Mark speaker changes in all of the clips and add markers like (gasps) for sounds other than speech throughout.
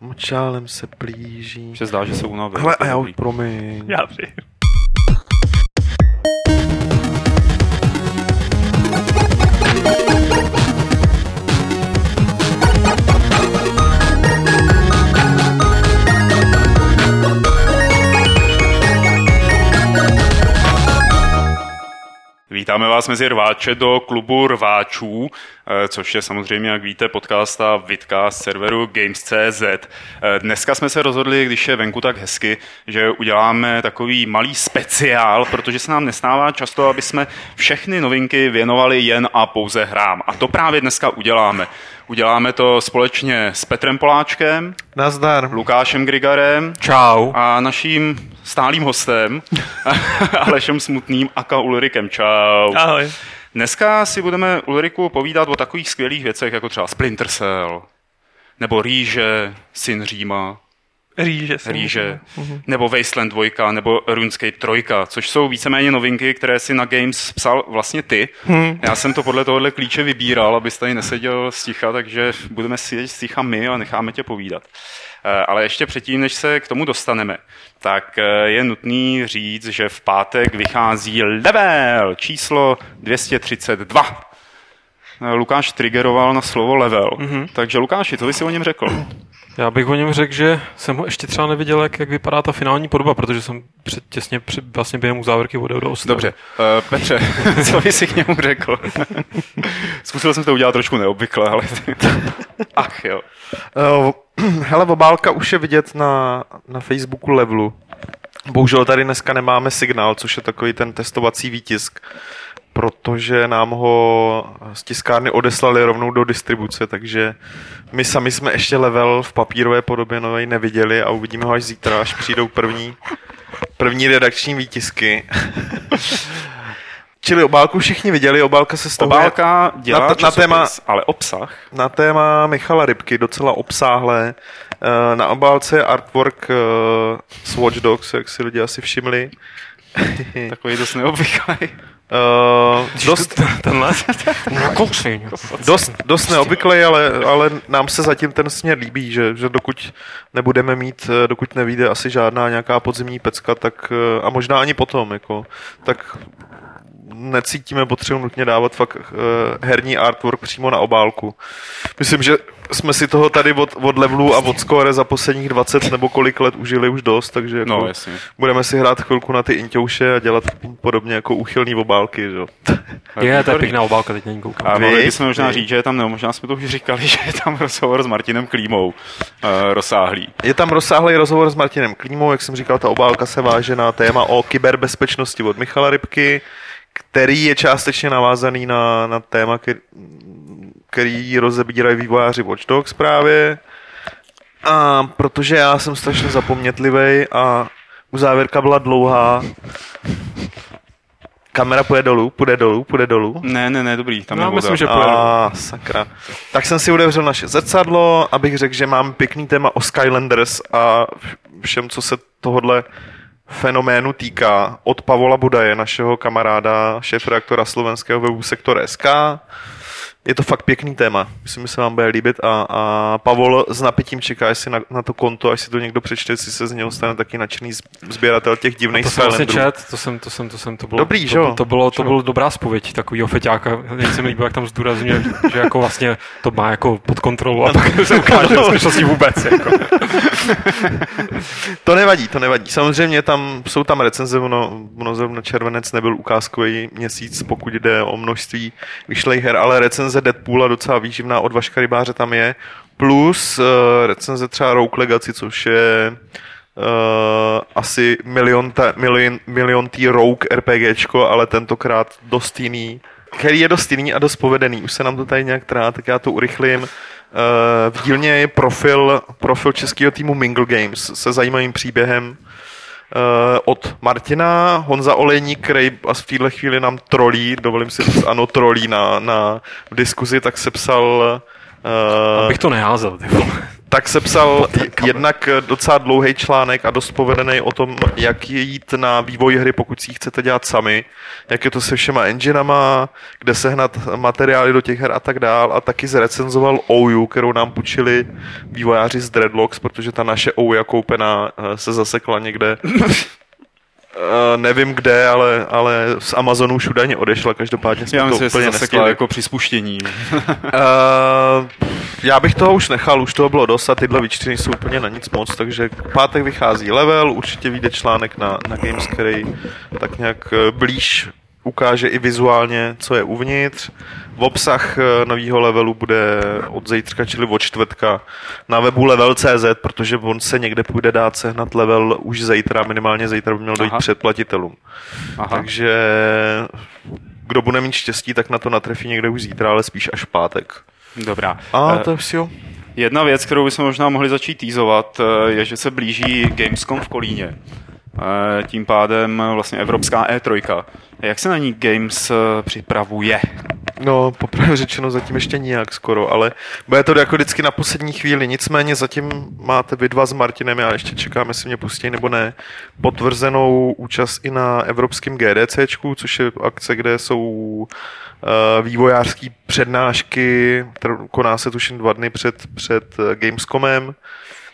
Speaker 1: Močálem se plíží.
Speaker 2: Že zdá, že se unavil.
Speaker 1: Hele, a já už promiň.
Speaker 3: Já vím.
Speaker 2: Vítáme vás mezi rváče do klubu rváčů, eh, což je samozřejmě, jak víte, podcast a vidka z serveru Games.cz. Eh, Dneska jsme se rozhodli, když je venku tak hezky, že uděláme takový malý speciál, protože se nám nestává často, aby jsme všechny novinky věnovali jen a pouze hrám. A to právě dneska uděláme. Uděláme to společně s Petrem Poláčkem,
Speaker 1: Nazdar.
Speaker 2: Lukášem Grigarem
Speaker 3: Čau.
Speaker 2: a naším stálým hostem (laughs) Alešem Smutným aka Ulrikem. Čau.
Speaker 3: Ahoj.
Speaker 2: Dneska si budeme Ulriku povídat o takových skvělých věcech, jako třeba Splinter Cell, nebo Rýže, Syn Říma,
Speaker 3: Rýže.
Speaker 2: Rýže,
Speaker 3: myslel.
Speaker 2: nebo Wasteland 2, nebo RuneScape 3, což jsou víceméně novinky, které si na Games psal vlastně ty.
Speaker 3: Hmm.
Speaker 2: Já jsem to podle tohohle klíče vybíral, abys tady neseděl sticha, takže budeme sedět sticha my a necháme tě povídat. Eh, Ale ještě předtím, než se k tomu dostaneme, tak eh, je nutný říct, že v pátek vychází level číslo 232. Eh, Lukáš triggeroval na slovo level. Mm-hmm. Takže Lukáši, co bys si o něm řekl?
Speaker 3: Já bych o něm řekl, že jsem ho ještě třeba neviděl, jak, jak vypadá ta finální podoba, protože jsem před, těsně při, vlastně během závěrky odjel do Oslo.
Speaker 2: Dobře, uh, Petře, (laughs) co bys si k němu řekl? (laughs) Zkusil jsem to udělat trošku neobvykle, ale... (laughs) Ach jo.
Speaker 1: Uh, hele, obálka už je vidět na, na Facebooku Levelu. Bohužel tady dneska nemáme signál, což je takový ten testovací výtisk, protože nám ho z tiskárny odeslali rovnou do distribuce, takže my sami jsme ještě level v papírové podobě novej neviděli a uvidíme ho až zítra, až přijdou první, první redakční výtisky. (laughs) Čili obálku všichni viděli, obálka se stahuje
Speaker 2: Obálka dělá
Speaker 1: na,
Speaker 2: na,
Speaker 1: t- na téma
Speaker 2: ale obsah.
Speaker 1: na téma Michala Rybky, docela obsáhlé. Eh, Na obálce je artwork eh, s Watch Dogs, jak si lidi asi všimli.
Speaker 2: Takový dost neobvyklý. (laughs)
Speaker 1: Eh, dost, (laughs)
Speaker 3: Tenhle? Kousej.
Speaker 1: dost, dost neobvyklý, ale, ale nám se zatím ten směr líbí, že, že dokud nebudeme mít, eh, dokud nevíde asi žádná nějaká podzimní pecka, tak eh, a možná ani potom, jako, tak necítíme potřebu nutně dávat fakt uh, herní artwork přímo na obálku. Myslím, že jsme si toho tady od, od levelu a od score za posledních 20 nebo kolik let užili už dost, takže jako
Speaker 2: No, jasně.
Speaker 1: budeme si hrát chvilku na ty inťouše a dělat podobně jako úchylný obálky. Že? jo. (laughs)
Speaker 3: Je, to je pěkná obálka, teď na ní koukám.
Speaker 2: A mohli bychom možná říct, že je tam, no, možná jsme to už říkali, (laughs) že je tam rozhovor s Martinem Klímou uh, rozsáhlý.
Speaker 1: Je tam rozsáhlý rozhovor s Martinem Klímou, jak jsem říkal, ta obálka se váže na téma o kyberbezpečnosti od Michala Rybky, který je částečně navázaný na, na téma, který, který rozebírají vývojáři Watch Dogs právě. A protože já jsem strašně zapomnětlivý a uzávěrka byla dlouhá, kamera půjde dolů, půjde dolů, půjde dolů.
Speaker 2: Ne, ne, ne, dobrý, tam
Speaker 3: No,
Speaker 2: voda.
Speaker 3: myslím, že půjde.
Speaker 1: A sakra. Tak jsem si otevřel naše zrcadlo, abych řekl, že mám pěkný téma o Skylanders a všem, co se tohodle fenoménu týká. Od Pavola Budaje, našeho kamaráda, šéf-redaktora slovenského webu Sektor SK. Je to fakt pěkný téma. Myslím, že se vám bude líbit a, a Pavol s napětím čeká, jestli na, na to konto, až si to někdo přečte, jestli se z něho stane taky nadšený sběratel těch divných
Speaker 3: To jsem čet, to jsem, to jsem, to jsem, to bylo,
Speaker 1: Dobrý,
Speaker 3: to, to, bylo, to bylo dobrá spověď takovýho feťáka. Mně se mi líbilo, jak tam zdůrazňuje, že jako vlastně to má jako pod kontrolou a pak se ukáže v skutečnosti vůbec. Jako.
Speaker 1: To nevadí, to nevadí. Samozřejmě tam jsou tam recenze, ono, ono zrovna červenec nebyl ukázkový měsíc, pokud jde o množství vyšlej her, ale recenze Deadpoola docela výživná od Vaška Rybáře tam je, plus uh, recenze třeba Rogue Legacy, což je uh, asi milion, ta, milion, milion tý Rogue RPGčko, ale tentokrát dost jiný, který je dost jiný a dost povedený. Už se nám to tady nějak trá, tak já to urychlím. Uh, v dílně je profil, profil českého týmu Mingle Games se zajímavým příběhem od Martina, Honza Olejník, který asi v této chvíli nám trolí, dovolím si říct, ano, trolí na, na v diskuzi, tak se psal uh,
Speaker 3: Abych to neházel, ty vole.
Speaker 1: Tak se psal jednak docela dlouhý článek a dost povedený o tom, jak je jít na vývoj hry, pokud si ji chcete dělat sami, jak je to se všema enginama, kde sehnat materiály do těch her a tak dál. A taky zrecenzoval OU, kterou nám půjčili vývojáři z Dreadlocks, protože ta naše OU koupená eh, se zasekla někde (laughs) Uh, nevím kde, ale, ale z Amazonu už údajně odešla, každopádně jsme
Speaker 2: Já
Speaker 1: to
Speaker 2: myslím, se
Speaker 1: úplně nestihli.
Speaker 2: jako při spuštění.
Speaker 1: Uh, já bych toho už nechal, už toho bylo dost a tyhle výčty jsou úplně na nic moc, takže v pátek vychází level, určitě vyjde článek na, na Games, který tak nějak eh, blíž ukáže i vizuálně, co je uvnitř. V obsah eh, nového levelu bude od zítřka, čili od čtvrtka na webu level.cz, protože on se někde půjde dát sehnat level už zítra, minimálně zítra by měl dojít
Speaker 2: Aha.
Speaker 1: předplatitelům.
Speaker 2: Aha.
Speaker 1: Takže kdo bude mít štěstí, tak na to natrefí někde už zítra, ale spíš až v pátek.
Speaker 2: Dobrá.
Speaker 1: A
Speaker 2: Eh,
Speaker 1: to je jo.
Speaker 2: Jedna věc, kterou bychom možná mohli začít týzovat, eh, je, že se blíží Gamescom v Kolíně. Eh, Tím pádem vlastně Evropská E3. Jak se na ní Games eh, připravuje?
Speaker 1: No, popravdě řečeno zatím ještě nijak skoro, ale bude to jako vždycky na poslední chvíli. Nicméně zatím máte vy dva s Martinem, já ještě čekám, jestli mě pustí nebo ne, potvrzenou účast i na evropském GDCčku, což je akce, kde jsou uh, vývojářský přednášky, koná se tuším dva dny před, před eh, Gamescomem,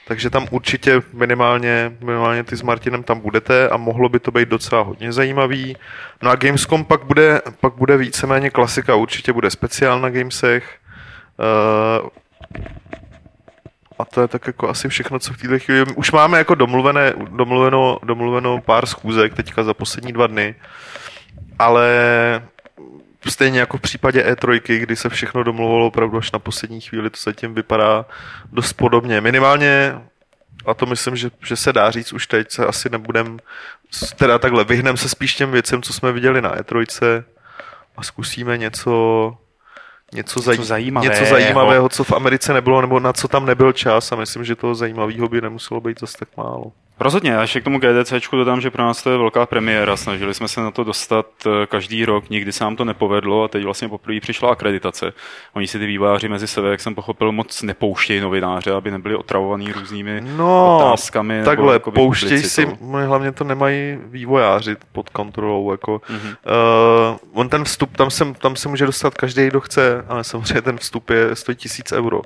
Speaker 1: takže tam určitě minimálně, minimálně ty s Martinem tam budete a mohlo by to být docela hodně zajímavý. No a Gamescom pak bude, pak bude víceméně klasika, určitě bude speciál na Gamesech. Uh, a to je tak jako asi všechno, co v této chvíli... Už máme jako domluvené, domluveno, domluveno pár schůzek teďka za poslední dva dny, ale stejně jako v případě E3, kdy se všechno domluvilo opravdu až na poslední chvíli, to zatím vypadá dost podobně. Minimálně, a to myslím, že, že se dá říct už teď, se asi nebudem, teda takhle, vyhneme se spíš těm věcem, co jsme viděli na E3 a zkusíme něco, něco, zaj,
Speaker 2: zajímavého.
Speaker 1: něco zajímavého, co v Americe nebylo, nebo na co tam nebyl čas a myslím, že toho zajímavého by nemuselo být zase tak málo.
Speaker 2: Rozhodně, já ještě k tomu GDCčku dodám, že pro nás to je velká premiéra. Snažili jsme se na to dostat eh, každý rok, nikdy se nám to nepovedlo a teď vlastně poprvé přišla akreditace. Oni si ty výváři mezi sebe, jak jsem pochopil, moc nepouštějí novináře, aby nebyli otravovaní různými
Speaker 1: No,
Speaker 2: otázkami.
Speaker 1: Takhle,
Speaker 2: jakoby
Speaker 1: pouštěj si,
Speaker 2: publicitou.
Speaker 1: hlavně to nemají vývojáři pod kontrolou. Jako,
Speaker 2: Mhm.
Speaker 1: mm-hmm. uh, on ten vstup, tam se, tam se může dostat každý, kdo chce, ale samozřejmě ten vstup je, stojí tisíc euro.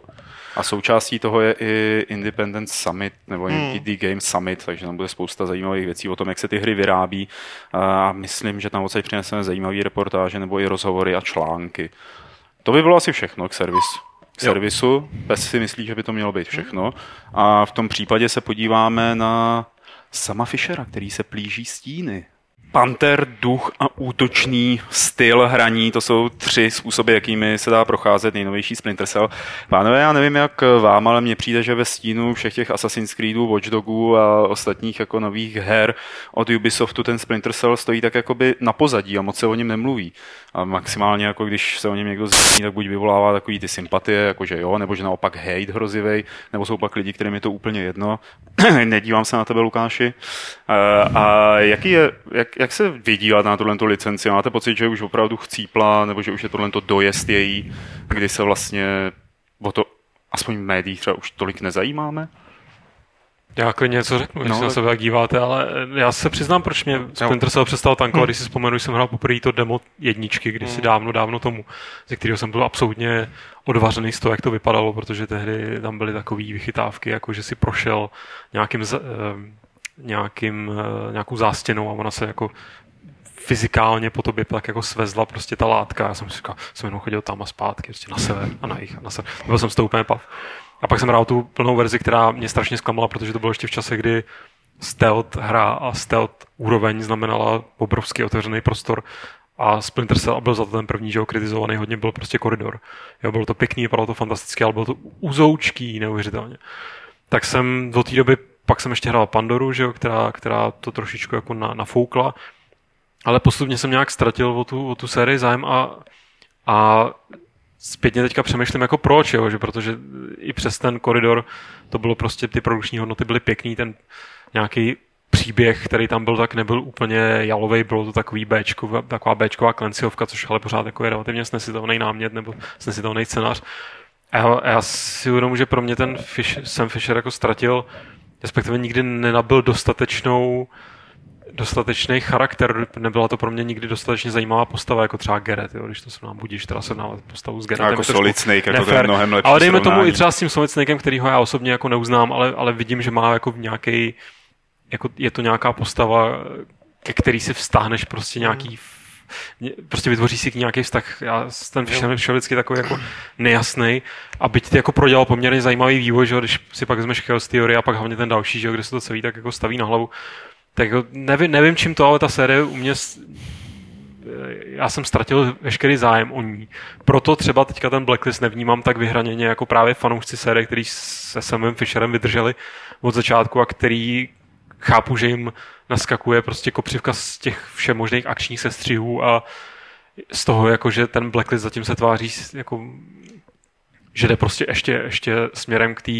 Speaker 2: A součástí toho je i Independent Summit, nebo
Speaker 1: Hmm.
Speaker 2: hmm. Indie Game Summit, takže tam bude spousta zajímavých věcí o tom, jak se ty hry vyrábí. A myslím, že tam odsaď přineseme zajímavé reportáže nebo i rozhovory a články. To by bylo asi všechno k servisu. K
Speaker 1: Jo.
Speaker 2: servisu. Pes si myslí, že by to mělo být všechno. A v tom případě se podíváme na sama Fischera, který se plíží stíny. Panter, duch a útočný styl hraní, to jsou tři způsoby, jakými se dá procházet nejnovější Splinter Cell. Pánové, já nevím jak vám, ale mně přijde, že ve stínu všech těch Assassin's Creedů, Watch Dogů a ostatních jako nových her od Ubisoftu ten Splinter Cell stojí tak jakoby na pozadí a moc se o něm nemluví. A maximálně jako když se o něm někdo zmíní, tak buď vyvolává takový ty sympatie, jakože jo, nebo že naopak hate hrozivej, nebo jsou pak lidi, kterým je to úplně jedno. (clears throat) Nedívám se na tebe, Lukáši. Eh, A jaký je, jak, jak se vydívat na tuhle licenci? Máte pocit, že už opravdu chcípla, nebo že už je tohle dojezd její, kdy se vlastně o to aspoň v médiích třeba už tolik nezajímáme?
Speaker 3: Já klidně něco řeknu, když
Speaker 2: No,
Speaker 3: se na sebe tak díváte, ale eh, já se přiznám, proč mě Splinter Cell přestal tankovat, když si vzpomenu, že jsem hrál poprvé to demo jedničky, když si dávno, dávno tomu, ze kterého jsem byl absolutně odvařený z toho, jak to vypadalo, protože tehdy tam byly takové vychytávky, jako že si prošel nějakým, eh, nějakým, eh, nějakou zástěnou a ona se jako fyzikálně po tobě tak jako svezla prostě ta látka. Já jsem si říkal, jsem jenom chodil tam a zpátky, prostě na sever a na jich a na sever. Byl jsem z toho úplně pav. A pak jsem hrál tu plnou verzi, která mě strašně zklamala, protože to bylo ještě v čase, kdy stealth hra a stealth úroveň znamenala obrovský otevřený prostor a Splinter Cell byl za to ten první, že ho kritizovaný hodně byl prostě koridor. Jo, bylo to pěkný, vypadalo to fantasticky, ale bylo to uzoučký neuvěřitelně. Tak jsem do té doby, pak jsem ještě hrál Pandoru, že jo, která, která to trošičku jako na, nafoukla, ale postupně jsem nějak ztratil o tu, o tu sérii zájem a, a zpětně teďka přemýšlím jako proč, jo, že protože i přes ten koridor to bylo prostě, ty produkční hodnoty byly pěkný, ten nějaký příběh, který tam byl, tak nebyl úplně jalovej, bylo to takový Bčko, taková Bčková klenciovka, což ale pořád jako je relativně snesitelný námět nebo snesitelný scénář. Já, já si uvědomuji, že pro mě ten Fish, Sam Fisher jako ztratil, respektive nikdy nenabil dostatečnou dostatečný charakter, nebyla to pro mě nikdy dostatečně zajímavá postava, jako třeba Gerett, jo, když to se nám budíš, teda se nám postavu s Gerettem.
Speaker 2: jako Solid Snake, jako to je mnohem lepší
Speaker 3: Ale dejme
Speaker 2: srovnání.
Speaker 3: tomu i třeba s tím Solid Snakem, kterýho já osobně jako neuznám, ale, ale vidím, že má jako nějaký, jako je to nějaká postava, ke který si vztáhneš prostě nějaký prostě vytvoří si nějaký vztah. Já ten Fisher šel vždycky takový jako nejasný a byť ty jako prodělal poměrně zajímavý vývoj, že když si pak vezmeš Chaos Theory a pak hlavně ten další, že kde se to celý tak jako staví na hlavu, tak jako nevím, nevím čím to, ale ta série u mě já jsem ztratil veškerý zájem o ní. Proto třeba teďka ten Blacklist nevnímám tak vyhraněně jako právě fanoušci série, který se Samem Fisherem vydrželi od začátku a který chápu, že jim naskakuje prostě kopřivka z těch všemožných akčních sestřihů a z toho, jako, že ten Blacklist zatím se tváří jako že jde prostě ještě, ještě směrem k té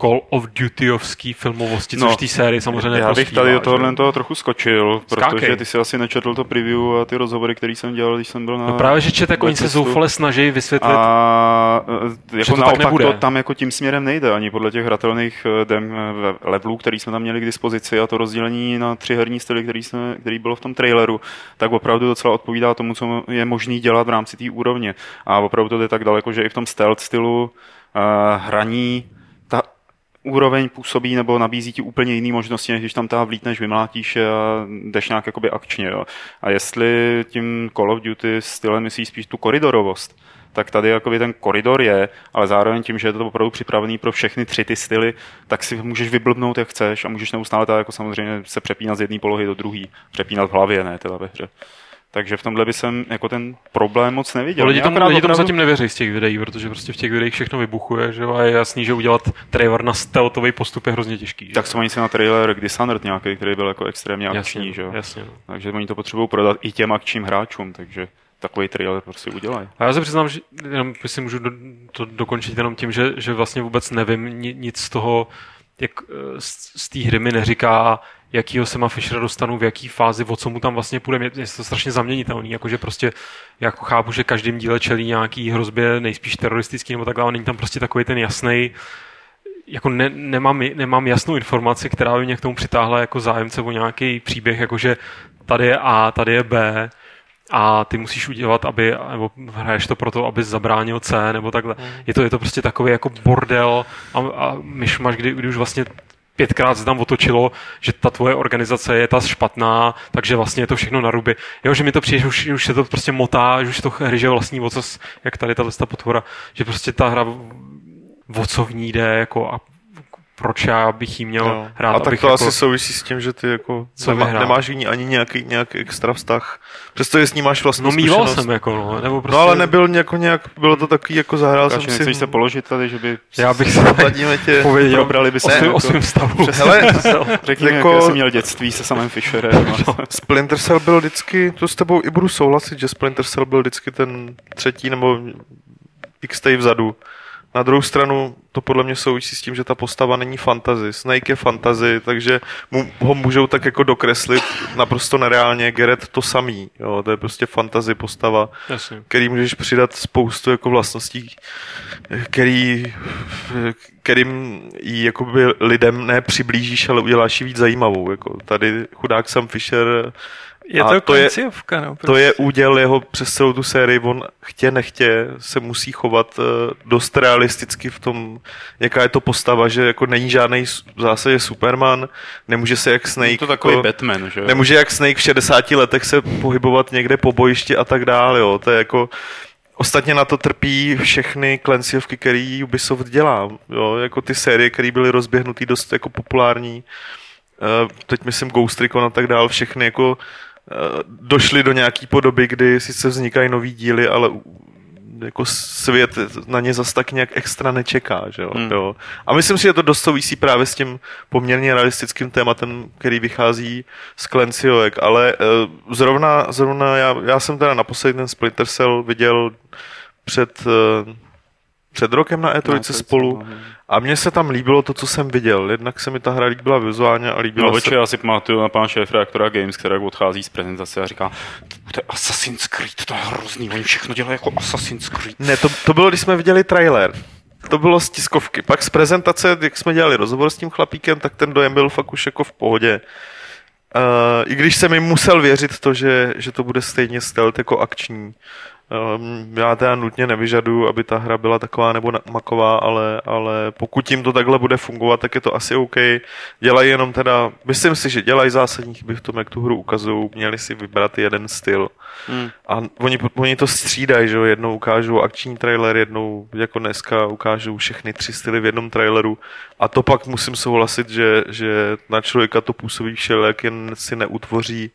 Speaker 3: Call of Dutyovský filmovosti, což no, v té sérii samozřejmě
Speaker 2: Já bych tady do tohohle toho trochu skočil, protože
Speaker 3: Skákej.
Speaker 2: ty si asi nečetl to preview a ty rozhovory, které jsem dělal, když jsem byl na...
Speaker 3: No právě, že čet, jako oni se zoufale snaží vysvětlit.
Speaker 2: A e, jako
Speaker 3: to tak
Speaker 2: naopak
Speaker 3: nebude.
Speaker 2: to tam jako tím směrem nejde, ani podle těch hratelných e, dem, e, levelů, který jsme tam měli k dispozici a to rozdělení na tři herní styly, který, jsme, který bylo v tom traileru, tak opravdu docela odpovídá tomu, co je možný dělat v rámci té úrovně. A opravdu to jde tak daleko, že i v tom stealth stylu uh, hraní úroveň působí nebo nabízí ti úplně jiné možnosti, než když tam ta vlítneš, vymlátíš a jdeš nějak jakoby akčně. Jo. A jestli tím Call of Duty stylem myslíš spíš tu koridorovost, tak tady jakoby ten koridor je, ale zároveň tím, že je to opravdu připravený pro všechny tři ty styly, tak si můžeš vyblbnout, jak chceš a můžeš neustále tak jako samozřejmě se přepínat z jedné polohy do druhé. Přepínat v hlavě, ne teda ve hře. Takže v tomhle by jsem jako ten problém moc neviděl.
Speaker 3: lidi tomu, lidi tomu zatím nevěří z těch videí, protože prostě v těch videích všechno vybuchuje, že jo, a je jasný, že udělat trailer na stealthový postup je hrozně těžký. Že?
Speaker 2: Tak jsou oni si na trailer Dishonored nějaký, který byl jako extrémně akční,
Speaker 3: jasně,
Speaker 2: že jo.
Speaker 3: jasně. no.
Speaker 2: Takže oni to potřebují prodat i těm akčním hráčům, takže takový trailer prostě udělají.
Speaker 3: A já se přiznám, že jenom si můžu do, to dokončit jenom tím, že, že vlastně vůbec nevím ni- nic z toho, jak eh, z, z té hry mi neříká, jakýho se má Fishera dostanu, v jaký fázi, o co mu tam vlastně půjde. Je to strašně zaměnitelný, jakože prostě jako chápu, že každým díle čelí nějaký hrozbě nejspíš teroristický nebo takhle, ale není tam prostě takový ten jasný jako ne, nemám, nemám jasnou informaci, která by mě k tomu přitáhla jako zájemce o nějaký příběh, jakože tady je A, tady je B a ty musíš udělat, aby, nebo hraješ to proto, aby zabránil C, nebo takhle.
Speaker 1: Hmm.
Speaker 3: Je, to, je to prostě takový jako bordel a, a myšmaš, kdy, kdy už vlastně pětkrát se tam otočilo, že ta tvoje organizace je ta špatná, takže vlastně je to všechno na ruby. Jo, že mi to přijde, že už, už se to prostě motá, že už to hryže vlastní ocas, jak tady ta potvora, že prostě ta hra o co v ní jde, jako a proč já bych jí měl
Speaker 1: Jo.
Speaker 3: hrát,
Speaker 1: a tak
Speaker 3: abych
Speaker 1: to
Speaker 3: jako...
Speaker 1: asi souvisí s tím, že ty jako
Speaker 3: Co
Speaker 1: nemá, nemáš ní ani nějaký, nějaký extra vztah. Přestože s ní máš vlastní
Speaker 3: No mýval
Speaker 1: zkušenost.
Speaker 3: jsem jako, no, nebo prostě...
Speaker 1: No ale nebyl jako nějak, bylo to takový, jako zahrál
Speaker 2: Lukáši,
Speaker 1: jsem si...
Speaker 2: nechceš se položit tady, že by
Speaker 3: Já bych se
Speaker 1: Zadíme tě.
Speaker 3: pověděl
Speaker 2: probrali by
Speaker 3: o
Speaker 2: se
Speaker 3: svém,
Speaker 2: jako-
Speaker 3: o svém stavu.
Speaker 1: Hele, (laughs)
Speaker 2: řekni,
Speaker 1: Jako-
Speaker 2: jako... jak jsi měl dětství se samým Fisherem.
Speaker 1: Splinter Cell byl vždycky, to s tebou i budu souhlasit, že Splinter Cell byl vždycky ten třetí nebo x vzadu. Na druhou stranu to podle mě souvisí s tím, že ta postava není fantasy. Snake je fantasy, takže mu, ho můžou tak jako dokreslit naprosto nereálně. Gerett to samý. Jo, to je prostě fantasy postava,
Speaker 3: Jasně.
Speaker 1: který můžeš přidat spoustu jako vlastností, který, kterým ji jakoby lidem ne přiblížíš, ale uděláš ji víc zajímavou. Jako tady chudák Sam Fisher
Speaker 4: Je
Speaker 1: A
Speaker 4: to,
Speaker 1: to je-
Speaker 4: koncovka, no.
Speaker 1: to je úděl jeho přes celou tu sérii, on chtě nechtě se musí chovat eh, dost realisticky v tom, jaká je to postava, že jako není žádný v zásadě Superman, nemůže se jak Snake,
Speaker 2: Je to takový
Speaker 1: jako,
Speaker 2: Batman, že jo?
Speaker 1: nemůže jak Snake v 60 letech se pohybovat někde po bojišti a tak dále, jo, to je jako Ostatně na to trpí všechny Clancyovky, který Ubisoft dělá. Jo? Jako ty série, které byly rozběhnutý dost jako populární. Eh, Teď myslím Ghost Recon a tak dále, všechny jako eh, došly do nějaký podoby, kdy sice vznikají nový díly, ale jako svět na ně zas tak nějak extra nečeká, že jo?
Speaker 2: Hmm.
Speaker 1: jo. A myslím si, že to dost souvisí právě s tím poměrně realistickým tématem, který vychází z Clancyovek, ale uh, zrovna, zrovna já, já jsem teda naposledy ten Splinter Cell viděl před uh, před rokem na E3
Speaker 2: to
Speaker 1: spolu
Speaker 2: no.
Speaker 1: a mně se tam líbilo to, co jsem viděl. Jednak se mi ta hra líbila vizuálně a líbila
Speaker 2: No,
Speaker 1: se...
Speaker 2: oči, já si pamatuju na pana šéf reaktora Games, který odchází z prezentace a říká, to je Assassin's Creed, to je hrozný, oni všechno dělají jako Assassin's Creed.
Speaker 1: Ne, to, to bylo, když jsme viděli trailer. To bylo z tiskovky. Pak z prezentace, jak jsme dělali rozhovor s tím chlapíkem, tak ten dojem byl fakt už jako v pohodě. Uh, I když jsem mi musel věřit to, že, že to bude stejně stealth jako akční. Um, já teda nutně nevyžaduju, aby ta hra byla taková nebo maková, ale, ale pokud jim to takhle bude fungovat, tak je to asi OK. Dělají jenom teda, myslím si, že dělají zásadní chyby v tom, jak tu hru ukazují. Měli si vybrat jeden styl.
Speaker 2: Hmm.
Speaker 1: A oni, oni to střídají, že jo, jednou ukážou akční trailer, jednou jako dneska ukážou všechny tři styly v jednom traileru a to pak musím souhlasit, že, že na člověka to působí všelijak, jen si neutvoří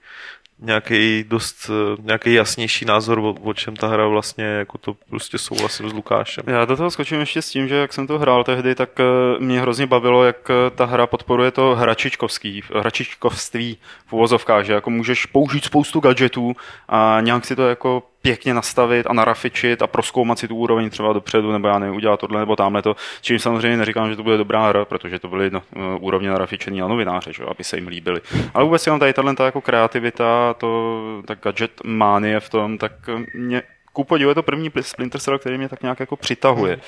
Speaker 1: nějaký dost, nějaký jasnější názor, o, o čem ta hra vlastně, jako to prostě souhlasím s Lukášem.
Speaker 2: Já do toho skočím ještě s tím, že jak jsem to hrál tehdy, tak eh, mě hrozně bavilo, jak eh, ta hra podporuje to hračičkovský, hračičkovství v uvozovkách, že jako můžeš použít spoustu gadgetů a nějak si to jako pěkně nastavit a narafičit a proskoumat si tu úroveň třeba dopředu, nebo já nevím, udělat tohle nebo tamhle to. Čím samozřejmě neříkám, že to bude dobrá hra, protože to byly no, úrovně narafičený a novináře, že, aby se jim líbily. Ale vůbec jenom tady tahle jako kreativita, to, ta gadget mánie v tom, tak mě ku podivu je to první Splinter Cell, který mě tak nějak jako přitahuje.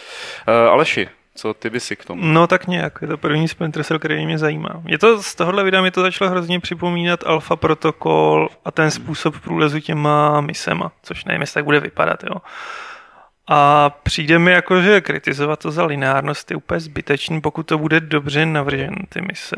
Speaker 2: Hmm. Uh, Aleši, co ty by si k tomu?
Speaker 4: No tak nějak, je to první Splinter Cell, který mě zajímá. Je to z tohohle videa mi to začalo hrozně připomínat Alpha Protocol a ten způsob průlezu těma misema, což nevím, jestli tak bude vypadat, jo. A přijde mi jako, že kritizovat to za lineárnost je úplně zbytečný, pokud to bude dobře navržen, ty mise.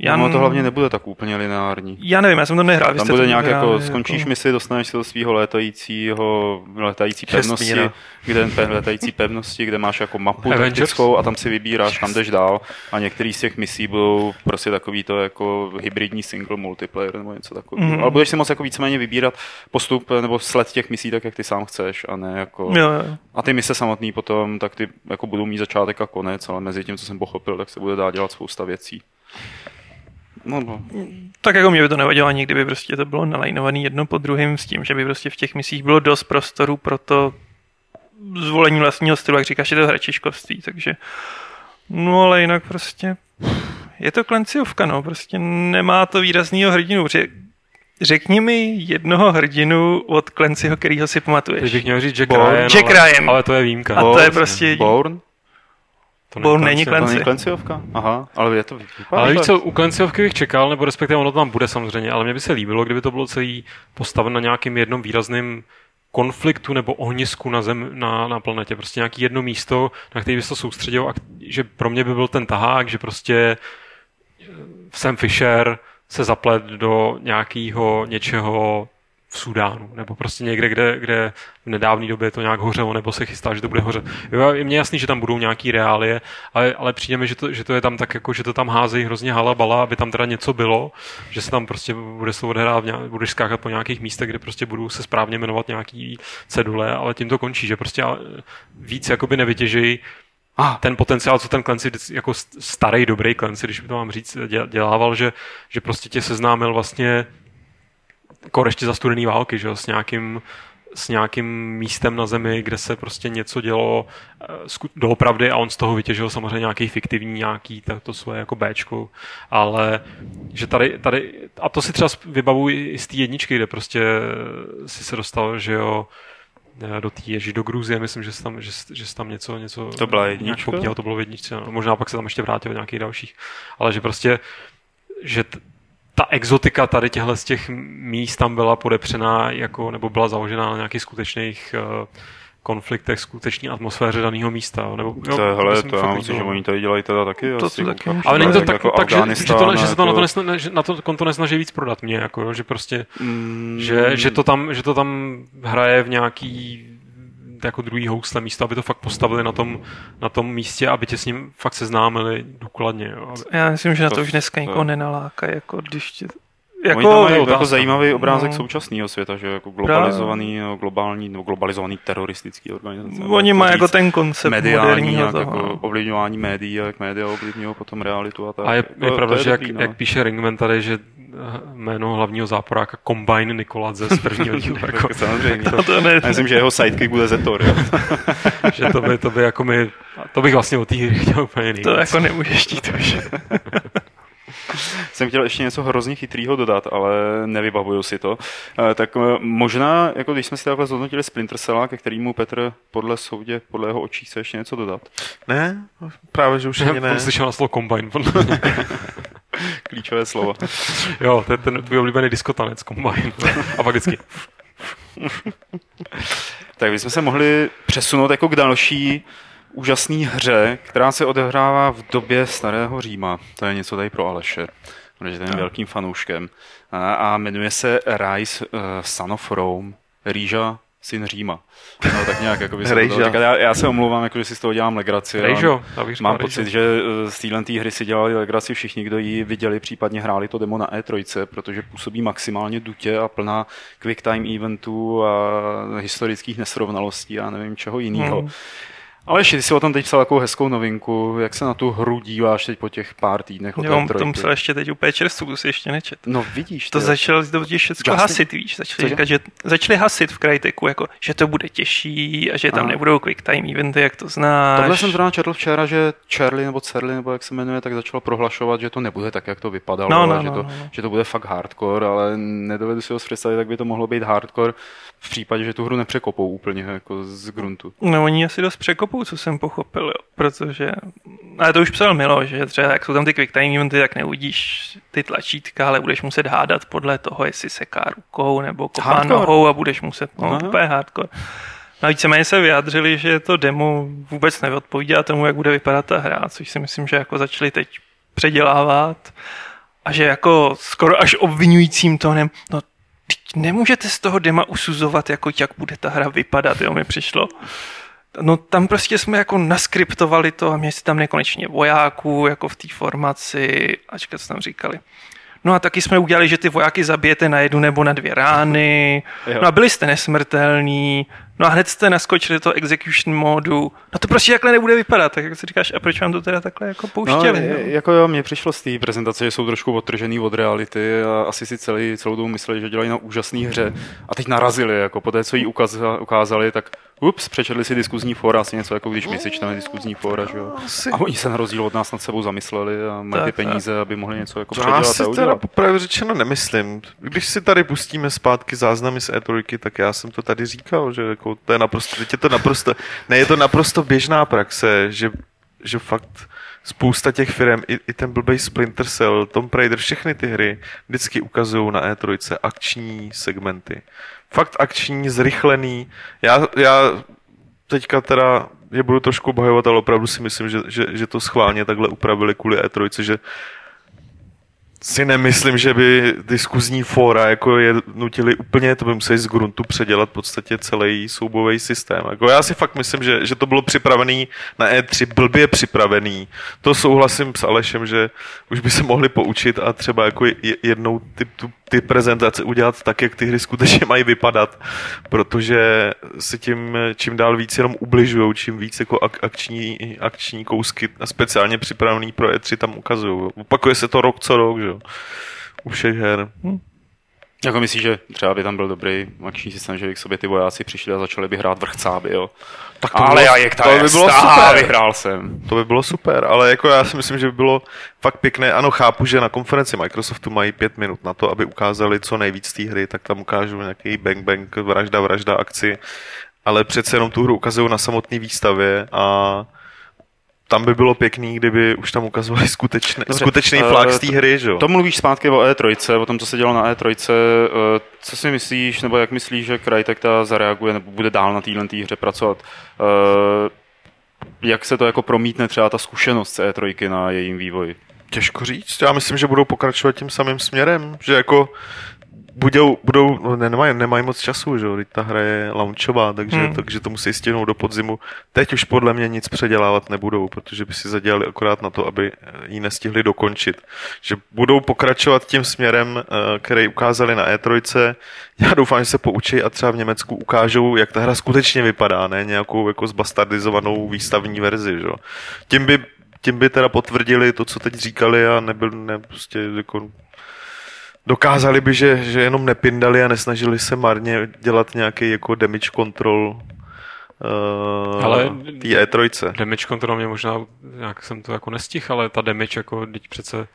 Speaker 2: Já no, to hlavně nebude tak úplně lineární.
Speaker 4: Já nevím, já jsem to nehrál.
Speaker 2: Tam bude nějak jako, skončíš jako... misi, dostaneš se do svého létajícího, letající pevnosti, no. kde, letající pevnosti, kde máš jako mapu taktickou a tam si vybíráš, kam jdeš dál a některý z těch misí budou prostě takový to jako hybridní single multiplayer nebo něco takového. Mm. Ale budeš si moc jako víceméně vybírat postup nebo sled těch misí tak, jak ty sám chceš a ne jako...
Speaker 4: Jo, jo.
Speaker 2: A ty mise samotný potom, tak ty jako budou mít začátek a konec, ale mezi tím, co jsem pochopil, tak se bude dát dělat spousta věcí.
Speaker 4: No, no. Tak jako mě by to nevadilo ani kdyby prostě to bylo nalajnovaný jedno po druhém s tím, že by prostě v těch misích bylo dost prostoru pro to zvolení vlastního stylu, jak říkáš, je to hračiškovství, takže no ale jinak prostě je to klenciovka, no, prostě nemá to výraznýho hrdinu, protože Řekni mi jednoho hrdinu od Clancyho, kterýho si pamatuješ.
Speaker 3: Teď bych měl říct Jack Born. Ryan,
Speaker 4: Jack
Speaker 3: ale,
Speaker 4: Ryan.
Speaker 3: ale to je výjimka.
Speaker 4: A to je prostě...
Speaker 2: Born?
Speaker 4: To Bo není
Speaker 2: Clancy. To není Clancyovka? Aha, ale je to vypadá
Speaker 3: Ale víš co, u Clancyovky bych čekal, nebo respektive ono to tam bude samozřejmě, ale mně by se líbilo, kdyby to bylo celý postaven na nějakým jednom výrazným konfliktu nebo ohnisku na, zem, na, na planetě. Prostě nějaký jedno místo, na který by se to soustředil a že pro mě by byl ten tahák, že prostě eh, Sam Fisher se zaplet do nějakého něčeho v Sudánu, nebo prostě někde, kde, kde v nedávné době to nějak hořelo, nebo se chystá, že to bude hořet. Jo, je mně jasný, že tam budou nějaký reálie, ale, ale přijde mi, že to, že to je tam tak, jako, že to tam házejí hrozně halabala, aby tam teda něco bylo, že se tam prostě bude se odehrávat, budeš skákat po nějakých místech, kde prostě budou se správně jmenovat nějaký cedule, ale tím to končí, že prostě víc jakoby nevytěžejí ah. ten potenciál, co ten Clancy, jako starý, dobrý Clancy, když by to mám říct, dělával, že, že prostě tě seznámil vlastně jako ještě za studený války, že jo, s nějakým s nějakým místem na zemi, kde se prostě něco dělo eh, doopravdy a on z toho vytěžil samozřejmě nějaký fiktivní, nějaký to, to svoje jako Bčku, ale že tady, tady, a to si třeba vybavuji i z té jedničky, kde prostě si se dostal, že jo, eh, do té ježí do Gruzie, myslím, že jsi tam, že, že tam něco, něco
Speaker 2: to byla jednička?
Speaker 3: Popíhal, to bylo v jedničce, no. možná pak se tam ještě vrátil nějakých dalších, ale že prostě, že t- ta exotika tady těchto z těch míst tam byla podepřená jako, nebo byla založená na nějakých skutečných uh, konfliktech, skutečné atmosféře daného místa. Nebo,
Speaker 2: jo, to je, hele, to já myslím, že oni tady dělají teda taky.
Speaker 4: To, to taky
Speaker 3: ale není to tak, jako tak že, že, to, že se to na to, nesna, na to konto nesnaží víc prodat mě, jako, jo, že prostě, mm. že, že, to tam, že to tam hraje v nějaký jako druhý housle místo, aby to fakt postavili na tom, na tom místě, aby tě s ním fakt seznámili důkladně. Jo. Aby...
Speaker 4: Já myslím, že na to, to už dneska nikoho nenaláká, jako když tě
Speaker 2: jako, Oni tam mají jako zajímavý obrázek no. současného světa, že jako globalizovaný, no, globální, no, globalizovaný teroristický organizace.
Speaker 4: Oni mají jako ten koncept
Speaker 2: mediální, jak jako ovlivňování médií, jak média ovlivňují potom realitu a tak.
Speaker 3: A je, je, je pravda, že jak, no. jak píše Ringman tady, že jméno hlavního záporáka Combine Nikoladze z prvního dílu. (laughs) jako,
Speaker 2: Samozřejmě. (laughs) To, to ne. Já myslím, že jeho sidekick bude Zetor. (laughs)
Speaker 3: že to by, to by jako mi, to bych vlastně o té hry chtěl úplně nejvíc.
Speaker 4: To jako nemůžeš chtít už.
Speaker 2: jsem chtěl ještě něco hrozně chytrýho dodat, ale nevybavuju si to. Eh, tak eh, možná, jako když jsme si takhle zhodnotili Splinter Cella, ke kterému Petr podle soudě, podle jeho očí chce ještě něco dodat?
Speaker 1: Ne, právě, že už ani ne.
Speaker 3: Slyšel na slovo Combine.
Speaker 2: Klíčové slovo. (laughs)
Speaker 3: jo, to je ten tvůj oblíbený diskotanec Combine. A pak vždycky... (laughs)
Speaker 2: tak bychom se mohli přesunout jako k další úžasné hře, která se odehrává v době starého Říma. To je něco tady pro Aleše, protože ten je velkým fanouškem. A, a jmenuje se Rise uh, Son of Rome, Rýža syn Říma. No, tak nějak, jako by se to já, já, se omlouvám, jako, že si z toho dělám legraci.
Speaker 3: Rejžo,
Speaker 2: mám Rejžo. pocit, že eh, z téhle hry si dělali legraci všichni, kdo ji viděli, případně hráli to demo na E3, protože působí maximálně dutě a plná quick time eventů a historických nesrovnalostí a nevím čeho jiného. Hmm. Ale ještě, ty jsi o tom teď psal takovou hezkou novinku, jak se na tu hru díváš teď po těch pár týdnech od
Speaker 4: Jo, tom psal ještě teď úplně čerstvu, to si ještě nečet.
Speaker 2: No vidíš.
Speaker 4: To začalo to všechno hasit, víš, začali říkat, že začali hasit v Cryteku, jako, že to bude těžší a že tam Aha. nebudou quick time eventy, jak to znáš.
Speaker 2: Tohle jsem zrovna četl včera, že Charlie nebo Cerly, nebo jak se jmenuje, tak začal prohlašovat, že to nebude tak, jak to vypadalo,
Speaker 4: no, no,
Speaker 2: že,
Speaker 4: no,
Speaker 2: to,
Speaker 4: no, no.
Speaker 2: že to bude fakt hardcore, ale nedovedu si ho představit, tak by to mohlo být hardcore v případě, že tu hru nepřekopou úplně jako z gruntu.
Speaker 4: No oni asi dost překopou, co jsem pochopil, jo. protože, ale to už psal Milo, že třeba jak jsou tam ty quick time eventy, tak neuvidíš ty tlačítka, ale budeš muset hádat podle toho, jestli seká rukou nebo kopá nohou a budeš muset, no, Aha. úplně hardcore. No víceméně se vyjádřili, že to demo vůbec neodpovídá tomu, jak bude vypadat ta hra, což si myslím, že jako začali teď předělávat a že jako skoro až obvinujícím tónem, no nemůžete z toho dema usuzovat, jako jak bude ta hra vypadat, jo, mi přišlo. No tam prostě jsme jako naskriptovali to a měli tam nekonečně vojáků, jako v té formaci, ačka co tam říkali. No a taky jsme udělali, že ty vojáky zabijete na jednu nebo na dvě rány. No a byli jste nesmrtelní. No a hned jste naskočili do toho execution modu. No to prostě takhle nebude vypadat. Tak jak si říkáš, a proč vám to teda takhle jako pouštěli?
Speaker 2: No,
Speaker 4: no?
Speaker 2: jako jo, mně přišlo z té prezentace, že jsou trošku odtržený od reality a asi si celý, celou dobu mysleli, že dělají na úžasné hře. A teď narazili, jako po té, co jí ukázali, tak ups, přečetli si diskuzní fóra, asi něco jako když my si čteme diskuzní fóra, že jo. A oni se na rozdíl od nás nad sebou zamysleli a mají ty peníze, tak. aby mohli něco jako předělat. Já
Speaker 1: si teda popravě řečeno nemyslím. Když si tady pustíme zpátky záznamy z E3, tak já jsem to tady říkal, že jako to je naprosto, teď je to naprosto, ne, je to naprosto běžná praxe, že, že fakt spousta těch firm, i, i ten blbej Splinter Cell, Tomb Raider, všechny ty hry vždycky ukazují na E3 akční segmenty fakt akční, zrychlený. Já, já teďka teda je budu trošku obhajovat, ale opravdu si myslím, že, že, že to schválně takhle upravili kvůli E3, že si nemyslím, že by diskuzní fóra jako je nutili úplně, to by museli z gruntu předělat v podstatě celý soubový systém. Jako já si fakt myslím, že, že to bylo připravený na E3, blbě připravený. To souhlasím s Alešem, že už by se mohli poučit a třeba jako jednou ty, tu, ty prezentace udělat tak, jak ty hry skutečně mají vypadat, protože si tím čím dál víc jenom ubližují, čím víc jako ak- akční, akční kousky a speciálně připravený pro E3 tam ukazují. Opakuje se to rok co rok, že jo, u všech her. Hm.
Speaker 2: Jako myslíš, že třeba by tam byl dobrý akční systém, že by k sobě ty vojáci přišli a začali by hrát vrchcáby, jo?
Speaker 1: Tak to ale bylo, jak to by bylo super.
Speaker 2: vyhrál jsem.
Speaker 1: To by bylo super, ale jako já si myslím, že by bylo fakt pěkné. Ano, chápu, že na konferenci Microsoftu mají pět minut na to, aby ukázali co nejvíc té hry, tak tam ukážu nějaký bang bang, vražda, vražda akci, ale přece jenom tu hru ukazují na samotné výstavě a tam by bylo pěkný, kdyby už tam ukazovali (laughs) skutečný, Dobře, skutečný uh, flag z té hry, že jo?
Speaker 2: To mluvíš zpátky o E3, o tom, co se dělo na E3. Uh, co si myslíš, nebo jak myslíš, že Crytek ta zareaguje, nebo bude dál na téhle hře pracovat? Uh, jak se to jako promítne třeba ta zkušenost z E3 na jejím vývoji?
Speaker 1: Těžko říct. Já myslím, že budou pokračovat tím samým směrem, že jako budou, budou no, nemají, nemají moc času, že jo, ta hra je launchová, takže, hmm. takže to musí stihnout do podzimu. Teď už podle mě nic předělávat nebudou, protože by si zadělali akorát na to, aby ji nestihli dokončit. Že budou pokračovat tím směrem, eh, který ukázali na E3. Já doufám, že se poučí a třeba v Německu ukážou, jak ta hra skutečně vypadá, ne nějakou jako zbastardizovanou výstavní verzi, že jo. Tím by tím by teda potvrdili to, co teď říkali a nebyl ne, prostě jako dokázali by, že, že jenom nepindali a nesnažili se marně dělat nějaký jako damage control uh,
Speaker 3: Ale-
Speaker 1: té E3.
Speaker 3: Damage control mě možná, nějak jsem to jako nestih, ale ta damage jako, teď přece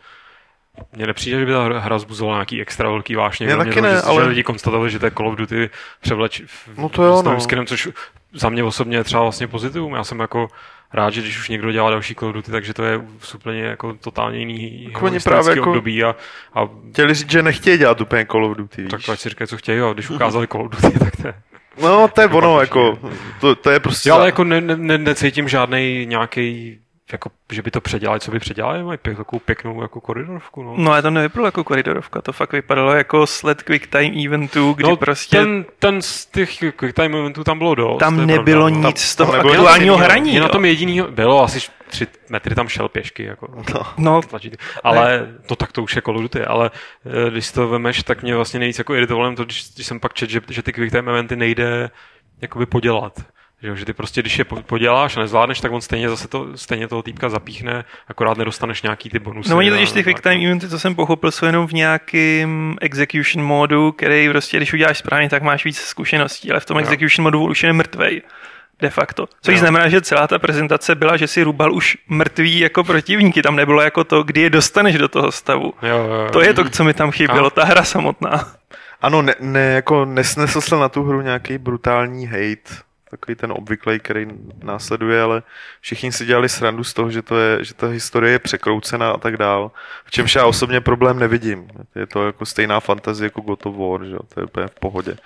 Speaker 3: mně nepřijde, že by ta hra zbuzovala nějaký extra velký vášně. Kromě
Speaker 1: taky
Speaker 3: toho,
Speaker 1: ne,
Speaker 3: že,
Speaker 1: ale-
Speaker 3: že lidi konstatovali, že to je Call of Duty převleč v,
Speaker 1: No to jo,
Speaker 3: s
Speaker 1: no.
Speaker 3: skinem, což za mě osobně je třeba vlastně pozitivum. Já jsem jako rád, že když už někdo dělá další Call of Duty, takže to je úplně jako totálně jiný
Speaker 1: Jako oni
Speaker 3: historický
Speaker 1: právě jako-
Speaker 3: období a, a
Speaker 1: Chtěli říct, že nechtějí dělat úplně Call of Duty, víš?
Speaker 3: tak ať si říkají, co chtějí, a když ukázali Call of Duty, (laughs) tak to je.
Speaker 1: No, to je ono,
Speaker 3: pak
Speaker 1: jako, to, to je prostě...
Speaker 3: Já ale jako ne, ne, ne, necítím žádný nějaký jako, že by to předělali, co by předělali, mají pěk, takovou pěknou jako koridorovku. No.
Speaker 4: No ale to nevypadalo jako koridorovka, to fakt vypadalo jako sled quick time eventů, kdy
Speaker 3: no,
Speaker 4: prostě
Speaker 3: ten, ten z těch quick time momentů tam bylo dost.
Speaker 4: tam
Speaker 3: je
Speaker 4: nebylo
Speaker 3: pravda, no.
Speaker 4: nic z toho
Speaker 1: tam
Speaker 4: aktuálního hraní.
Speaker 3: Je na tom jedinýho, bylo asi tři metry tam šel pěšky, jako.
Speaker 4: No,
Speaker 3: tlačit. Ale to tak to už je Call of Duty, ale eh, když si to vemeš, tak mě vlastně nejvíc jako iritovalo to, když, když jsem pak čet, že, že ty quick time eventy nejde jakoby podělat. Že, jo, že ty prostě, když je po- poděláš a nezvládneš, tak on stejně zase to, stejně toho týpka zapíchne, akorát nedostaneš nějaký ty bonusy.
Speaker 4: No oni totiž ty quick time eventy, co jsem pochopil, jsou jenom v nějakém execution modu, který prostě, když uděláš správně, tak máš víc zkušeností, ale v tom
Speaker 3: Jo.
Speaker 4: execution modu už je mrtvej. De facto. Což
Speaker 3: Jo.
Speaker 4: znamená, že celá ta prezentace byla, že si rubal už mrtvý jako protivníky. Tam nebylo jako to, kdy je dostaneš do toho stavu.
Speaker 3: Jo, jo, jo.
Speaker 4: To je to, co mi tam chybělo,
Speaker 3: A?
Speaker 4: ta hra samotná.
Speaker 1: Ano, ne, ne, jako nesnesl se na tu hru nějaký brutální hate, takový ten obvyklý, který následuje, ale všichni si dělali srandu z toho, že, to je, že ta historie je překroucená a tak dál. V čemž já osobně problém nevidím. Je to jako stejná fantazie jako God of War, že? to je úplně v pohodě.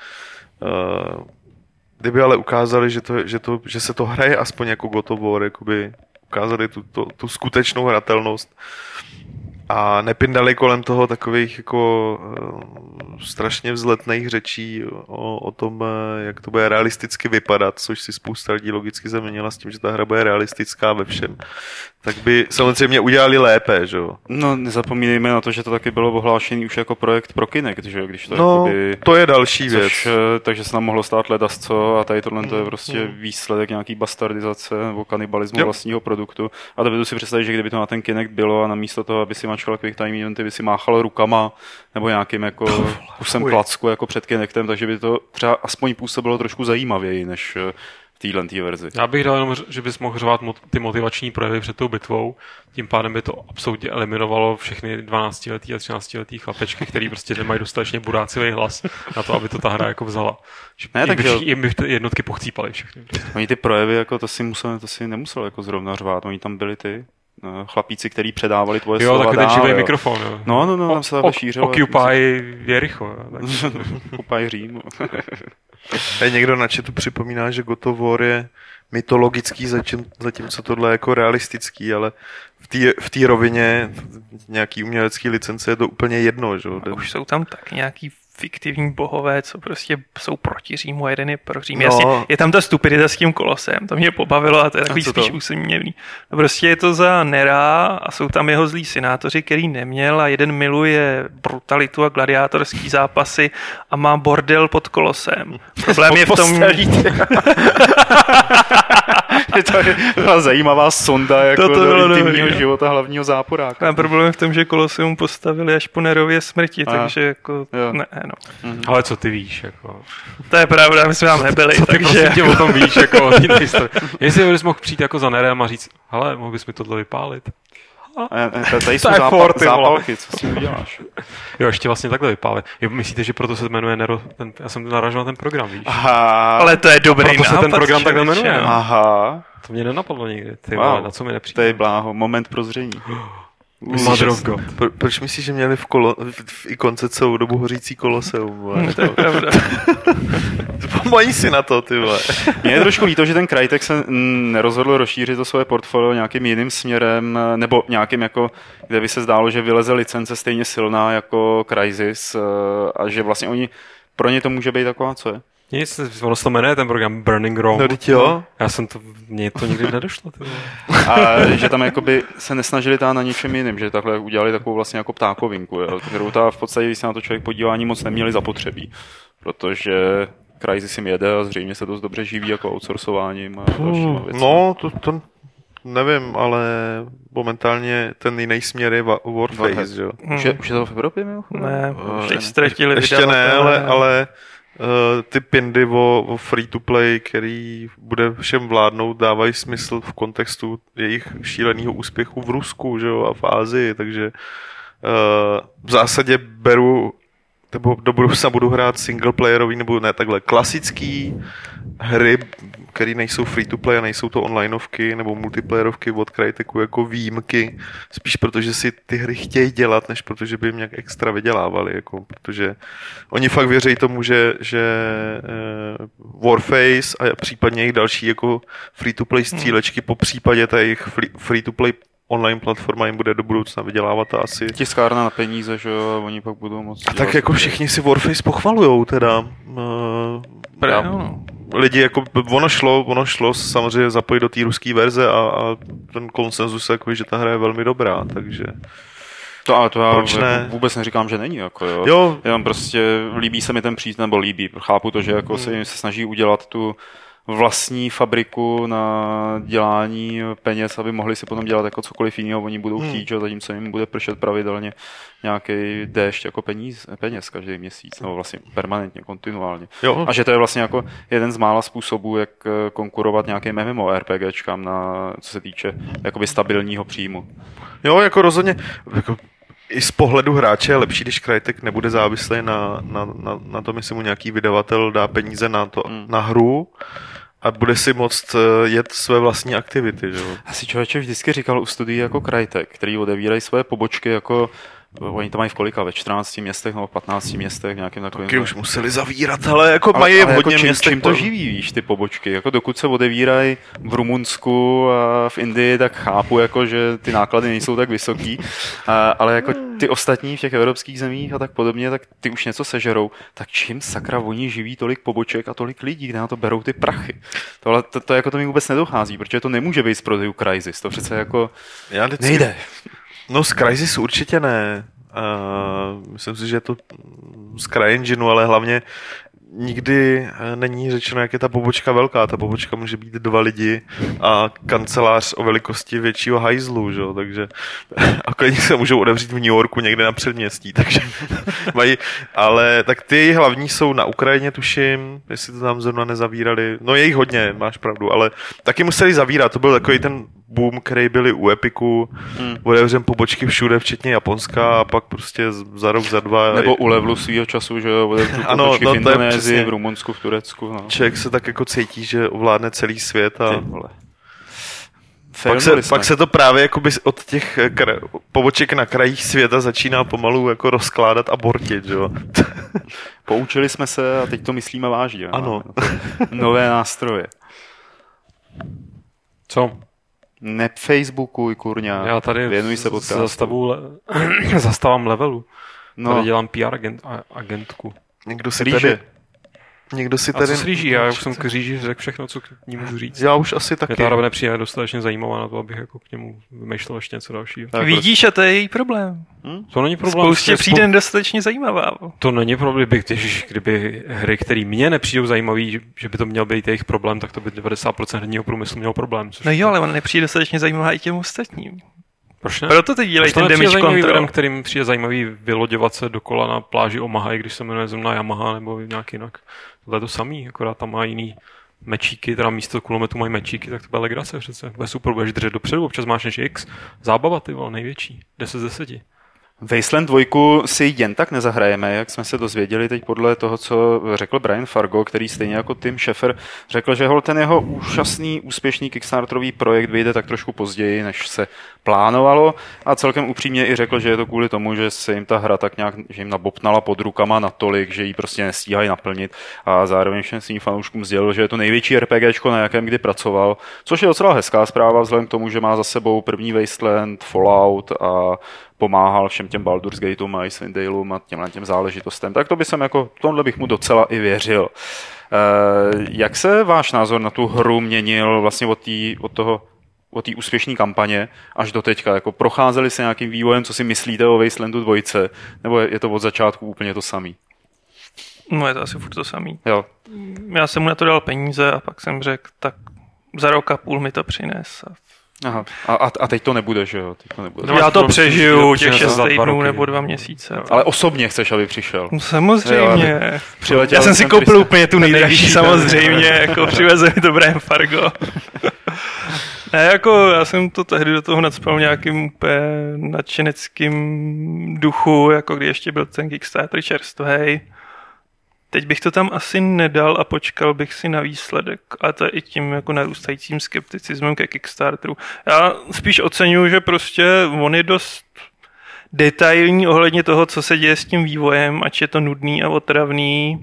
Speaker 1: Uh, kdyby ale ukázali, že, to, že, to, že se to hraje aspoň jako God of War, jakoby ukázali tu, tu, tu skutečnou hratelnost, a nepindali kolem toho takových jako uh, strašně vzletných řečí o, o tom, eh, jak to bude realisticky vypadat, což si spousta lidí logicky zamenila s tím, že ta hra bude realistická ve všem. Tak by samozřejmě udělali lépe, že jo?
Speaker 2: No, nezapomínejme na to, že to taky bylo ohlášený už jako projekt pro Kinect, že jo, když to
Speaker 1: No,
Speaker 2: jakoby...
Speaker 1: to je další věc.
Speaker 2: Což, eh, takže se nám mohlo stát ledasco a tady tohle to je prostě
Speaker 1: Mm.
Speaker 2: výsledek nějaký bastardizace nebo kanibalismu
Speaker 1: Jo.
Speaker 2: vlastního produktu. A dovedu si představit, že kdyby to na ten Kinect bylo a namísto toho, aby si mačkal quick time eventy, by si máchal rukama nebo nějakým jako kusem klacku jako před Kinectem, takže by to třeba aspoň působilo trošku zajímavěji než eh, v téhle tý verzi.
Speaker 3: Já bych dal jenom, že bys mohl mot- ty motivační projevy před tou bitvou, tím pádem by to absolutně eliminovalo všechny 12-letý a 13-letý chlapečky, který prostě nemají dostatečně burácivý hlas na to, aby to ta hra jako vzala. Že
Speaker 2: Ne,
Speaker 3: jim,
Speaker 2: takže-
Speaker 3: by, jim by ty jednotky pochcípaly všechny.
Speaker 2: Oni ty projevy, jako to si, musel, to si nemusel jako zrovna řvát, oni tam byli ty chlapíci, kteří předávali tvoje
Speaker 3: Jo,
Speaker 2: slova
Speaker 3: takový ten
Speaker 2: dál,
Speaker 3: živý
Speaker 2: jo.
Speaker 3: mikrofon. Jo.
Speaker 2: No, no, no, tam se takhle šířilo.
Speaker 3: Occupy Jericho. Jo. Tak. (laughs)
Speaker 2: Occupy Řím. (laughs)
Speaker 1: Tady někdo na chatu připomíná, že God of War je mytologický, zatím, zatímco tohle je jako realistický, ale v té v té rovině nějaký umělecký licence je to úplně jedno, že? jo?
Speaker 4: A už jsou tam tak nějaký fiktivní bohové, co prostě jsou proti Římu a jeden je pro Řím.
Speaker 1: No.
Speaker 4: Jasně, je tam ta stupidita s tím kolosem, to mě pobavilo a to je takový
Speaker 2: to?
Speaker 4: spíš úsměvný. No prostě je to za Nera a jsou tam jeho zlí synátoři, který neměl a jeden miluje brutalitu a gladiátorský zápasy a má bordel pod kolosem. (laughs) Problém je v tom, (laughs)
Speaker 2: to je byla zajímavá sonda jako
Speaker 4: To to
Speaker 2: do
Speaker 4: bylo
Speaker 2: intimního
Speaker 4: dobrý, no.
Speaker 2: života hlavního záporáka.
Speaker 4: a problém je v tom, že koloseum postavili až po Nerově smrti,
Speaker 2: A.
Speaker 4: takže jako
Speaker 2: Jo.
Speaker 4: ne, no.
Speaker 3: Ale co ty víš? Jako.
Speaker 4: To je pravda, my jsme tam nebyli,
Speaker 3: Co ty
Speaker 4: takže
Speaker 3: tě o tom víš? Jako. (laughs) Jestli bys mohl přijít jako za Nerem a říct, hele, mohl bys mi tohle vypálit?
Speaker 2: A, a, a tady (laughs) jsou
Speaker 3: To je
Speaker 2: zápal, zápalky, co s tím uděláš?
Speaker 3: Jo, ještě vlastně takhle vypálit. Jo, myslíte, že proto se jmenuje Nero? Ten, já jsem naražil na ten program, víš?
Speaker 2: Aha,
Speaker 4: ale to je dobrý
Speaker 3: proto se
Speaker 4: nápad,
Speaker 3: ten program takhle jmenuje.
Speaker 4: no.
Speaker 2: aha,
Speaker 3: To mě nenapadlo nikdy. Ty
Speaker 2: Wow.
Speaker 3: vole, na co mi
Speaker 2: to
Speaker 3: nepřijde?
Speaker 2: je bláho, moment prozření. (gasps)
Speaker 3: Mother of God.
Speaker 1: Pro, proč myslíš, že měli v, kolo, v, v ikonce celou dobu hořící koloseum? vole?
Speaker 4: Hm, To je (laughs) pravda.
Speaker 1: Vzpomeň si na to, ty vole.
Speaker 2: Mně je trošku líto, že ten Crytek se nerozhodl rozšířit to svoje portfolio nějakým jiným směrem, nebo nějakým jako, kde by se zdálo, že vyleze licence stejně silná jako Crysis eh, a že vlastně oni, pro ně to může být taková, co je?
Speaker 3: Nic, ono se to jmenuje ten program Burning Rome.
Speaker 1: No, teď jo.
Speaker 3: Já jsem to, mně to nikdy nedošlo. Vole.
Speaker 2: A že tam jakoby se nesnažili tát na něčem jiným, že takhle udělali takovou vlastně jako ptákovinku, jo, kterou ta v podstatě, když se na to člověk podívá, ani moc neměli zapotřebí, protože Crysis jim jede a zřejmě se dost dobře živí jako outsourcováním a dalšíma věcmi.
Speaker 1: No, to, to, nevím, ale momentálně ten jiný směr je Wa- Warface, že jo?
Speaker 2: Už, je, už je to v Evropě, mimochodem?
Speaker 4: Ne,
Speaker 1: Eh,
Speaker 4: teď ztratili
Speaker 1: Ještě ne,
Speaker 4: vydavatele.
Speaker 1: ale, ale ty pindy o, o free-to-play, který bude všem vládnout, dávají smysl v kontextu jejich šíleného úspěchu v Rusku že jo, a v Ázii, takže uh, v zásadě beru nebo do budoucna budu hrát singleplayerový, nebo ne takhle, klasický hry, které nejsou free to play a nejsou to onlineovky nebo multiplayerovky od Cryteku jako výjimky, spíš protože si ty hry chtějí dělat, než protože by jim nějak extra vydělávali, jako, protože oni fakt věří tomu, že, že uh, Warface a případně jejich další jako free to play střílečky, po případě ta jejich free to play online platforma jim bude do budoucna vydělávat a asi
Speaker 2: Tiskárna na peníze, že jo, oni pak budou moc
Speaker 1: a tak jako všichni si Warface pochvalujou teda. Uh,
Speaker 4: Právě, no.
Speaker 1: lidi jako, ono šlo, ono šlo samozřejmě zapojit do té ruské verze a, a ten konsenzus jako, že ta hra je velmi dobrá, takže
Speaker 2: To, ale to já
Speaker 1: Proč
Speaker 2: jako
Speaker 1: ne?
Speaker 2: vůbec neříkám, že není. Jako, jo.
Speaker 1: jo,
Speaker 2: Jenom prostě líbí se mi ten přístup, nebo líbí. Chápu to, že jako
Speaker 1: Hmm.
Speaker 2: se, se snaží udělat tu vlastní fabriku na dělání peněz, aby mohli si potom dělat jako cokoliv jiného, oni budou
Speaker 1: Hmm.
Speaker 2: chtít, že? zatímco jim bude pršet pravidelně nějaký déšť jako peníz, peněz každý měsíc, nebo vlastně permanentně, kontinuálně.
Speaker 1: jo,
Speaker 2: A že to je vlastně jako jeden z mála způsobů, jak eh, konkurovat nějakým MMORPGčkám na, co se týče jakoby stabilního příjmu.
Speaker 1: jo, jako rozhodně, jako, i z pohledu hráče je lepší, když Crytek nebude závislý na, na, na, na tom, jestli mu nějaký vydavatel dá peníze na, to,
Speaker 2: Hmm.
Speaker 1: na hru a bude si moct eh, jet své vlastní aktivity, že jo.
Speaker 2: Já si člověče vždycky říkal u studií jako Crytek, který odevírají své pobočky jako Oni to mají v kolika? Ve 14 městech nebo 15 městech, nějakým takovým.
Speaker 1: Taky už museli zavírat, ale jako
Speaker 2: ale,
Speaker 1: mají
Speaker 2: ale
Speaker 1: hodně
Speaker 2: jako čím,
Speaker 1: městech.
Speaker 2: čím to
Speaker 1: po-
Speaker 2: živí, víš, ty pobočky? Jako dokud se odevírají v Rumunsku a v Indii, tak chápu, jako, že ty náklady nejsou tak vysoký, a, ale jako ty ostatní v těch evropských zemích a tak podobně, tak ty už něco sežerou. Tak čím sakra oni živí tolik poboček a tolik lidí, kde na to berou ty prachy? Tohle, to, to, jako to mi vůbec nedochází, protože to nemůže být z prodejů Crysis. To přece jako
Speaker 1: Já vždycky,
Speaker 2: nejde.
Speaker 1: No z Crysis určitě ne. Uh, myslím si, že je to z CryEngineu, ale hlavně nikdy eh, není řečeno, jak je ta pobočka velká. Ta pobočka může být dva lidi a kancelář o velikosti většího hajzlu, že? takže (laughs) a klidně se můžou otevřít v New Yorku někde na předměstí, (laughs) takže mají, ale tak ty hlavní jsou na Ukrajině, tuším, jestli to tam zrovna nezavírali, no je jich hodně, máš pravdu, ale taky museli zavírat, to byl takový ten boom, který byli u Epiku,
Speaker 2: Hmm.
Speaker 1: otevřem pobočky všude, včetně Japonska a pak prostě za rok, za dva
Speaker 2: Nebo u levelu svýho času, že jo, (laughs)
Speaker 1: Ano,
Speaker 2: pobočky
Speaker 1: no
Speaker 2: v
Speaker 1: to je
Speaker 2: Indonésii,
Speaker 1: přesně.
Speaker 2: v Rumunsku, v Turecku. No.
Speaker 1: člověk se tak jako cítí, že ovládne celý svět a
Speaker 2: Ty vole.
Speaker 1: pak se, pak se to právě jakoby od těch eh, kra- poboček na krajích světa začíná pomalu jako rozkládat a bortit, že jo. (laughs)
Speaker 2: Poučili jsme se a teď to myslíme vážně.
Speaker 1: Ano.
Speaker 2: Máme Nové nástroje.
Speaker 3: Co?
Speaker 2: Nepfacebookuj, kurňa.
Speaker 3: Já tady
Speaker 2: Věnuj se podcastu.
Speaker 3: zastavu le... (clears throat) zastavám levelu. No. Tady dělám PR agent, agentku.
Speaker 1: Někdo si
Speaker 2: rýže.
Speaker 1: tady... Někdo si
Speaker 3: A
Speaker 1: tady...
Speaker 3: co s rýží? Já už jsem k rýži řekl všechno, co k ní můžu říct.
Speaker 1: Já už asi
Speaker 3: Mě
Speaker 1: taky.
Speaker 3: ta hra nepřijde dostatečně zajímavá na to, abych jako k němu vymýšlel ještě něco dalšího.
Speaker 2: Tak
Speaker 4: Vidíš, a to je její problém.
Speaker 3: To není problém.
Speaker 4: Spoustě
Speaker 3: Spou-
Speaker 4: přijde dostatečně zajímavá.
Speaker 3: To není problém, kdyby, když, kdyby hry, které mě nepřijdou zajímavý, že by to měl být jejich problém, tak to by 90% herního průmyslu mělo problém. Což
Speaker 4: No jo, ale ona nepřijde dostatečně zajímavá i těm ostatním.
Speaker 3: Proč ne?
Speaker 4: Proto teď dělají ten damage
Speaker 3: zajímavý
Speaker 4: control.
Speaker 3: lidem, kterým přijde zajímavý vyloďovat se dokola na pláži Omaha, i když se jmenuje zrovna Yamaha nebo nějak jinak. Je to samý, akorát tam má jiný mečíky, teda místo kulometu mají mečíky, tak to bude legrace přece. Bude super, budeš držet dopředu, občas máš než X. Zábava, ty vole, největší. 10 z 10.
Speaker 2: Wasteland 2 si jen tak nezahrajeme, jak jsme se dozvěděli teď podle toho, co řekl Brian Fargo, který stejně jako Tim Schafer řekl, že hol ten jeho úžasný, úspěšný Kickstarterový projekt vyjde tak trošku později, než se plánovalo. A celkem upřímně i řekl, že je to kvůli tomu, že se jim ta hra tak nějak, že jim nabopnala pod rukama natolik, že ji prostě nestíhají naplnit. A zároveň všem svým fanouškům sdělil, že je to největší RPGčko, na jakém kdy pracoval, což je docela hezká zpráva vzhledem k tomu, že má za sebou první Wasteland, Fallout a pomáhal všem těm Baldur's Gateům a Icewind a těmhle těm záležitostem. Tak to by jsem jako, tohle bych mu docela i věřil. Eh, jak se váš názor na tu hru měnil vlastně od, tý, od toho od té úspěšné kampaně až do teďka? Jako procházeli se nějakým vývojem, co si myslíte o Wastelandu 2, nebo je to od začátku úplně to samý?
Speaker 4: No je to asi furt to samý.
Speaker 2: Jo,
Speaker 4: Já jsem mu na to dal peníze a pak jsem řekl, tak za rok a půl mi to přines. A
Speaker 2: Aha. A, a, a teď to nebude, že jo? Teď to nebude.
Speaker 3: No,
Speaker 4: Já to přežiju těch
Speaker 3: přinese
Speaker 4: 6
Speaker 3: za dva
Speaker 4: týdnů nebo dva měsíce.
Speaker 2: Ale osobně chceš, aby přišel.
Speaker 4: No, samozřejmě.
Speaker 2: Přiletěl
Speaker 4: Já jsem si koupil
Speaker 2: Krista-
Speaker 4: úplně tu nejdražší samozřejmě, jako přiveze mi dobré embargo. (laughs) Ne, jako já jsem to tehdy do toho nadspal v nějakým úplně nadšeneckým duchu, jako kdy ještě byl ten Kickstarter čerstvej. Teď bych to tam asi nedal a počkal bych si na výsledek. A to i tím jako narůstajícím skepticismem ke Kickstarteru. Já spíš oceňuji, že prostě on je dost detailní ohledně toho, co se děje s tím vývojem, ač je to nudný a otravný.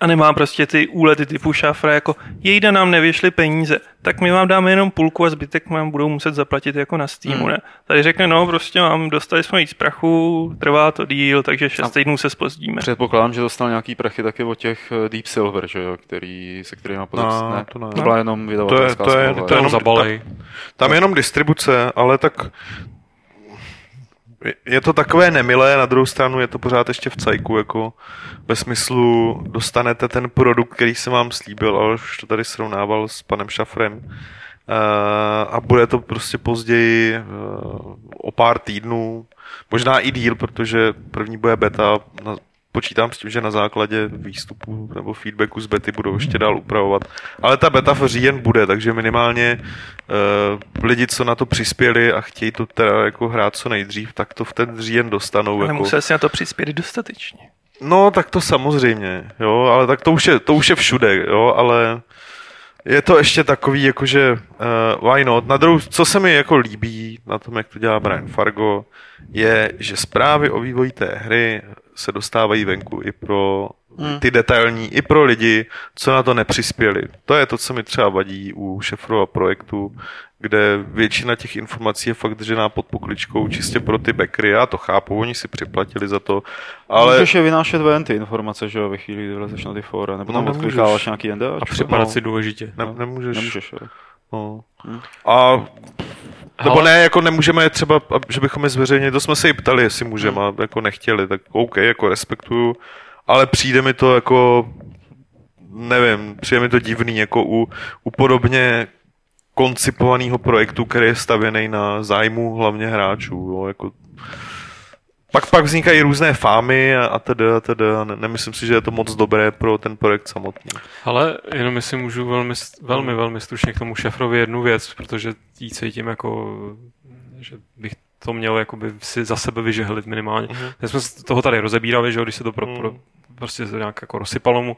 Speaker 4: A nemá prostě ty úlety typu šafra, jako jejda nám nevyšly peníze, tak my vám dáme jenom půlku a zbytek vám budou muset zaplatit jako na Steamu,
Speaker 2: Hmm.
Speaker 4: ne? Tady řekne, no prostě mám, dostali jsme víc prachu, trvá to díl, takže 6
Speaker 2: A-
Speaker 4: týdnů se spozdíme.
Speaker 2: Předpokládám, že dostal nějaký prachy taky od těch eh, Deep Silver, že jo, který, se kterými podepsal.
Speaker 1: No,
Speaker 2: ne,
Speaker 1: to ne.
Speaker 2: to byla jenom
Speaker 1: To je,
Speaker 2: vydavatelská
Speaker 1: to je,
Speaker 2: smlouva,
Speaker 1: to je
Speaker 2: jo.
Speaker 1: jenom,
Speaker 3: zabalej.
Speaker 1: Tam je jenom distribuce, ale tak je- to takové nemilé, na druhou stranu je to pořád ještě v cajku, jako ve smyslu dostanete ten produkt, který jsem vám slíbil, ale už to tady srovnával s panem Šafrem. Uh, a bude to prostě později uh, o pár týdnů, možná i díl, protože první bude beta, počítám s tím, že na základě výstupu nebo feedbacku z bety budou ještě dál upravovat. Ale ta beta v říjen bude, takže minimálně uh, lidi, co na to přispěli a chtějí to teda jako hrát co nejdřív, tak to v ten říjen dostanou.
Speaker 4: Ale
Speaker 1: Jako.
Speaker 4: musel si na to přispět dostatečně.
Speaker 1: No, tak to samozřejmě, jo, ale tak to už je, to už je všude, jo, ale je to ještě takový, jakože uh, why not. Na druhou, co se mi jako líbí na tom, jak to dělá Brian Fargo, je, že zprávy o vývoji té hry se dostávají venku i pro
Speaker 2: Hmm.
Speaker 1: ty detailní, i pro lidi, co na to nepřispěli. To je to, co mi třeba vadí u Šefrova projektu, kde většina těch informací je fakt držená pod pokličkou čistě pro ty backery. Já to chápu, oni si připlatili za to, ale...
Speaker 2: Můžeš je vynášet ven ty informace, že jo, ve chvíli, kdy vlezeš na ty fora, nebo tam
Speaker 1: No,
Speaker 2: odklikáváš nějaký NDA.
Speaker 3: A připadat si důležitě.
Speaker 1: Ne, nemůžeš.
Speaker 2: Nemůžeš, jo.
Speaker 1: No.
Speaker 2: Hm.
Speaker 1: A nebo ne, jako nemůžeme třeba, ab- že bychom je zveřejnili, to jsme se i ptali, jestli můžeme, a jako nechtěli, tak OK, jako respektuju, ale přijde mi to jako, nevím, přijde mi to divný, jako u, u podobně koncipovaného projektu, který je stavěný na zájmu hlavně hráčů, jo, jako pak, pak vznikají různé fámy a, a teda, a teda. Ne, nemyslím si, že je to moc dobré pro ten projekt samotný.
Speaker 3: Ale jenom jestli můžu velmi, velmi, velmi stručně k tomu šefrovi jednu věc, protože jí cítím jako, že bych to měl jakoby si za sebe vyžehlit minimálně.
Speaker 1: Mhm.
Speaker 3: My jsme se toho tady rozebírali, že když se to pro,
Speaker 1: Mhm.
Speaker 3: pro, prostě se nějak jako rozsypalo mu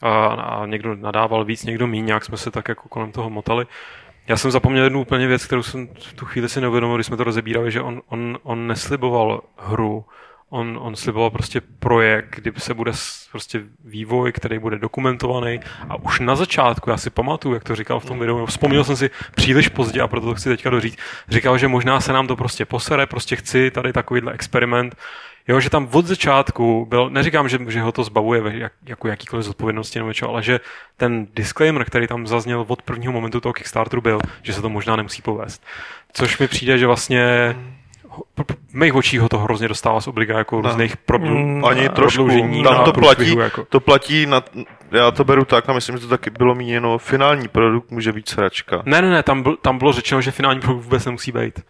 Speaker 3: a, a někdo nadával víc, někdo míň, nějak jsme se tak jako kolem toho motali. Já jsem zapomněl jednu úplně věc, kterou jsem v tu chvíli si neuvědomil, když jsme to rozebírali, že on, on, on nesliboval hru, on, on sliboval prostě projekt, kdy se bude prostě vývoj, který bude dokumentovaný a už na začátku, já si pamatuju, jak to říkal v tom videu, vzpomněl jsem si příliš pozdě a proto to chci teďka doříct, říkal, že možná se nám to prostě posere, prostě chci tady takovýhle experiment, Jo, že tam od začátku byl, neříkám, že, že ho to zbavuje jak, jako jakýkoliv zodpovědnosti nebo něčeho, ale že ten disclaimer, který tam zazněl od prvního momentu toho Kickstarteru byl, že se to možná nemusí povést. Což mi přijde, že vlastně v mých očích ho to hrozně dostává z obliga jako
Speaker 1: No.
Speaker 3: různých prodlu,
Speaker 4: Mm,
Speaker 1: Ani trošku.
Speaker 3: prodloužení
Speaker 1: Tam to platí,
Speaker 3: jako.
Speaker 1: to platí na, já to beru tak a myslím, že to taky bylo míněno, finální produkt může být sračka.
Speaker 3: Ne, ne, ne, tam, byl, tam bylo řečeno, že finální produkt vůbec nemusí být.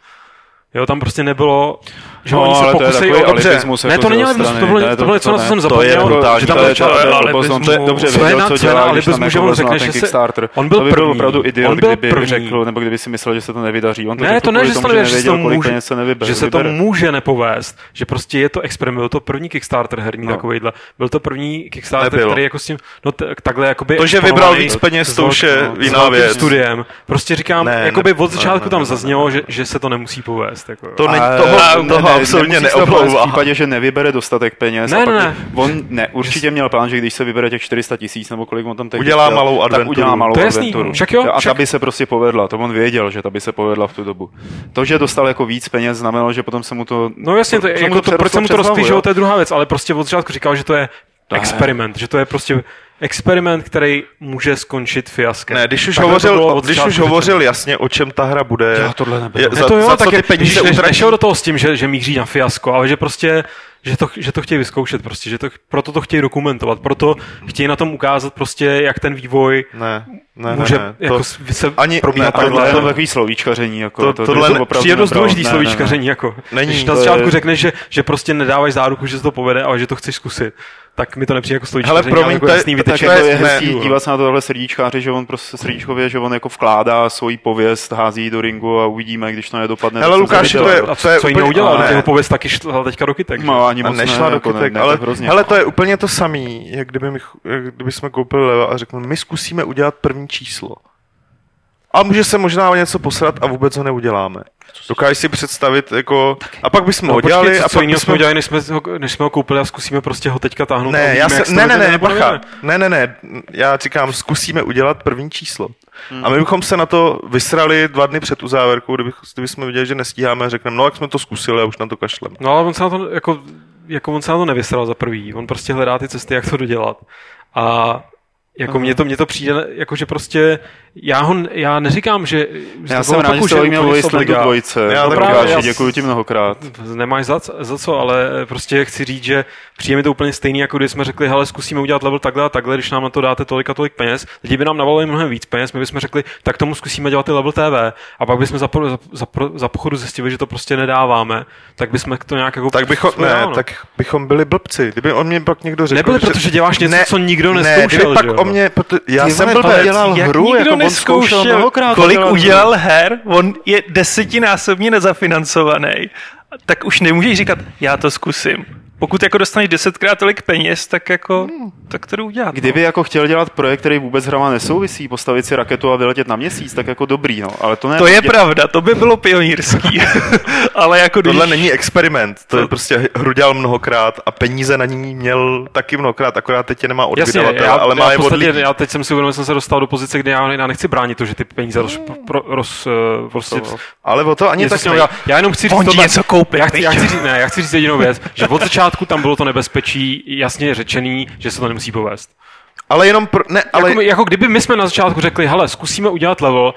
Speaker 3: Jo, tam prostě nebylo, že
Speaker 2: No,
Speaker 3: oni se
Speaker 2: takový
Speaker 3: o dobře.
Speaker 2: alibismus
Speaker 3: Ne,
Speaker 2: jako
Speaker 3: to
Speaker 2: z
Speaker 3: není alibismus, to bylo,
Speaker 2: Ne,
Speaker 3: to bylo něco, na co jsem zapomněl,
Speaker 2: brutální,
Speaker 3: že tam
Speaker 2: to
Speaker 3: byl
Speaker 2: je dobře
Speaker 3: Co je
Speaker 2: věděl,
Speaker 3: na-
Speaker 2: co
Speaker 3: na
Speaker 2: dělá,
Speaker 3: alibismus,
Speaker 2: jako
Speaker 3: že on řekne, že se-
Speaker 2: Kickstarter.
Speaker 3: on byl
Speaker 2: to by byl
Speaker 3: první.
Speaker 2: opravdu idiot,
Speaker 3: On byl
Speaker 2: kdyby
Speaker 3: první.
Speaker 2: řekl, nebo kdyby si myslel, že se to nevydaří. On to
Speaker 3: Ne, to ne, že se to, nevěděl, že se to může, že se to může nepovést, že prostě je to experiment, byl to první Kickstarter herní
Speaker 2: No.
Speaker 3: takovejhle, byl to první Kickstarter, který jako s tím, no takhle jakoby
Speaker 1: To, že vybral víc peněz, to už je
Speaker 3: s
Speaker 1: jiná věc.
Speaker 3: studiem. Prostě říkám, jakoby od začátku tam zaznělo, že se to nemusí povést. Jako, jo.
Speaker 1: To není,
Speaker 2: Ale-
Speaker 1: toho,
Speaker 2: ne,
Speaker 1: toho
Speaker 2: ne,
Speaker 1: absolutně
Speaker 2: se
Speaker 1: neomlouvá.
Speaker 2: V případě, že nevybere dostatek peněz.
Speaker 3: Ne,
Speaker 2: a pak,
Speaker 3: ne, ne.
Speaker 2: On ne, určitě měl plán, že když se vybere těch 400 tisíc nebo kolik on tam teď
Speaker 1: Udělá
Speaker 2: chtěl,
Speaker 1: malou
Speaker 2: tak
Speaker 1: adventuru.
Speaker 2: udělá malou
Speaker 3: To jasný,
Speaker 2: adventuru.
Speaker 3: však jo,
Speaker 2: A ta
Speaker 3: však-
Speaker 2: by se prostě povedla, to on věděl, že ta by se povedla v tu dobu. To, že dostal jako víc peněz, znamenalo, že potom se mu to...
Speaker 3: No jasně, to, jako to, proč jsem mu to
Speaker 2: jo.
Speaker 3: to je druhá věc, ale prostě od začátku říkal, že to je
Speaker 2: Ne.
Speaker 3: experiment, že to je prostě experiment, který může skončit fiaskem.
Speaker 1: Ne, když už
Speaker 3: bylo
Speaker 1: hovořil, když už hovořil jasně, o čem ta hra bude.
Speaker 2: Já tohle neberu.
Speaker 1: je-
Speaker 3: Ne,
Speaker 1: za,
Speaker 3: to jo,
Speaker 1: za
Speaker 3: tak
Speaker 1: co ty
Speaker 3: je-
Speaker 1: peníze
Speaker 3: ne-
Speaker 1: utratí.
Speaker 3: nešel do toho s tím, že, že míří na fiasko, ale že prostě že to, že to chtějí vyzkoušet prostě, že to, proto to chtějí dokumentovat, proto chtějí na tom ukázat prostě, jak ten vývoj
Speaker 1: Ne, ne,
Speaker 3: může
Speaker 1: ne, ne.
Speaker 3: jako
Speaker 1: To,
Speaker 3: se
Speaker 1: ani-
Speaker 3: probíhat
Speaker 1: ne,
Speaker 2: Tohle
Speaker 3: takhle.
Speaker 2: je to takový slovíčkaření. Jako,
Speaker 1: To-
Speaker 2: to,
Speaker 1: tohle
Speaker 2: to,
Speaker 1: ne-
Speaker 2: opravdu
Speaker 3: Přijde dost důležitý
Speaker 2: Ne, ne,
Speaker 3: slovíčkaření, jako.
Speaker 1: Není,
Speaker 3: Když na
Speaker 2: je-
Speaker 3: začátku řekneš, že, že prostě nedáváš záruku, že se to povede, ale že to chceš zkusit, tak mi to nepřijde jako slovíčkaření,
Speaker 1: promiň,
Speaker 3: ale jako
Speaker 1: to je-
Speaker 3: jasný
Speaker 1: tak
Speaker 2: Tak jako
Speaker 1: je- ne,
Speaker 2: hezký
Speaker 1: jo.
Speaker 2: dívat se na tohle srdíčkáře, že on prostě srdíčkově, že on jako vkládá svoji pověst, hází ji do ringu a uvidíme, když to nedopadne.
Speaker 1: Lukáši,
Speaker 2: zaviděl,
Speaker 1: to je-
Speaker 2: jako.
Speaker 1: To je
Speaker 3: co, jiného udělal?
Speaker 1: ale-
Speaker 3: Jeho pověst taky šla teďka do kytek.
Speaker 2: No, ani moc
Speaker 1: nešla
Speaker 2: ne,
Speaker 1: do
Speaker 2: jako
Speaker 1: kytek,
Speaker 2: ne,
Speaker 1: ale
Speaker 2: hrozně.
Speaker 1: hele, to je úplně to samý, jak kdyby, my, jak kdyby jsme koupili leva a řekli, my zkusíme udělat první číslo. A může se možná o něco posrat a vůbec ho neuděláme. Dokážeš si představit, jako, a pak bychom
Speaker 3: No,
Speaker 1: ho
Speaker 3: počkej,
Speaker 1: dělali
Speaker 3: co,
Speaker 1: a
Speaker 3: co
Speaker 1: pak
Speaker 3: jiného jsme
Speaker 1: bychom...
Speaker 3: udělali, než jsme, ho, než jsme ho koupili a zkusíme prostě ho teďka táhnout. a
Speaker 1: Ne, já se, ne, ne, ne, bacha, ne, ne, ne, já říkám, zkusíme udělat první číslo.
Speaker 3: Hmm.
Speaker 1: A my bychom se na to vysrali dva dny před uzávěrkou, kdybych, kdybychom viděli, že nestíháme, řekneme, no jak jsme to zkusili a už na to kašlem.
Speaker 3: No ale on se na to, jako, jako on se na to nevysral za prvý. On prostě hledá ty cesty, jak to dodělat. A jako mně to, mně to přijde, jako že prostě, já ho, já neříkám, že...
Speaker 2: Já jsem rád, že jsi měl Wastelandu
Speaker 3: obliga.
Speaker 2: dvojce.
Speaker 1: Já taky,
Speaker 2: Lukáši,
Speaker 3: já-
Speaker 2: děkuji ti mnohokrát.
Speaker 3: Nemáš za, za co, ale prostě chci říct, že přijde mi to úplně stejný, jako když jsme řekli, hele, zkusíme udělat level takhle a takhle, když nám na to dáte tolik a tolik peněz. Lidi by nám navalili mnohem víc peněz, my bychom řekli, tak tomu zkusíme dělat i level TV. A pak bychom za, po- za, za, za pochodu zjistili, že to prostě nedáváme, tak bychom to nějak jako
Speaker 1: Tak bychom, ne,
Speaker 3: no.
Speaker 1: tak bychom byli blbci. Kdyby on mě pak někdo řekl...
Speaker 3: Nebyli,
Speaker 1: že-
Speaker 3: protože děláš něco, co nikdo
Speaker 1: ne, o mě, proto, já
Speaker 2: Ty
Speaker 1: jsem blbec.
Speaker 2: dělal
Speaker 4: Jak
Speaker 2: hru,
Speaker 4: nikdo
Speaker 2: jako on zkoušel
Speaker 4: neskoušel,
Speaker 2: mnohokrát
Speaker 4: kolik
Speaker 2: udělat hru.
Speaker 4: udělal her, on je desetinásobně nezafinancovaný, tak už nemůžeš říkat, já to zkusím. Pokud jako dostaneš desetkrát tolik peněz, tak jako, tak to udělat.
Speaker 2: Kdyby jako chtěl dělat projekt, který vůbec hrama nesouvisí, postavit si raketu a vyletět na měsíc, tak jako dobrý, no. Ale to ne.
Speaker 4: To je
Speaker 2: dě-
Speaker 4: pravda, to by bylo pionýrský. (laughs) Ale jako když...
Speaker 1: Tohle není experiment, to je prostě hru dělal mnohokrát a peníze na ní měl taky mnohokrát, akorát teď je nemá od
Speaker 3: Jasně, já,
Speaker 1: ale má
Speaker 3: já,
Speaker 1: je od
Speaker 3: podstatě,
Speaker 1: lidí.
Speaker 3: já teď jsem si uvědomil, že jsem se dostal do pozice, kde já, já nechci bránit to, že ty peníze roz, pro, roz, eh, prostě
Speaker 1: Ale o to ani tak
Speaker 3: udělat. Já jenom chci říct tohle-
Speaker 4: něco koupil,
Speaker 3: já chci, já, chci říct, ne, já chci říct jedinou věc, že od začátku (laughs) tam bylo to nebezpečí jasně řečený, že se to nemusí povést.
Speaker 1: Ale jenom pro, ne, ale
Speaker 3: Jako, jako kdyby my jsme na začátku řekli, hele, zkusíme udělat level,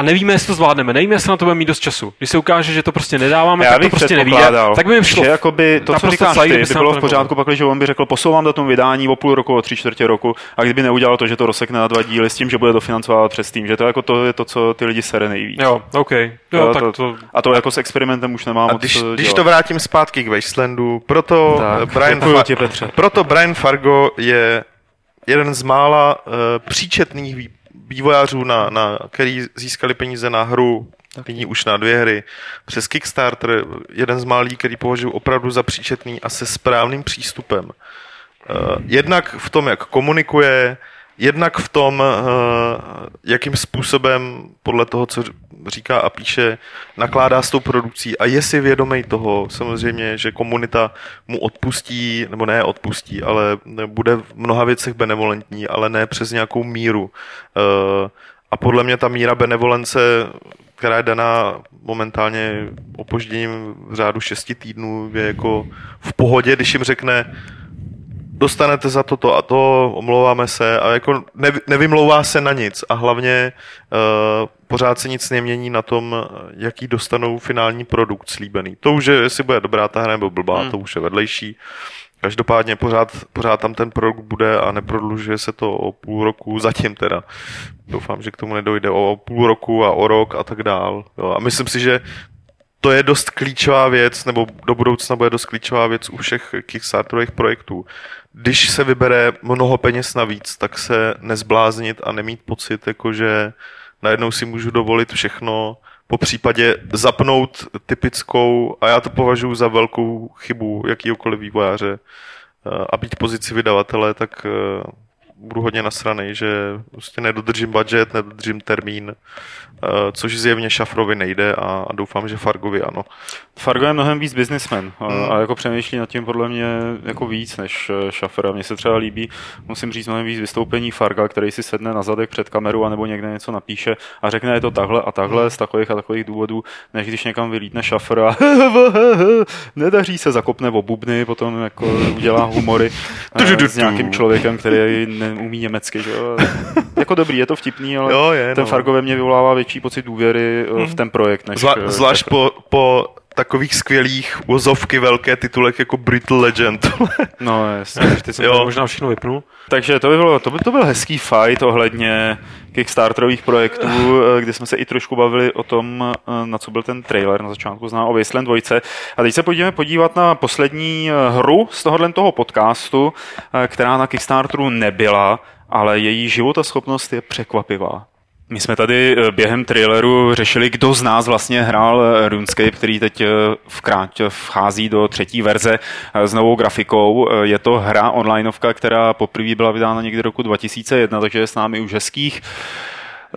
Speaker 3: a nevíme, jestli to zvládneme, nevíme, jestli na to budeme mít dost času. Když se ukáže, že to prostě nedáváme,
Speaker 2: Já
Speaker 3: tak to prostě nevíde,
Speaker 2: předpokládal,
Speaker 3: tak by mi šlo.
Speaker 2: že jakoby to, co říkáš ty,
Speaker 3: kdyby
Speaker 2: by
Speaker 3: se nám
Speaker 2: bylo
Speaker 3: to
Speaker 2: v pořádku, pakli, že on by řekl, posouvám datum vydání o půl roku, o tři čtvrtě roku, a kdyby neudělal to, že to rozsekne na dva díly s tím, že bude dofinancovat přes tým, že to, jako to je to, co ty lidi sere nejvíc.
Speaker 3: Jo, OK. Jo,
Speaker 2: Jo,
Speaker 3: tak
Speaker 2: to-
Speaker 3: to...
Speaker 2: A to jako s experimentem už nemám
Speaker 1: a když, když
Speaker 2: dělat.
Speaker 1: to vrátím zpátky k Wastelandu, proto
Speaker 2: Tak,
Speaker 1: tak, Brian, Fa- proto Brian Fargo je jeden z mála uh, příčetných vý- vývojářů, na, na, který získali peníze na hru, nyní už na dvě hry, přes Kickstarter, jeden z málých, který považuji opravdu za příčetný a se správným přístupem. Uh, jednak v tom, jak komunikuje, jednak v tom, uh, jakým způsobem podle toho, co říká a píše, nakládá s tou produkcí a je si vědomý toho, samozřejmě, že komunita mu odpustí, nebo ne odpustí, ale bude v mnoha věcech benevolentní, ale ne přes nějakou míru. Uh, a podle mě ta míra benevolence, která je daná momentálně opožděním v řádu šesti týdnů, je jako v pohodě, když jim řekne, dostanete za toto a to, omlouváme se a jako nevy, nevymlouvá se na nic a hlavně uh, pořád se nic nemění na tom, jaký dostanou finální produkt slíbený. To už je, jestli bude dobrá ta hra nebo blbá, hmm. to už je vedlejší. Každopádně pořád, pořád tam ten produkt bude a neprodlužuje se to o půl roku, zatím teda. Doufám, že k tomu nedojde o půl roku a o rok a tak dál. Jo. A myslím si, že to je dost klíčová věc, nebo do budoucna bude dost klíčová věc u všech Kickstarterových projektů. Když se vybere mnoho peněz navíc, tak se nezbláznit a nemít pocit, jako že najednou si můžu dovolit všechno, po případě zapnout typickou, a já to považuji za velkou chybu jakýkoliv vývojáře, eh, a být pozici vydavatele, tak eh, budu hodně nasranej, že prostě nedodržím budget, nedodržím termín, eh, což zjevně Šafrovi nejde a, a doufám, že Fargovi ano.
Speaker 2: Fargo je mnohem víc businessman a,
Speaker 1: Hmm.
Speaker 2: a jako přemýšlí nad tím podle mě jako víc než eh, Schaffer. A mně se třeba líbí, musím říct mnohem víc vystoupení Farga, který si sedne na zadek před kameru anebo někde něco napíše a řekne je to takhle a takhle z takových a takových důvodů, než když někam vylítne Schaffer a (laughs) nedaří se, zakopne o bubny, potom jako udělá humory (laughs) eh, s nějakým člověkem, který ne, umí německy, že jo. (laughs) jako dobrý, je to vtipný, ale
Speaker 1: Jo, je,
Speaker 2: ten
Speaker 1: no.
Speaker 2: Fargo ve mně vyvolává větší pocit důvěry eh, v ten projekt, než... Eh,
Speaker 1: zvlášť
Speaker 2: tak-
Speaker 1: po, po takových skvělých úzovky velké titulek jako Brittle Legend. (laughs)
Speaker 2: No, jasně.
Speaker 3: Teď jsem možná všechno vypnul.
Speaker 2: Takže to by, bylo, to by to byl hezký fight ohledně Kickstarterových projektů, eh, kdy jsme se i trošku bavili o tom, eh, na co byl ten trailer na začátku zná o Wasteland 2. A teď se pojďme podívat na poslední eh, hru z tohohle toho podcastu, která na Kickstarteru nebyla, ale její životaschopnost je překvapivá. My jsme tady eh, během traileru řešili, kdo z nás vlastně hrál eh, RuneScape, který teď eh, vkrát vchází do třetí verze s novou grafikou. Je to hra onlineovka, která poprvé byla vydána někdy roku 2001, takže je s námi už hezkých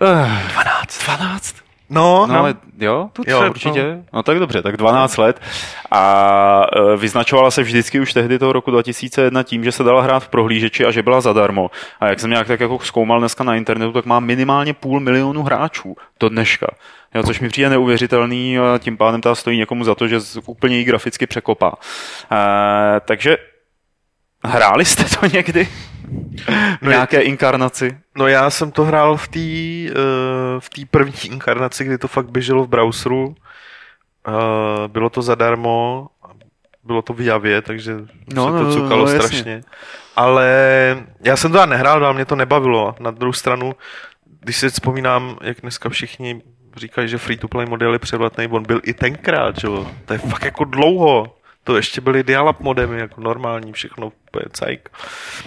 Speaker 2: eh, 12. 12.
Speaker 1: No,
Speaker 2: No, ale jo, to
Speaker 1: Jo,
Speaker 2: určitě. No tak dobře, tak 12 let. A e, vyznačovala se vždycky už tehdy toho roku 2001 tím, že se dala hrát v prohlížeči a že byla zadarmo. A jak jsem nějak tak jako zkoumal dneska na internetu, tak má minimálně půl milionu hráčů do dneška. Jo, což mi přijde neuvěřitelný a tím pádem ta stojí někomu za to, že úplně ji graficky překopá. E, takže hráli jste to někdy?
Speaker 1: No,
Speaker 2: Nějaké inkarnaci?
Speaker 1: No já jsem to hrál v té uh, v té první inkarnaci, kdy to fakt běželo v browseru. Uh, bylo to zadarmo, bylo to v Javě, takže
Speaker 2: No,
Speaker 1: se
Speaker 2: no,
Speaker 1: to
Speaker 2: no,
Speaker 1: cukalo
Speaker 2: no, jasně.
Speaker 1: strašně. Ale já jsem to já nehrál, ale mě to nebavilo. Na druhou stranu, když si vzpomínám, jak dneska všichni říkají, že free-to-play model je převratný, on byl i tenkrát, že jo. To je fakt jako dlouho. To ještě byly dial-up modemy, jako normální, všechno úplně cajk.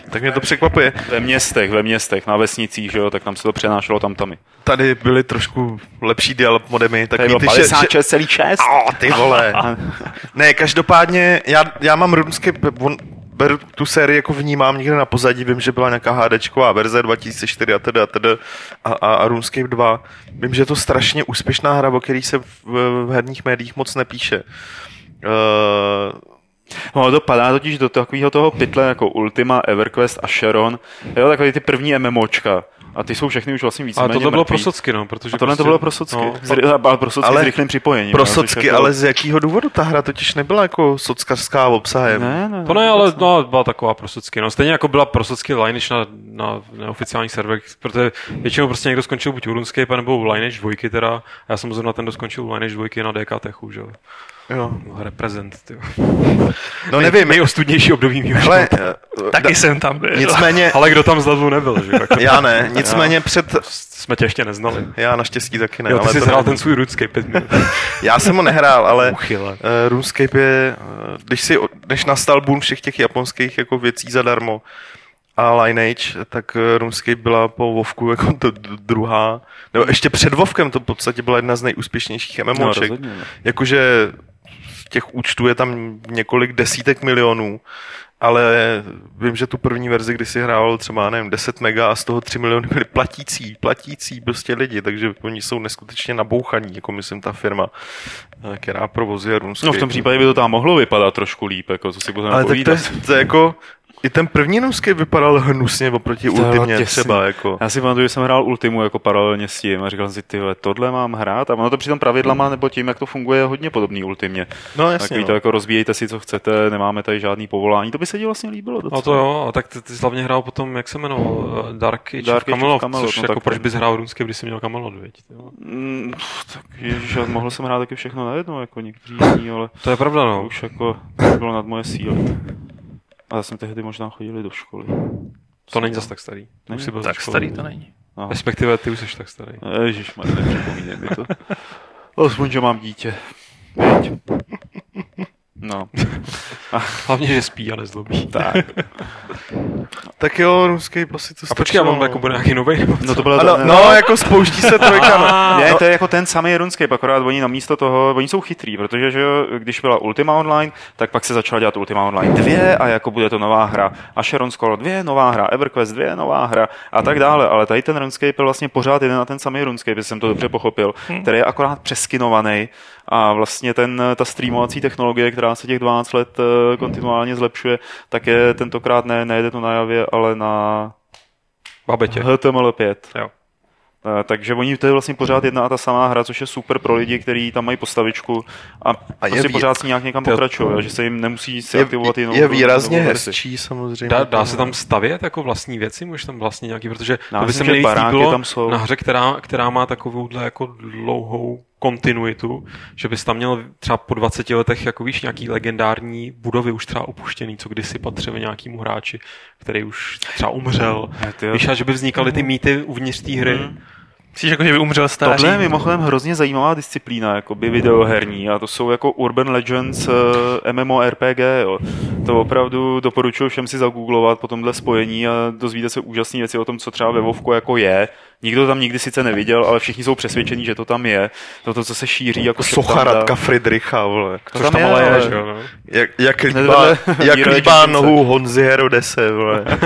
Speaker 1: Tak mě to překvapuje.
Speaker 2: Ve městech, ve městech, na vesnicích, že jo, tak tam se to přenášelo tam tamy.
Speaker 1: Tady byly trošku lepší dial modemy. Tak
Speaker 2: Tady bylo
Speaker 1: víte, že, že,
Speaker 2: 56,6.
Speaker 1: oh, ty vole. ne, každopádně, já, já mám RuneScape, on, beru tu sérii jako vnímám někde na pozadí, vím, že byla nějaká HDčková verze 2004 a teda, a teda a, a, a RuneScape 2. Vím, že je to strašně úspěšná hra, o který se v, v herních médiích moc nepíše. Uh,
Speaker 2: No, to padá totiž do takového toho pytle jako Ultima, EverQuest a Sharon. Jo, takové ty první MMOčka. A ty jsou všechny už vlastně víc
Speaker 3: Ale tohle bylo pro socky, no, protože
Speaker 2: A tohle to bylo pro socky.
Speaker 3: No,
Speaker 2: No, ale pro socky
Speaker 1: ale
Speaker 2: s rychlým připojením.
Speaker 1: pro socky, ale z jakého důvodu ta hra totiž nebyla jako sockařská obsahem?
Speaker 2: Ne, ne,
Speaker 3: To ne, ale no, byla taková prosocky. No, stejně jako byla prosocky Lineage na, na neoficiálních serverech, protože většinou prostě někdo skončil buď u RuneScape, nebo u Lineage 2 teda. A já jsem zrovna ten, kdo skončil u Lineage 2 na DK Techu, že jo.
Speaker 1: Jo.
Speaker 3: Reprezent, ty. (laughs)
Speaker 1: No nevím,
Speaker 3: Nejostudnější období mýho
Speaker 1: hele, eh,
Speaker 4: Taky jsem tam byl.
Speaker 1: nicméně, (laughs)
Speaker 3: Ale kdo tam z Ledvu nebyl, že. Jako-
Speaker 1: já ne, nicméně před,
Speaker 3: Jsme tě ještě neznali.
Speaker 1: já naštěstí taky ne,
Speaker 3: Jo, ty
Speaker 1: ale
Speaker 3: jsi
Speaker 1: to
Speaker 3: hrál ten svůj RuneScape 5 minut. (laughs)
Speaker 1: Já jsem ho nehrál, ale
Speaker 3: Uchyle.
Speaker 1: uh, RuneScape je, uh, když, si, když nastal boom všech těch japonských jako věcí zadarmo a Lineage, tak uh, RuneScape byla po Vovku jako d- druhá, nebo ještě před Vovkem to v podstatě byla jedna z nejúspěšnějších
Speaker 2: No,
Speaker 1: MMOček.
Speaker 2: rozhodně, no.
Speaker 1: Jakože těch účtů je tam několik desítek milionů, ale vím, že tu první verzi, kdy si hrál třeba, nevím, 10 mega a z toho 3 miliony byly platící, platící prostě lidi, takže oni jsou neskutečně nabouchaní, jako myslím ta firma, eh, která provozuje RuneScape.
Speaker 2: No v tom případě by to tam mohlo vypadat trošku líp, jako co si budeme
Speaker 1: ale tak to je, to je jako, i ten první RuneScape vypadal hnusně oproti
Speaker 2: To
Speaker 1: Ultimě třeba, jako.
Speaker 2: Já si pamatuju, že jsem hrál Ultimu jako paralelně s tím a říkal jsem si, ty vole, tohle mám hrát a ono to přitom pravidlama nebo tím, jak to funguje, je hodně podobný Ultimě.
Speaker 1: No jasně,
Speaker 2: Takový
Speaker 1: no.
Speaker 2: to jako rozvíjejte si, co chcete, nemáme tady žádný povolání, to by se ti vlastně líbilo docela.
Speaker 3: No to jo, a tak ty, ty jsi hlavně hrál potom, jak se jmenoval, eh, Dark Age
Speaker 2: Dark Age of
Speaker 3: Camelot,
Speaker 2: Camelot,
Speaker 3: což
Speaker 2: no
Speaker 3: jako
Speaker 2: tak
Speaker 3: proč bys hrál RuneScape, když jsi měl Camelot, jo?
Speaker 2: Mm, tak ježiš, mohl jsem hrát taky všechno najednou, jako někteří jiní, ale
Speaker 3: To je pravda,
Speaker 2: to
Speaker 3: no.
Speaker 2: už jako bylo nad moje síly. A já jsem tehdy možná chodili do školy.
Speaker 3: To není zas tak starý.
Speaker 2: Není?
Speaker 3: Už jsi byl
Speaker 4: Tak starý to není.
Speaker 2: Aha.
Speaker 3: Respektive ty už jsi tak starý.
Speaker 2: Ježiš, nepřipomínej mi to. Aspoň, že mám dítě. (laughs) No,
Speaker 3: Hlavně, že spí a nezlobí.
Speaker 2: tak. (laughs)
Speaker 1: Tak jo, RuneScape asi to
Speaker 3: A počkej, a
Speaker 1: stačilo.
Speaker 3: on jako bude nějaký nový?
Speaker 2: No to bylo
Speaker 1: Ano,
Speaker 2: to,
Speaker 1: no, jako spouští se trojka, (laughs) no.
Speaker 2: Ne, to je jako ten samý RuneScape, akorát oni namísto toho, oni jsou chytrý, protože že když byla Ultima Online, tak pak se začala dělat Ultima Online 2 a jako bude to nová hra. A Sharon Scholar 2, nová hra, EverQuest 2, nová hra a tak dále. Ale tady ten RuneScape je vlastně pořád jeden na ten samý RuneScape, jestli jsem to dobře pochopil, který je akorát přeskinovaný a vlastně ten, ta streamovací technologie, která se těch 12 let eh, kontinuálně zlepšuje, tak je tentokrát ne, nejde to na javě, ale na
Speaker 3: Babetě.
Speaker 2: HTML5.
Speaker 3: Jo.
Speaker 2: Eh, takže oni to je vlastně pořád jedna a ta samá hra, což je super pro lidi, kteří tam mají postavičku a, a prostě je, pořád si nějak někam pokračují, že se jim nemusí si aktivovat jinou
Speaker 1: Je výrazně hezčí samozřejmě.
Speaker 3: Dá, dá se tam stavět jako vlastní věci, můžeš tam vlastně nějaký, protože to by se mi líbilo tam jsou. na hře, která, která má takovouhle jako dlouhou kontinuitu, že bys tam měl třeba po 20 letech jako víš, nějaký legendární budovy už třeba opuštěný, co kdysi patřily nějakému hráči, který už třeba umřel. Víš, a že by vznikaly ty mýty uvnitř té hry. Mm
Speaker 4: Myslíš, jako, že by umřel stáří?
Speaker 2: Tohle je mimochodem hrozně zajímavá disciplína, jako by videoherní a to jsou jako Urban Legends uh, eh, MMORPG, jo. To opravdu doporučuji všem si zagooglovat po tomhle spojení a dozvíte se úžasné věci o tom, co třeba ve Vovku jako je. Nikdo tam nikdy sice neviděl, ale všichni jsou přesvědčení, že to tam je. To, to co se šíří jako
Speaker 1: Socha Radka Friedricha, vole.
Speaker 2: To tam, tam je, ale je, že, no.
Speaker 1: Jak, jak líbá, jak líbá nohu Honzi Herodese, vole. (laughs)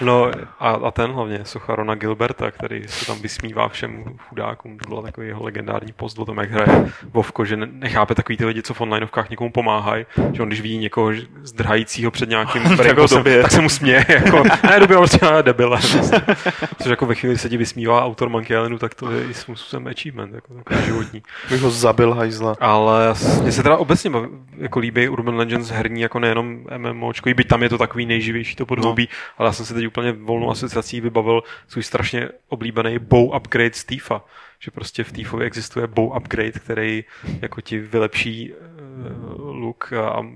Speaker 3: no a, a ten hlavně, Socha Rona Gilberta, který se tam vysmívá všem chudákům. To byl takový jeho legendární post o tom, jak hraje Vovko, že nechápe takový ty lidi, co v onlineovkách někomu pomáhají, že on když vidí někoho zdrhajícího před nějakým (laughs) breakosem, tak se mu směje, jako, ne, době prostě debile. (laughs) (laughs) Což jako ve chvíli se ti vysmívá autor Monkey Islandu, tak to je i způsobem achievement, jako takový životní.
Speaker 1: Bych ho zabil hajzla.
Speaker 3: Ale mně se teda obecně jako líbí Urban Legends herní, jako nejenom MMOčko, byť tam je to takový nejživější to podhoubí, no. ale já jsem se teď úplně volnou asociací vybavil svůj strašně oblíbený bow upgrade z Tifa. Že prostě v Tifovi existuje bow upgrade, který jako ti vylepší uh, look a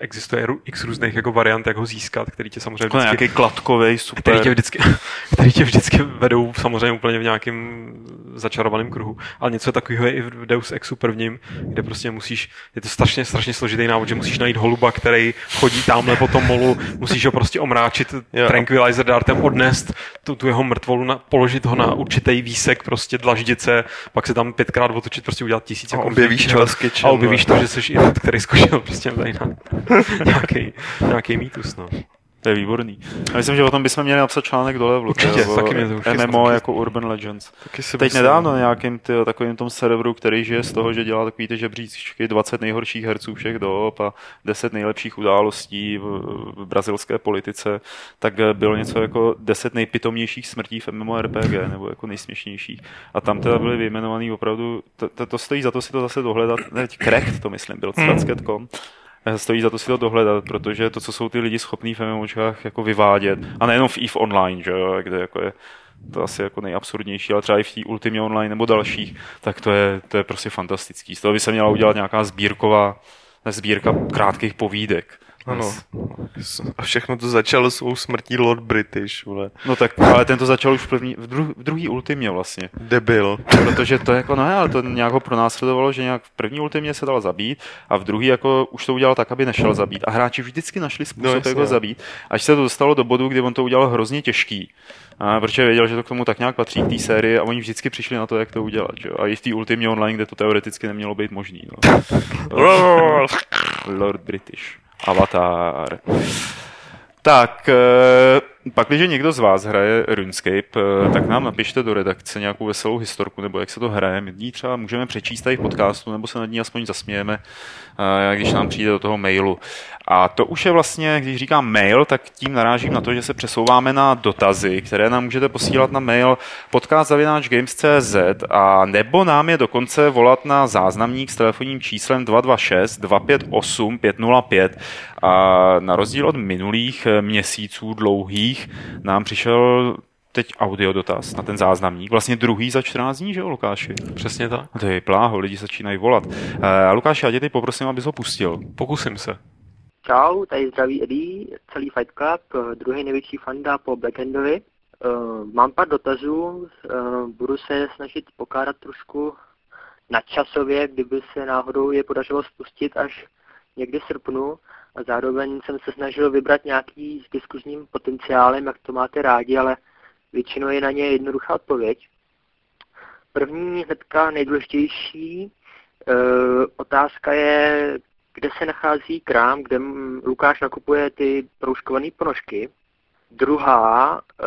Speaker 3: existuje x různých jako variant, jak ho získat, který tě samozřejmě
Speaker 2: vždycky, nějaký kladkový, super.
Speaker 3: Který tě, vždycky, (laughs) který tě vždycky vedou samozřejmě úplně v nějakém začarovaném kruhu. Ale něco takového je i v Deus Exu prvním, kde prostě musíš, je to strašně, strašně složitý návod, že musíš najít holuba, který chodí tamhle po tom molu, musíš ho prostě omráčit (laughs) yeah. tranquilizer dartem, odnést tu, tu jeho mrtvolu, na, položit ho na určitý výsek, prostě dlaždice, pak se tam pětkrát otočit, prostě udělat tisíc.
Speaker 1: A jako objevíš
Speaker 3: a objevíš to, že jsi idiot, který zkoušel prostě tady na (laughs) nějaký, nějaký mýtus, no.
Speaker 2: To je výborný. A myslím, že o tom bychom měli napsat článek dole v
Speaker 3: Určitě, taky mě to už
Speaker 2: MMO taky, jako Urban Legends. Taky si Teď myslím. nedávno na nějakým ty, takovým tom serveru, který žije z toho, že dělá takový ty žebříčky 20 nejhorších herců všech dob a 10 nejlepších událostí v, v brazilské politice, tak bylo něco jako 10 nejpitomnějších smrtí v MMORPG, nebo jako nejsměšnějších. A tam teda byly vyjmenovaný opravdu, to, to, to stojí za to si to zase dohledat, ne, Cracked to myslím, byl hmm. Stojí za to si to dohledat, protože to, co jsou ty lidi schopní v MMOčkách jako vyvádět, a nejenom v EVE Online, že jo, kde jako je to asi jako nejabsurdnější, ale třeba i v té Ultimate Online nebo dalších, tak to je, to je prostě fantastický. Z toho by se měla udělat nějaká sbírková sbírka krátkých povídek
Speaker 1: ano. A všechno to začalo svou smrtí Lord British, vole.
Speaker 2: No tak, ale ten to začal už v, první, v, dru, v druhý ultimě vlastně.
Speaker 1: Debil.
Speaker 2: Protože to jako, no ale to nějak ho pronásledovalo, že nějak v první ultimě se dal zabít a v druhý jako už to udělal tak, aby nešel zabít. A hráči vždycky našli způsob, no, jak ho zabít, až se to dostalo do bodu, kdy on to udělal hrozně těžký. A protože věděl, že to k tomu tak nějak patří k té sérii a oni vždycky přišli na to, jak to udělat. Že? A i v té ultimě online, kde to teoreticky nemělo být možný. No. (laughs) Lord British. Avatar. Tak, eh, pak, když někdo z vás hraje RuneScape, eh, tak nám napište do redakce nějakou veselou historku, nebo jak se to hraje. My ní třeba můžeme přečíst tady v podcastu, nebo se nad ní aspoň zasmějeme, eh, když nám přijde do toho mailu. A to už je vlastně, když říkám mail, tak tím narážím na to, že se přesouváme na dotazy, které nám můžete posílat na mail podcast.games.cz a nebo nám je dokonce volat na záznamník s telefonním číslem 226 258 505 a na rozdíl od minulých měsíců dlouhých nám přišel teď audio dotaz na ten záznamník. Vlastně druhý za 14 dní, že jo, Lukáši?
Speaker 3: Přesně tak.
Speaker 2: To je pláho, lidi začínají volat. Uh, Lukáši, já tě teď poprosím, abys ho pustil.
Speaker 3: Pokusím se.
Speaker 5: Čau, tady zdraví Eddie, celý Fight Club, druhý největší fanda po Blackendovi. Uh, mám pár dotazů, uh, budu se snažit pokládat trošku nadčasově, kdyby se náhodou je podařilo spustit až někdy v srpnu. A zároveň jsem se snažil vybrat nějaký s diskuzním potenciálem, jak to máte rádi, ale většinou je na ně jednoduchá odpověď. První hnedka nejdůležitější e, otázka je, kde se nachází krám, kde Lukáš nakupuje ty proužkované ponožky. Druhá, e,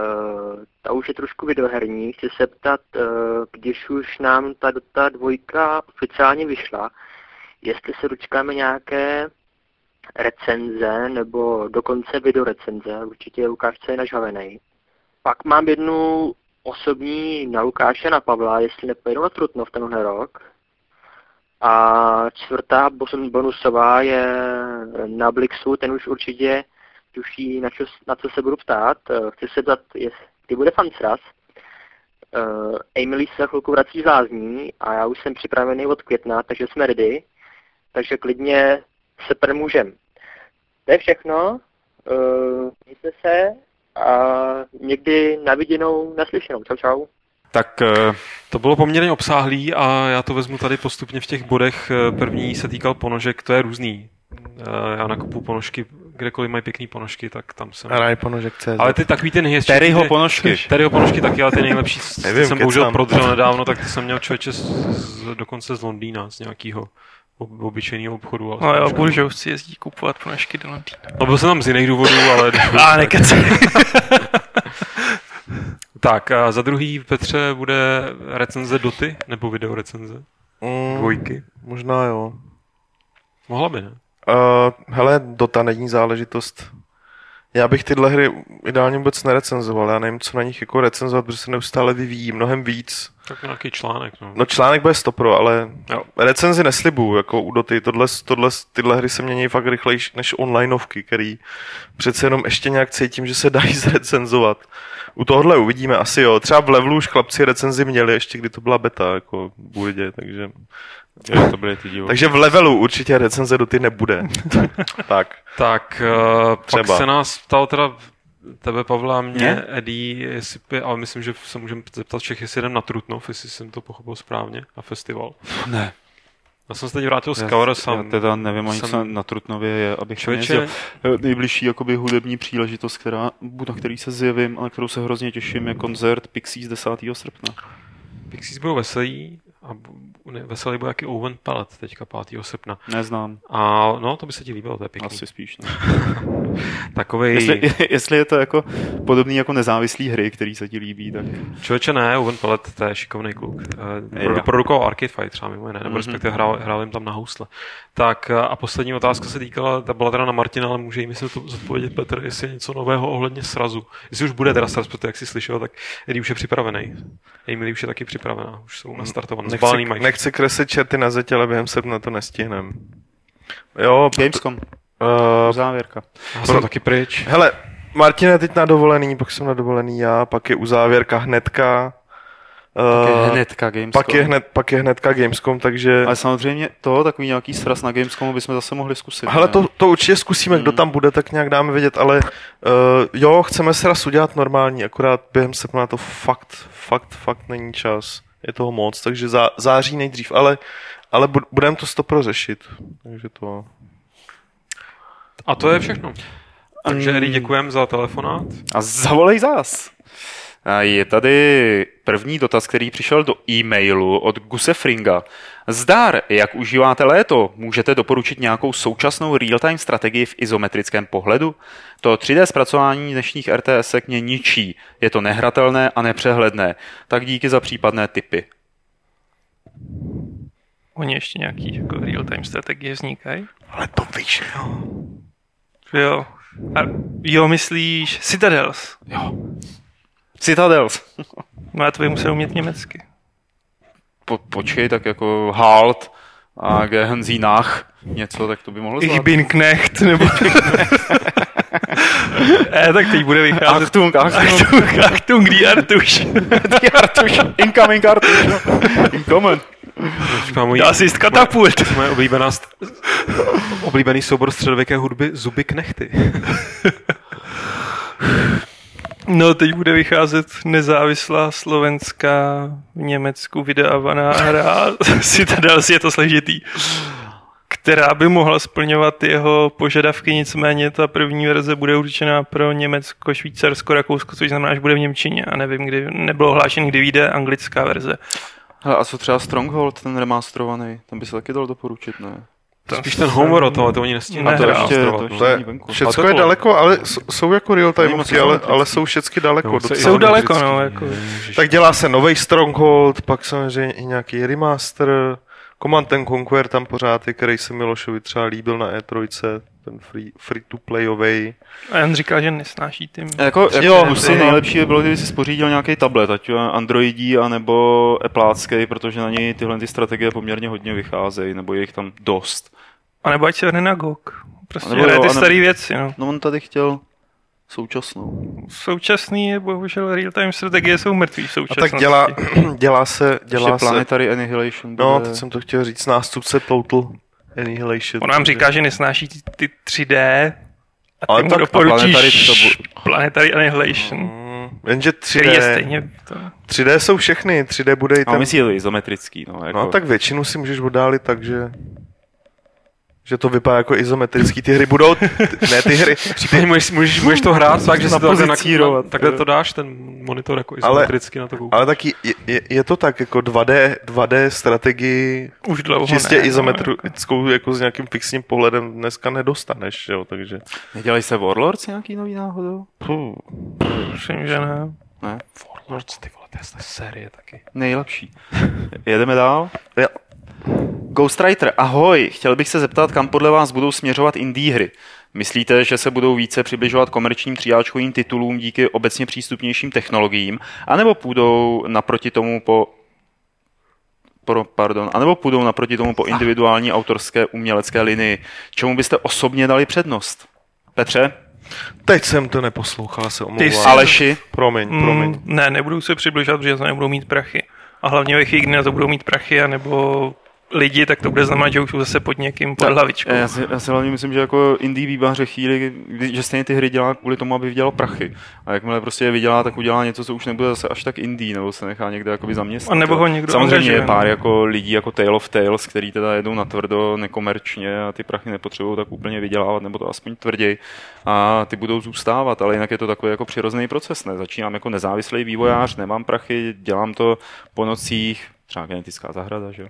Speaker 5: ta už je trošku videoherní, chci se ptat, e, když už nám ta, ta dvojka oficiálně vyšla, jestli se dočkáme nějaké recenze nebo dokonce videorecenze, určitě Lukáš je nažavený. Pak mám jednu osobní na Lukáše, na Pavla, jestli nepojedou na Trutnov tenhle rok. A čtvrtá bonusová je na Blixu, ten už určitě tuší, na, čo, na co se budu ptát. Chci se zeptat, jestli bude Fancras. Uh, Emily se chvilku vrací z lázní a já už jsem připravený od května, takže jsme ready. Takže klidně se promůžem. To je všechno. Uh, mějte se a někdy na viděnou, naslyšenou. Čau, čau.
Speaker 3: Tak eh, to bylo poměrně obsáhlý a já to vezmu tady postupně v těch bodech. Eh, první se týkal ponožek, to je různý. Já nakupu ponožky, kdekoliv mají pěkný ponožky, tak tam jsem.
Speaker 1: Raj ponožek CZ.
Speaker 3: Ale ty takový ty nejhezčí.
Speaker 2: Teryho ponožky.
Speaker 3: Teryho ponožky taky, ale ty nejlepší. Nevím, jsem bohužel prodřel nedávno, tak ty jsem měl člověče z, z, dokonce z Londýna, z nějakého obyčejného obchodu.
Speaker 4: No jo, budu, že už si jezdí kupovat ponožky do Londýna.
Speaker 3: No byl jsem tam z jiných důvodů, ale... (laughs)
Speaker 4: A nekece. (laughs)
Speaker 3: tak a za druhý, Petře, bude recenze Doty nebo video recenze?
Speaker 1: Mm,
Speaker 3: Dvojky?
Speaker 1: Možná jo.
Speaker 3: Mohla by, ne?
Speaker 1: Uh, hele, Dota není záležitost já bych tyhle hry ideálně vůbec nerecenzoval. Já nevím, co na nich jako recenzovat, protože se neustále vyvíjí mnohem víc.
Speaker 3: Tak nějaký článek. No,
Speaker 1: no článek bude stopro, ale jo. recenzi neslibuju, jako u Doty. Tohle, tohle, tyhle hry se mění fakt rychlejší než onlineovky, který přece jenom ještě nějak cítím, že se dají (laughs) zrecenzovat. U tohohle uvidíme asi jo. Třeba v levelu už chlapci recenzi měli, ještě kdy to byla beta, jako v Burdě, takže
Speaker 2: Jo, to byly ty divoky.
Speaker 1: Takže v levelu určitě recenze do ty nebude. (laughs) tak.
Speaker 3: Tak, uh, Třeba. pak se nás ptal teda tebe, Pavla, mě? Eddie, jestli, ale myslím, že se můžeme zeptat všech, jestli jdem na Trutnov, jestli jsem to pochopil správně, na festival.
Speaker 2: Ne.
Speaker 3: Já jsem se teď vrátil z Cover
Speaker 2: Já teda nevím ani, jsem... co na Trutnově je, abych Člověče... jezdil. Eh, nejbližší jakoby hudební příležitost, která, na který se zjevím, ale kterou se hrozně těším, je koncert Pixies 10. srpna.
Speaker 3: Pixies budou veselí, a veselý byl jaký Owen Pallet teďka 5. srpna.
Speaker 2: Neznám.
Speaker 3: A no, to by se ti líbilo, to je pěkný.
Speaker 2: Asi spíš, ne. (laughs)
Speaker 3: Takový.
Speaker 2: Jestli, jestli, je to jako podobný jako nezávislý hry, který se ti líbí, tak...
Speaker 3: Člověče ne, Owen Pallet, to je šikovný kluk. Uh, produkoval Arcade Fight třeba mimo jiné, nebo mm-hmm. respektive hrál, hrál jim tam na housle. Tak eh, a poslední otázka se týkala, ta byla teda na Martina, ale může jí myslet to zodpovědět Petr, jestli je něco nového ohledně srazu. Jestli už bude teda sraz, protože jak jsi slyšel, tak Eddie už je připravený. Emily už je taky připravená, už jsou nastartované.
Speaker 1: Nechci, nechci kreslit čerty na zeď, ale během srpna to nestihnem. Jo,
Speaker 2: Gamescom. Uh, Závěrka.
Speaker 3: Já jsem taky pryč.
Speaker 1: Hele, Martin je teď na dovolený, pak jsem na dovolený já, pak je uzávěrka hnedka.
Speaker 2: Pak je eh, hnedka Gamescom.
Speaker 1: Pak je, hned, pak je hnedka Gamescom, takže...
Speaker 2: Ale samozřejmě to, takový nějaký sraz na Gamescomu bychom zase mohli zkusit.
Speaker 1: Ale to, to určitě zkusíme, hmm. kdo tam bude, tak nějak dáme vědět, ale uh, jo, chceme sraz udělat normální, akorát během srpna to fakt, fakt, fakt není čas je toho moc, takže zá, září nejdřív, ale, ale budeme to stopro řešit. Takže to...
Speaker 3: A to je všechno. Takže Eri, děkujeme za telefonát.
Speaker 2: A zavolej zás. Je tady první dotaz, který přišel do e-mailu od Guse Fringa. Zdar, jak užíváte léto? Můžete doporučit nějakou současnou real-time strategii v izometrickém pohledu? To 3D zpracování dnešních RTS mě ničí. Je to nehratelné a nepřehledné. Tak díky za případné tipy.
Speaker 4: Oni ještě nějaký jako real-time strategie vznikají?
Speaker 1: Ale to víš, jo.
Speaker 4: Jo. A, jo, myslíš Citadels?
Speaker 2: Jo. Citadels.
Speaker 4: no a to by musel umět německy.
Speaker 2: Po, počkej, tak jako Halt a Gehen Sie nach něco, tak to by mohlo
Speaker 4: zvládnout. Ich bin Knecht, nebo... (laughs) eh, tak teď bude vycházet...
Speaker 2: Achtung, Achtung.
Speaker 4: Achtung, Achtung, die Artuš. (laughs)
Speaker 2: die Artuš. Incoming Artuš, no. Incoming.
Speaker 4: Das ist Katapult.
Speaker 3: To je moje oblíbená, oblíbený soubor středověké hudby Zuby Knechty. (laughs)
Speaker 4: No, teď bude vycházet nezávislá slovenská v Německu vydávaná hra. (laughs) Citadels je to složitý která by mohla splňovat jeho požadavky, nicméně ta první verze bude určená pro Německo, Švýcarsko, Rakousko, což znamená, že bude v Němčině a nevím, kdy, nebylo hlášen, kdy vyjde anglická verze.
Speaker 2: Hele, a co třeba Stronghold, ten remasterovaný, ten by se taky dal doporučit, ne?
Speaker 3: To spíš ten Homeworld, ale to oni
Speaker 1: nestíhají. A to ještě, to ještě to je, všecko je daleko, ale jsou jako real time ale, ale jsou všechny daleko.
Speaker 4: jsou daleko, no. Jako.
Speaker 1: Tak dělá se nový Stronghold, pak samozřejmě i nějaký remaster, Command Conquer tam pořád je, který se Milošovi třeba líbil na E3, ten free, free to playový.
Speaker 4: A Jan říkal, že nesnáší ty...
Speaker 2: Jako, jako
Speaker 1: Jo, jo.
Speaker 2: nejlepší by bylo, kdyby si spořídil nějaký tablet, ať jo, Androidí, anebo Appleácký, protože na něj tyhle ty strategie poměrně hodně vycházejí, nebo je jich tam dost.
Speaker 4: A nebo ať se vrhne na GOG. Prostě
Speaker 2: nebo
Speaker 4: hraje ty staré věci, no.
Speaker 2: No on tady chtěl současnou.
Speaker 4: Současný je bohužel real-time strategie jsou mrtví v
Speaker 1: A
Speaker 4: současnosti.
Speaker 1: tak dělá, (clears throat) dělá se, dělá
Speaker 2: Ještě
Speaker 1: se,
Speaker 2: Planetary Annihilation.
Speaker 1: no,
Speaker 2: bude-
Speaker 1: teď jsem to chtěl říct, nástupce Total Annihilation.
Speaker 4: On nám říká, že nesnáší ty, ty 3D a
Speaker 1: Ale
Speaker 4: ty mu doporučíš
Speaker 2: Planetary to
Speaker 4: Planetary Annihilation,
Speaker 1: Mm, jenže
Speaker 4: který je
Speaker 1: 3D,
Speaker 4: stejně to,
Speaker 1: 3D jsou všechny, 3D bude i
Speaker 2: A
Speaker 1: ten...
Speaker 2: myslí je izometrický, no. Jako,
Speaker 1: No tak většinu si můžeš oddálit tak, že že to vypadá jako izometrický. Ty hry budou, t- ne ty hry, (laughs)
Speaker 3: Případně můžeš, můžeš, můžeš to hrát tak, že si to takhle, na, takhle to dáš, ten monitor jako
Speaker 1: Ale-
Speaker 3: izometricky na to koukáš.
Speaker 1: ale taky je, je, je, to tak, jako 2D, 2D strategii
Speaker 4: už dlouho
Speaker 1: čistě
Speaker 4: ne, no,
Speaker 1: izometrickou jako s nějakým fixním pohledem dneska nedostaneš, jo, takže
Speaker 2: Nedělají se Warlords nějaký nový náhodou?
Speaker 1: puh,
Speaker 4: Myslím, že ne.
Speaker 2: Ne.
Speaker 3: Warlords, ty vole, to je série taky.
Speaker 2: Nejlepší. Jedeme dál.
Speaker 1: jo.
Speaker 2: Ghostwriter, ahoj, chtěl bych se zeptat, kam podle vás budou směřovat indie hry. Myslíte, že se budou více přibližovat komerčním tříáčkovým titulům díky obecně přístupnějším technologiím, anebo půjdou naproti tomu po pro, pardon, anebo půjdou naproti tomu po individuální autorské umělecké linii. Čemu byste osobně dali přednost? Petře?
Speaker 1: Teď jsem to neposlouchal, se
Speaker 4: Ty
Speaker 1: omlouvám.
Speaker 4: jsi-
Speaker 2: Aleši?
Speaker 1: Promiň, promiň.
Speaker 4: Mm, ne, nebudou se přibližovat, protože to nebudou mít prachy. A hlavně ve chvíli, kdy na to budou mít prachy, anebo lidi, tak to bude znamenat, že už jsou zase pod někým pod hlavičkou.
Speaker 2: Já si, já si hlavně myslím, že jako indie výváře chvíli, že stejně ty hry dělá kvůli tomu, aby vydělal prachy. A jakmile prostě je vydělá, tak udělá něco, co už nebude zase až tak indie, nebo se nechá někde jakoby zaměstnat.
Speaker 4: A nebo ho někdo
Speaker 2: Samozřejmě
Speaker 4: angažuje,
Speaker 2: je pár
Speaker 4: no.
Speaker 2: jako lidí jako Tale of Tales, který teda jedou na tvrdo, nekomerčně a ty prachy nepotřebují tak úplně vydělávat, nebo to aspoň tvrději. A ty budou zůstávat, ale jinak je to takový jako přirozený proces. Ne? Začínám jako nezávislý vývojář, nemám prachy, dělám to po nocích, třeba genetická zahrada, že jo.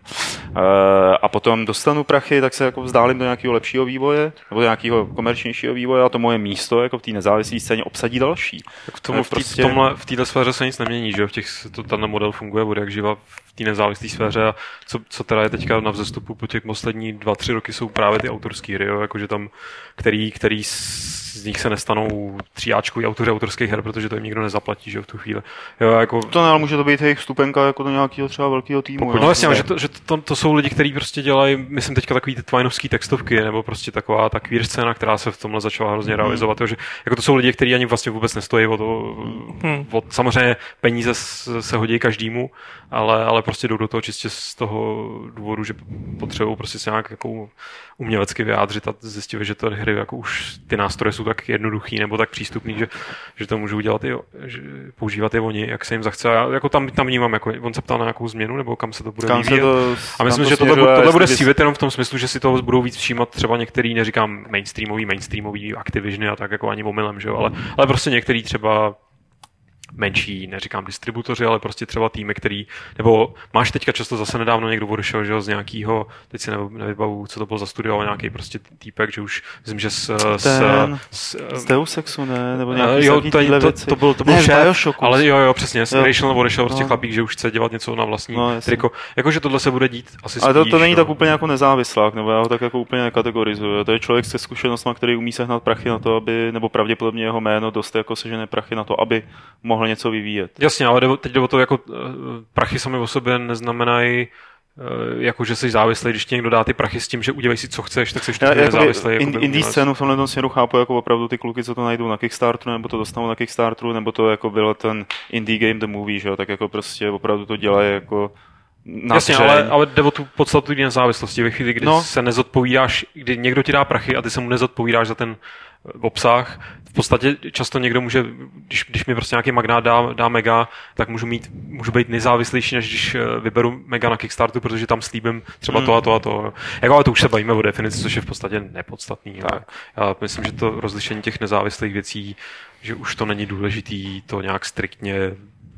Speaker 2: Eh, A potom dostanu prachy, tak se jako vzdálím do nějakého lepšího vývoje, nebo do nějakého komerčnějšího vývoje a to moje místo jako v té nezávislé scéně obsadí další.
Speaker 3: Tak v, tomu, v, tý,
Speaker 2: prostě-
Speaker 3: v, tomhle, v této sféře se nic nemění, že jo? V těch, to, tenhle model funguje od jak živa v té nezávislé sféře a co, co teda je teďka na vzestupu po těch poslední dva, tři roky jsou právě ty autorské hry, jo? Jakože tam, který, který z z nich se nestanou tříáčkoví autoři autorských her, protože to jim nikdo nezaplatí, že jo, v tu chvíli. Jo, jako,
Speaker 2: To ne, ale může to být jejich vstupenka jako do nějakého třeba velkého týmu.
Speaker 3: No
Speaker 2: jo.
Speaker 3: jasně, že, to, že to, to, jsou lidi, kteří prostě dělají, myslím teďka takový ty twinovský textovky, nebo prostě taková ta queer scéna, která se v tomhle začala hrozně realizovat, jo, že jako to jsou lidi, kteří ani vlastně vůbec nestojí o to,
Speaker 4: Hmm.
Speaker 3: o, samozřejmě peníze se hodí každému, ale, ale prostě jdou do toho čistě z toho důvodu, že potřebují prostě se nějak jako umělecky vyjádřit a zjistili, že ty hry jako už ty nástroje jsou tak jednoduchý nebo tak přístupný, že, že to můžou dělat i, že používat i oni, jak se jim zachce. A já jako tam, tam vnímám, jako, on se ptal na nějakou změnu, nebo kam se to bude
Speaker 2: Kam to,
Speaker 3: A myslím,
Speaker 2: to
Speaker 3: že tohle, tohle bude sílit jenom v tom smyslu, že si toho budou víc všímat třeba některý, neříkám mainstreamový, mainstreamový Activisiony a tak jako ani omylem, že jo, ale, ale prostě některý třeba menší, neříkám distributoři, ale prostě třeba týmy, který, nebo máš teďka často zase nedávno někdo odešel, že z nějakého, teď si nev- nevybavu, co to bylo za studio, ale nějaký prostě týpek, že už, myslím, že s, s,
Speaker 2: Ten,
Speaker 3: s,
Speaker 2: Z Deus Exu, ne? Nebo
Speaker 3: Eh,
Speaker 2: nějaký
Speaker 3: jo, to, to, to, byl, to byl
Speaker 2: ne, z
Speaker 3: šéf, ale jo, jo, přesně, s. Rational odešel prostě
Speaker 2: No.
Speaker 3: chlapík, že už chce dělat něco na vlastní
Speaker 2: No,
Speaker 3: no, triko. Jakože tohle se bude dít asi
Speaker 2: Ale to,
Speaker 3: spíš,
Speaker 2: to není
Speaker 3: no.
Speaker 2: tak úplně jako nezávislák, nebo já ho tak jako úplně nekategorizuju. To je člověk se zkušenostmi, který umí sehnat prachy na to, aby, nebo pravděpodobně jeho jméno dost jako sežené prachy na to, aby mohl něco vyvíjet.
Speaker 3: Jasně, ale teď jde o to, jako eh, prachy sami o sobě neznamenají eh, jako, že jsi závislý, když ti někdo dá ty prachy s tím, že udělej si, co chceš, tak jsi nezávislý.
Speaker 2: in,
Speaker 3: jakoby
Speaker 2: indie
Speaker 3: umělec.
Speaker 2: scénu v tomhle tom směru chápu jako opravdu ty kluky, co to najdou na Kickstarteru, nebo to dostanou na Kickstarteru, nebo to jako byl ten indie game the movie, že jo, tak jako prostě opravdu to dělají jako na
Speaker 3: Jasně, ale, ale jde o tu podstatu nezávislosti. Ve chvíli, kdy
Speaker 2: No.
Speaker 3: se nezodpovídáš, kdy někdo ti dá prachy a ty se mu nezodpovídáš za ten obsah, v podstatě často někdo může, když, když mi prostě nějaký magnát dá, dá mega, tak můžu mít, můžu být nezávislejší, než když eh, vyberu mega na Kickstarteru, protože tam slíbím třeba
Speaker 2: Mm.
Speaker 3: to a to a to. Jako, ale to už se bavíme o definici, což je v podstatě nepodstatný.
Speaker 2: Tak.
Speaker 3: Já myslím, že to rozlišení těch nezávislých věcí, že už to není důležitý to nějak striktně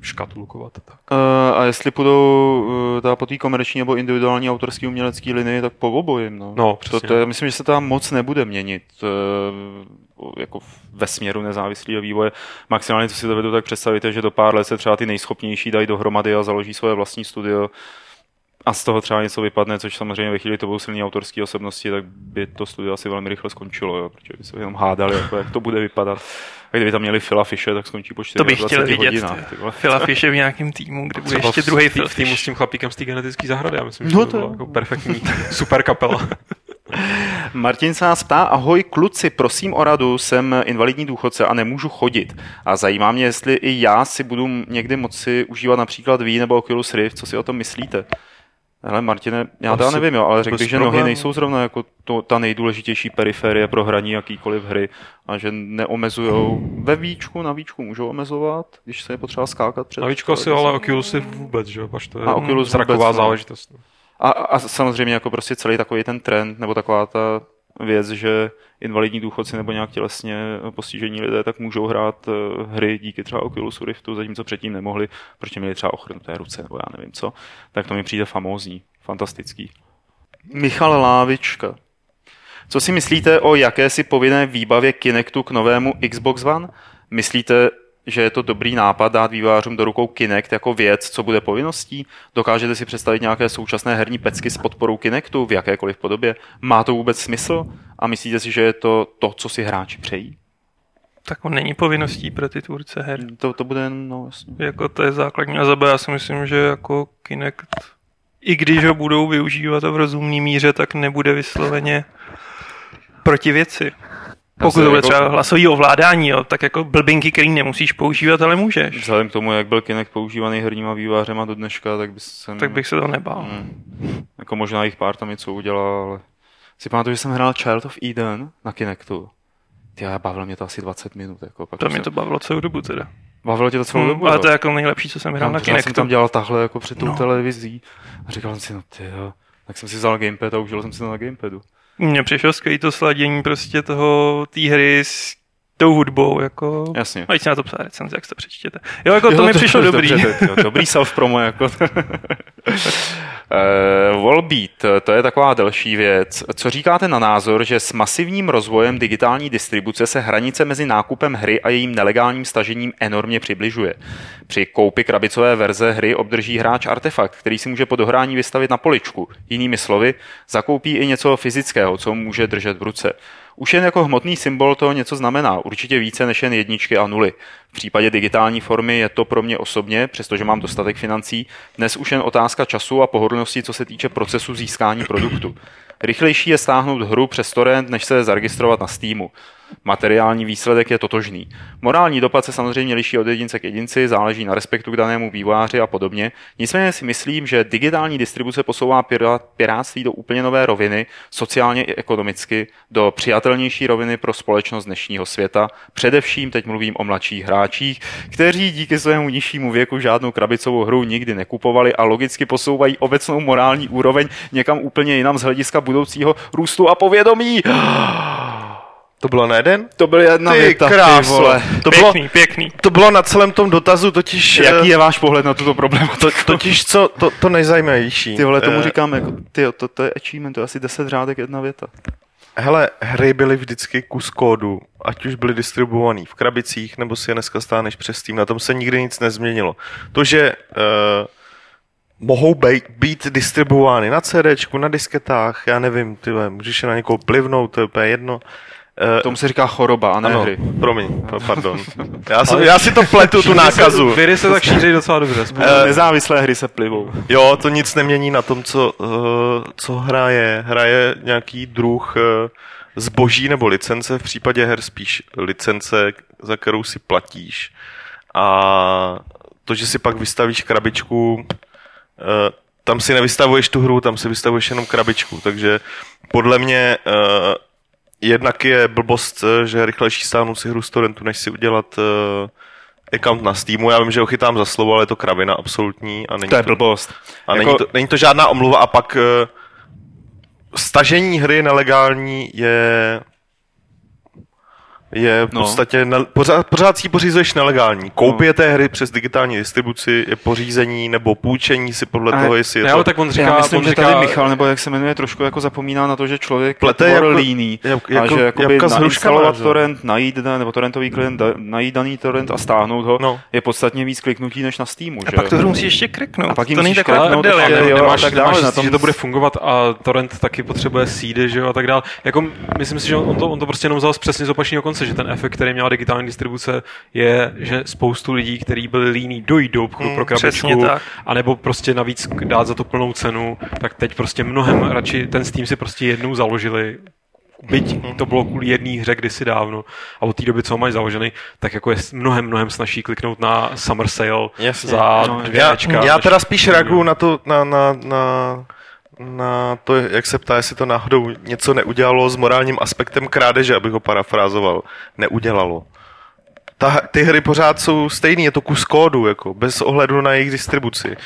Speaker 3: škatulkovat. a Tak.
Speaker 2: Uh, a jestli půjdou uh, teda po té komerční nebo individuální autorský umělecký linii, tak po obojím. No.
Speaker 3: No,
Speaker 2: to,
Speaker 3: přesně.
Speaker 2: to, je- myslím, že se tam moc nebude měnit uh, jako ve směru nezávislého vývoje. Maximálně, co si dovedu, tak představíte, že do pár let se třeba ty nejschopnější dají dohromady a založí svoje vlastní studio a z toho třeba něco vypadne, což samozřejmě ve chvíli to budou silné autorské osobnosti, tak by to studio asi velmi rychle skončilo, jo, protože by se jenom hádali, jako, jak to bude vypadat. A kdyby tam měli Phila Fishe, tak skončí po 4
Speaker 4: To bych chtěl vidět.
Speaker 2: hodinách.
Speaker 4: Phila Fishe v nějakém týmu, kde bude ještě
Speaker 3: v-
Speaker 4: druhý
Speaker 3: v
Speaker 4: Phil
Speaker 3: tý- týmu s tím chlapíkem z té genetické zahrady. Já myslím,
Speaker 2: No
Speaker 3: že
Speaker 2: to
Speaker 3: to bylo jako perfektní (laughs) super kapela. (laughs)
Speaker 2: Martin se nás ptá, ahoj kluci, prosím o radu, jsem invalidní důchodce a nemůžu chodit. A zajímá mě, jestli i já si budu někdy moci užívat například Wii nebo Oculus Rift, co si o tom myslíte? Hele Martine, já teda
Speaker 1: Asi
Speaker 2: nevím, jo, ale řekl bych, že nohy
Speaker 1: problémů.
Speaker 2: nejsou zrovna jako to, ta nejdůležitější periferie pro hraní jakýkoliv hry a že neomezujou. Ve víčku, na víčku můžou omezovat, když se je potřeba skákat před...
Speaker 3: Na víčko asi, ale Oculusy vůbec, že jo, to je
Speaker 2: A Oculus
Speaker 3: zraková
Speaker 2: vůbec,
Speaker 3: záležitost. no.
Speaker 2: A, a samozřejmě jako prostě celý takový ten trend, nebo taková ta věc, že invalidní důchodci nebo nějak tělesně postižení lidé tak můžou hrát eh, hry díky třeba Oculusu Riftu, zatímco předtím nemohli, protože měli třeba ochrnuté ruce nebo já nevím co, tak to mi přijde famózní, fantastický. Michal Lávička. Co si myslíte o jakési povinné výbavě Kinectu k novému Xbox One? Myslíte, že je to dobrý nápad dát vývojářům do rukou Kinect jako věc, co bude povinností? Dokážete si představit nějaké současné herní pecky s podporou Kinectu v jakékoliv podobě? Má to vůbec smysl? A myslíte si, že je to to, co si hráči přejí?
Speaker 4: Tak on není povinností pro ty tvůrce her.
Speaker 2: To, to bude, no jasně.
Speaker 4: Jako to je základní. A za B já si myslím, že jako Kinect, i když ho budou využívat a v rozumný míře, tak nebude vysloveně proti věci. Pokud to bude
Speaker 2: jako-
Speaker 4: třeba hlasový ovládání, jo, tak jako blbinky, který nemusíš používat, ale můžeš.
Speaker 2: Vzhledem k tomu, jak byl Kinect používaný herníma vývářema do dneška, tak by jsem...
Speaker 4: Tak bych se to nebál.
Speaker 2: Hmm. Jako možná jich pár tam něco udělal, ale... Si pamatuju, že jsem hrál Child of Eden na Kinectu. Ty, já bavilo mě to asi 20 minut. Jako, pak
Speaker 4: To mě
Speaker 2: jsem-
Speaker 4: to bavilo celou dobu teda.
Speaker 2: Bavilo tě to celou
Speaker 4: Hmm,
Speaker 2: dobu?
Speaker 4: ale to je jako nejlepší, co jsem hrál
Speaker 2: Tam
Speaker 4: na
Speaker 2: pořád jsem
Speaker 4: Kinectu.
Speaker 2: tam dělal takhle jako před tou
Speaker 4: No.
Speaker 2: televizí. A říkal jsem si, no ty jo. Tak jsem si vzal gamepad a užil jsem si to na gamepadu.
Speaker 4: Mně přišlo skvělý to sladění prostě toho, té hry s tou hudbou, jako...
Speaker 2: Jasně.
Speaker 4: Mají si na to psát recenze, jak to přečtěte. Jo, jako (laughs) to mi přišlo dobrý.
Speaker 2: Dobře, to, jo, dobrý (laughs) self-promo, jako. (laughs) Uh, Wallbeat, to je taková delší věc. Co říkáte na názor, že s masivním rozvojem digitální distribuce se hranice mezi nákupem hry a jejím nelegálním stažením enormně přibližuje? Při koupi krabicové verze hry obdrží hráč artefakt, který si může po dohrání vystavit na poličku. Jinými slovy, zakoupí i něco fyzického, co může držet v ruce. Už jen jako hmotný symbol to něco znamená, určitě více než jen jedničky a nuly. V případě digitální formy je to pro mě osobně, přestože mám dostatek financí, dnes už jen otázka času a pohodlnosti, co se týče procesu získání produktu. Rychlejší je stáhnout hru přes torrent, než se zaregistrovat na Steamu. Materiální výsledek je totožný. Morální dopad se samozřejmě liší od jedince k jedinci, záleží na respektu k danému vývojáři a podobně. Nicméně si myslím, že digitální distribuce posouvá pirá- piráctví do úplně nové roviny, sociálně i ekonomicky, do přijatelnější roviny pro společnost dnešního světa. Především teď mluvím o mladších hráčích, kteří díky svému nižšímu věku žádnou krabicovou hru nikdy nekupovali a logicky posouvají obecnou morální úroveň někam úplně jinam z hlediska budoucího růstu a povědomí. (gasps)
Speaker 1: To bylo na jeden?
Speaker 2: To byl jedna
Speaker 1: Ty
Speaker 2: věta, ty
Speaker 1: kráso.
Speaker 2: vole.
Speaker 1: To bylo,
Speaker 4: Pěkný, pěkný.
Speaker 1: to bylo na celém tom dotazu totiž...
Speaker 2: Jaký
Speaker 1: eh,
Speaker 2: je váš pohled na tuto problematiku?
Speaker 1: to, totiž co, to, to nejzajímavější.
Speaker 2: Ty vole, tomu
Speaker 1: Eh,
Speaker 2: říkám, jako, ty, to, to je achievement, to je asi 10 řádek, jedna věta.
Speaker 1: Hele, hry byly vždycky kus kódu, ať už byly distribuovaný v krabicích, nebo si je dneska stáneš přes Steam, na tom se nikdy nic nezměnilo. To, že uh, mohou být, být distribuovány na CDčku, na disketách, já nevím, ty vole, můžeš je na někoho plivnout, to je úplně jedno. Uh,
Speaker 2: Tomu se říká choroba a ne
Speaker 1: ano,
Speaker 2: hry.
Speaker 1: promiň, pa- pardon. (laughs) Já, jsem, já si to pletu, tu (laughs) nákazu.
Speaker 3: Viry se tak šíří docela dobře.
Speaker 2: Uh, Nezávislé hry se plivou.
Speaker 1: Jo, to nic nemění na tom, co, uh, co hraje. Hraje nějaký druh uh, zboží nebo licence, v případě her spíš licence, za kterou si platíš. A to, že si pak vystavíš krabičku, uh, tam si nevystavuješ tu hru, tam si vystavuješ jenom krabičku, takže podle mě uh, jednak je blbost, eh, že je rychlejší stáhnout si hru z torrentu, než si udělat uh, account na Steamu. Já vím, že ho chytám za slovo, ale je to kravina absolutní. A není
Speaker 2: To je blbost.
Speaker 1: a
Speaker 2: Jako-
Speaker 1: není, to, není to žádná omluva a pak uh, stažení hry nelegální je je v
Speaker 2: No.
Speaker 1: podstatě, ne, pořád, pořád si ji pořizuješ nelegální. Koupě té hry přes digitální distribuci je pořízení nebo půjčení si podle
Speaker 2: Ale-
Speaker 1: toho, jestli je
Speaker 3: Ne,
Speaker 1: to...
Speaker 3: ale tak on říká,
Speaker 2: Já myslím,
Speaker 3: on
Speaker 2: že
Speaker 3: říká,
Speaker 2: tady Michal, nebo jak se jmenuje, trošku jako zapomíná na to, že člověk
Speaker 1: Plete
Speaker 2: je tvor
Speaker 1: jako-
Speaker 2: líný.
Speaker 1: jak-
Speaker 2: a
Speaker 1: jako
Speaker 2: že jakoby nainstalovat torrent, najít, nebo torrentový klient, da- najít daný torrent a stáhnout ho,
Speaker 1: No.
Speaker 2: je podstatně víc kliknutí než na Steamu.
Speaker 4: A
Speaker 2: že?
Speaker 4: pak to hru musíš ještě kreknout.
Speaker 2: A pak
Speaker 4: to není taková prdel, jako.
Speaker 3: nemáš,
Speaker 2: a tak dále, na tom-
Speaker 3: že to bude fungovat a torrent taky potřebuje seedy, že jo, a tak dále. Jako, myslím si, že on to, on to prostě jenom vzal z přesně z opačného konce, že ten efekt, který měla digitální distribuce, je, že spoustu lidí, kteří byli líní, dojít do obchodu
Speaker 1: Mm,
Speaker 3: pro krabičku, anebo prostě navíc dát za to plnou cenu, tak teď prostě mnohem radši ten Steam si prostě jednou založili, byť to bylo kvůli jedné hře kdysi dávno a od té doby, co ho mají založený, tak jako je mnohem, mnohem snažší kliknout na Summer Sale
Speaker 1: Jasně.
Speaker 3: za
Speaker 2: No,
Speaker 3: dvě
Speaker 1: Já,
Speaker 3: Ečka,
Speaker 1: já
Speaker 3: než-
Speaker 1: teda spíš reaguju na to, na, na, na, na to, jak se ptá, jestli to náhodou něco neudělalo s morálním aspektem krádeže, abych ho parafrázoval. Neudělalo. Ta, ty hry pořád jsou stejný, je to kus kódu, jako, bez ohledu na jejich distribuci.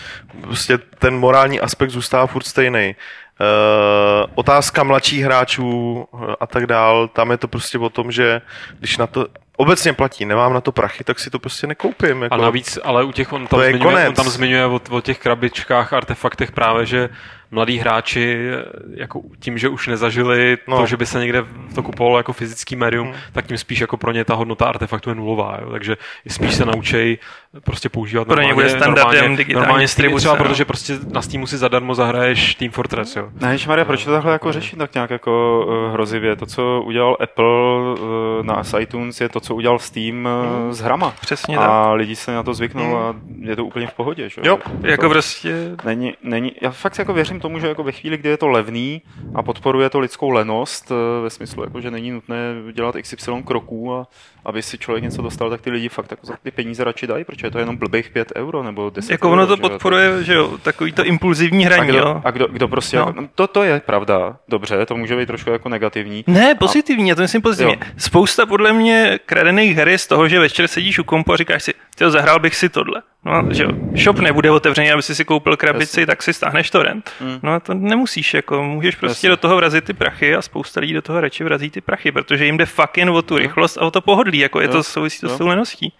Speaker 1: Prostě ten morální aspekt zůstává furt stejný. Uh, otázka mladších hráčů eh, a tak dál, tam je to prostě o tom, že když na to obecně platí, nemám na to prachy, tak si to prostě nekoupím. Jako.
Speaker 3: A navíc, ale u těch, on tam,
Speaker 1: To je
Speaker 3: zmiňuje, on tam zmiňuje o, o těch krabičkách, artefaktech právě, že mladí hráči jako tím, že už nezažili no. To, že by se někde to kupovalo jako fyzický médium, hmm. tak tím spíš jako pro ně ta hodnota artefaktu je nulová. Jo? Takže spíš se naučej prostě používat
Speaker 4: Pro ně
Speaker 3: normálně,
Speaker 4: bude standardem
Speaker 3: normálně,
Speaker 4: digitální
Speaker 3: normálně Steam,
Speaker 4: distribuce,
Speaker 3: třeba
Speaker 4: no.
Speaker 3: protože prostě na Steamu si zadarmo zahraješ Team Fortress. Jo?
Speaker 2: Ne, Maria, proč to takhle jako řešit tak nějak jako uh, hrozivě? To, co udělal Apple uh, na iTunes, je to, co udělal Steam uh, s hrama.
Speaker 4: Přesně
Speaker 2: a lidi se na to zvyknou a je to úplně v pohodě. Že?
Speaker 1: Jo.
Speaker 4: Jako prostě...
Speaker 2: Není, není, já fakt jako věřím tomu, že jako ve chvíli, kdy je to levný a podporuje to lidskou lenost, eh, ve smyslu, jako, že není nutné dělat XY kroků a aby si člověk něco dostal, tak ty lidi fakt jako za ty peníze radši dají, protože je to jenom blbých 5 euro nebo 10
Speaker 4: Jako
Speaker 2: euro,
Speaker 4: ono to
Speaker 2: že jo,
Speaker 4: podporuje, že jo, takový to impulzivní
Speaker 2: a
Speaker 4: hraní,
Speaker 2: kdo,
Speaker 4: jo.
Speaker 2: a kdo, kdo prostě,
Speaker 4: No.
Speaker 2: no. jako, to, to je pravda, dobře, to může být trošku jako negativní.
Speaker 4: Ne, pozitivní, já to myslím pozitivně.
Speaker 2: Jo.
Speaker 4: Spousta podle mě kradených her je z toho, že večer sedíš u kompu a říkáš si, tyjo, zahrál bych si tohle. No, že jo, shop nebude otevřený, aby si si koupil krabici, tak si stáhneš torrent.
Speaker 2: Mm.
Speaker 4: No a to nemusíš, jako můžeš prostě
Speaker 2: Jasně.
Speaker 4: do toho vrazit ty prachy a spousta lidí do toho radši vrazí ty prachy, protože jim jde fakt jen o tu rychlost a o to pohodlí, jako je
Speaker 2: Jo.
Speaker 4: to souvisí to
Speaker 2: Jo.
Speaker 4: s tou leností.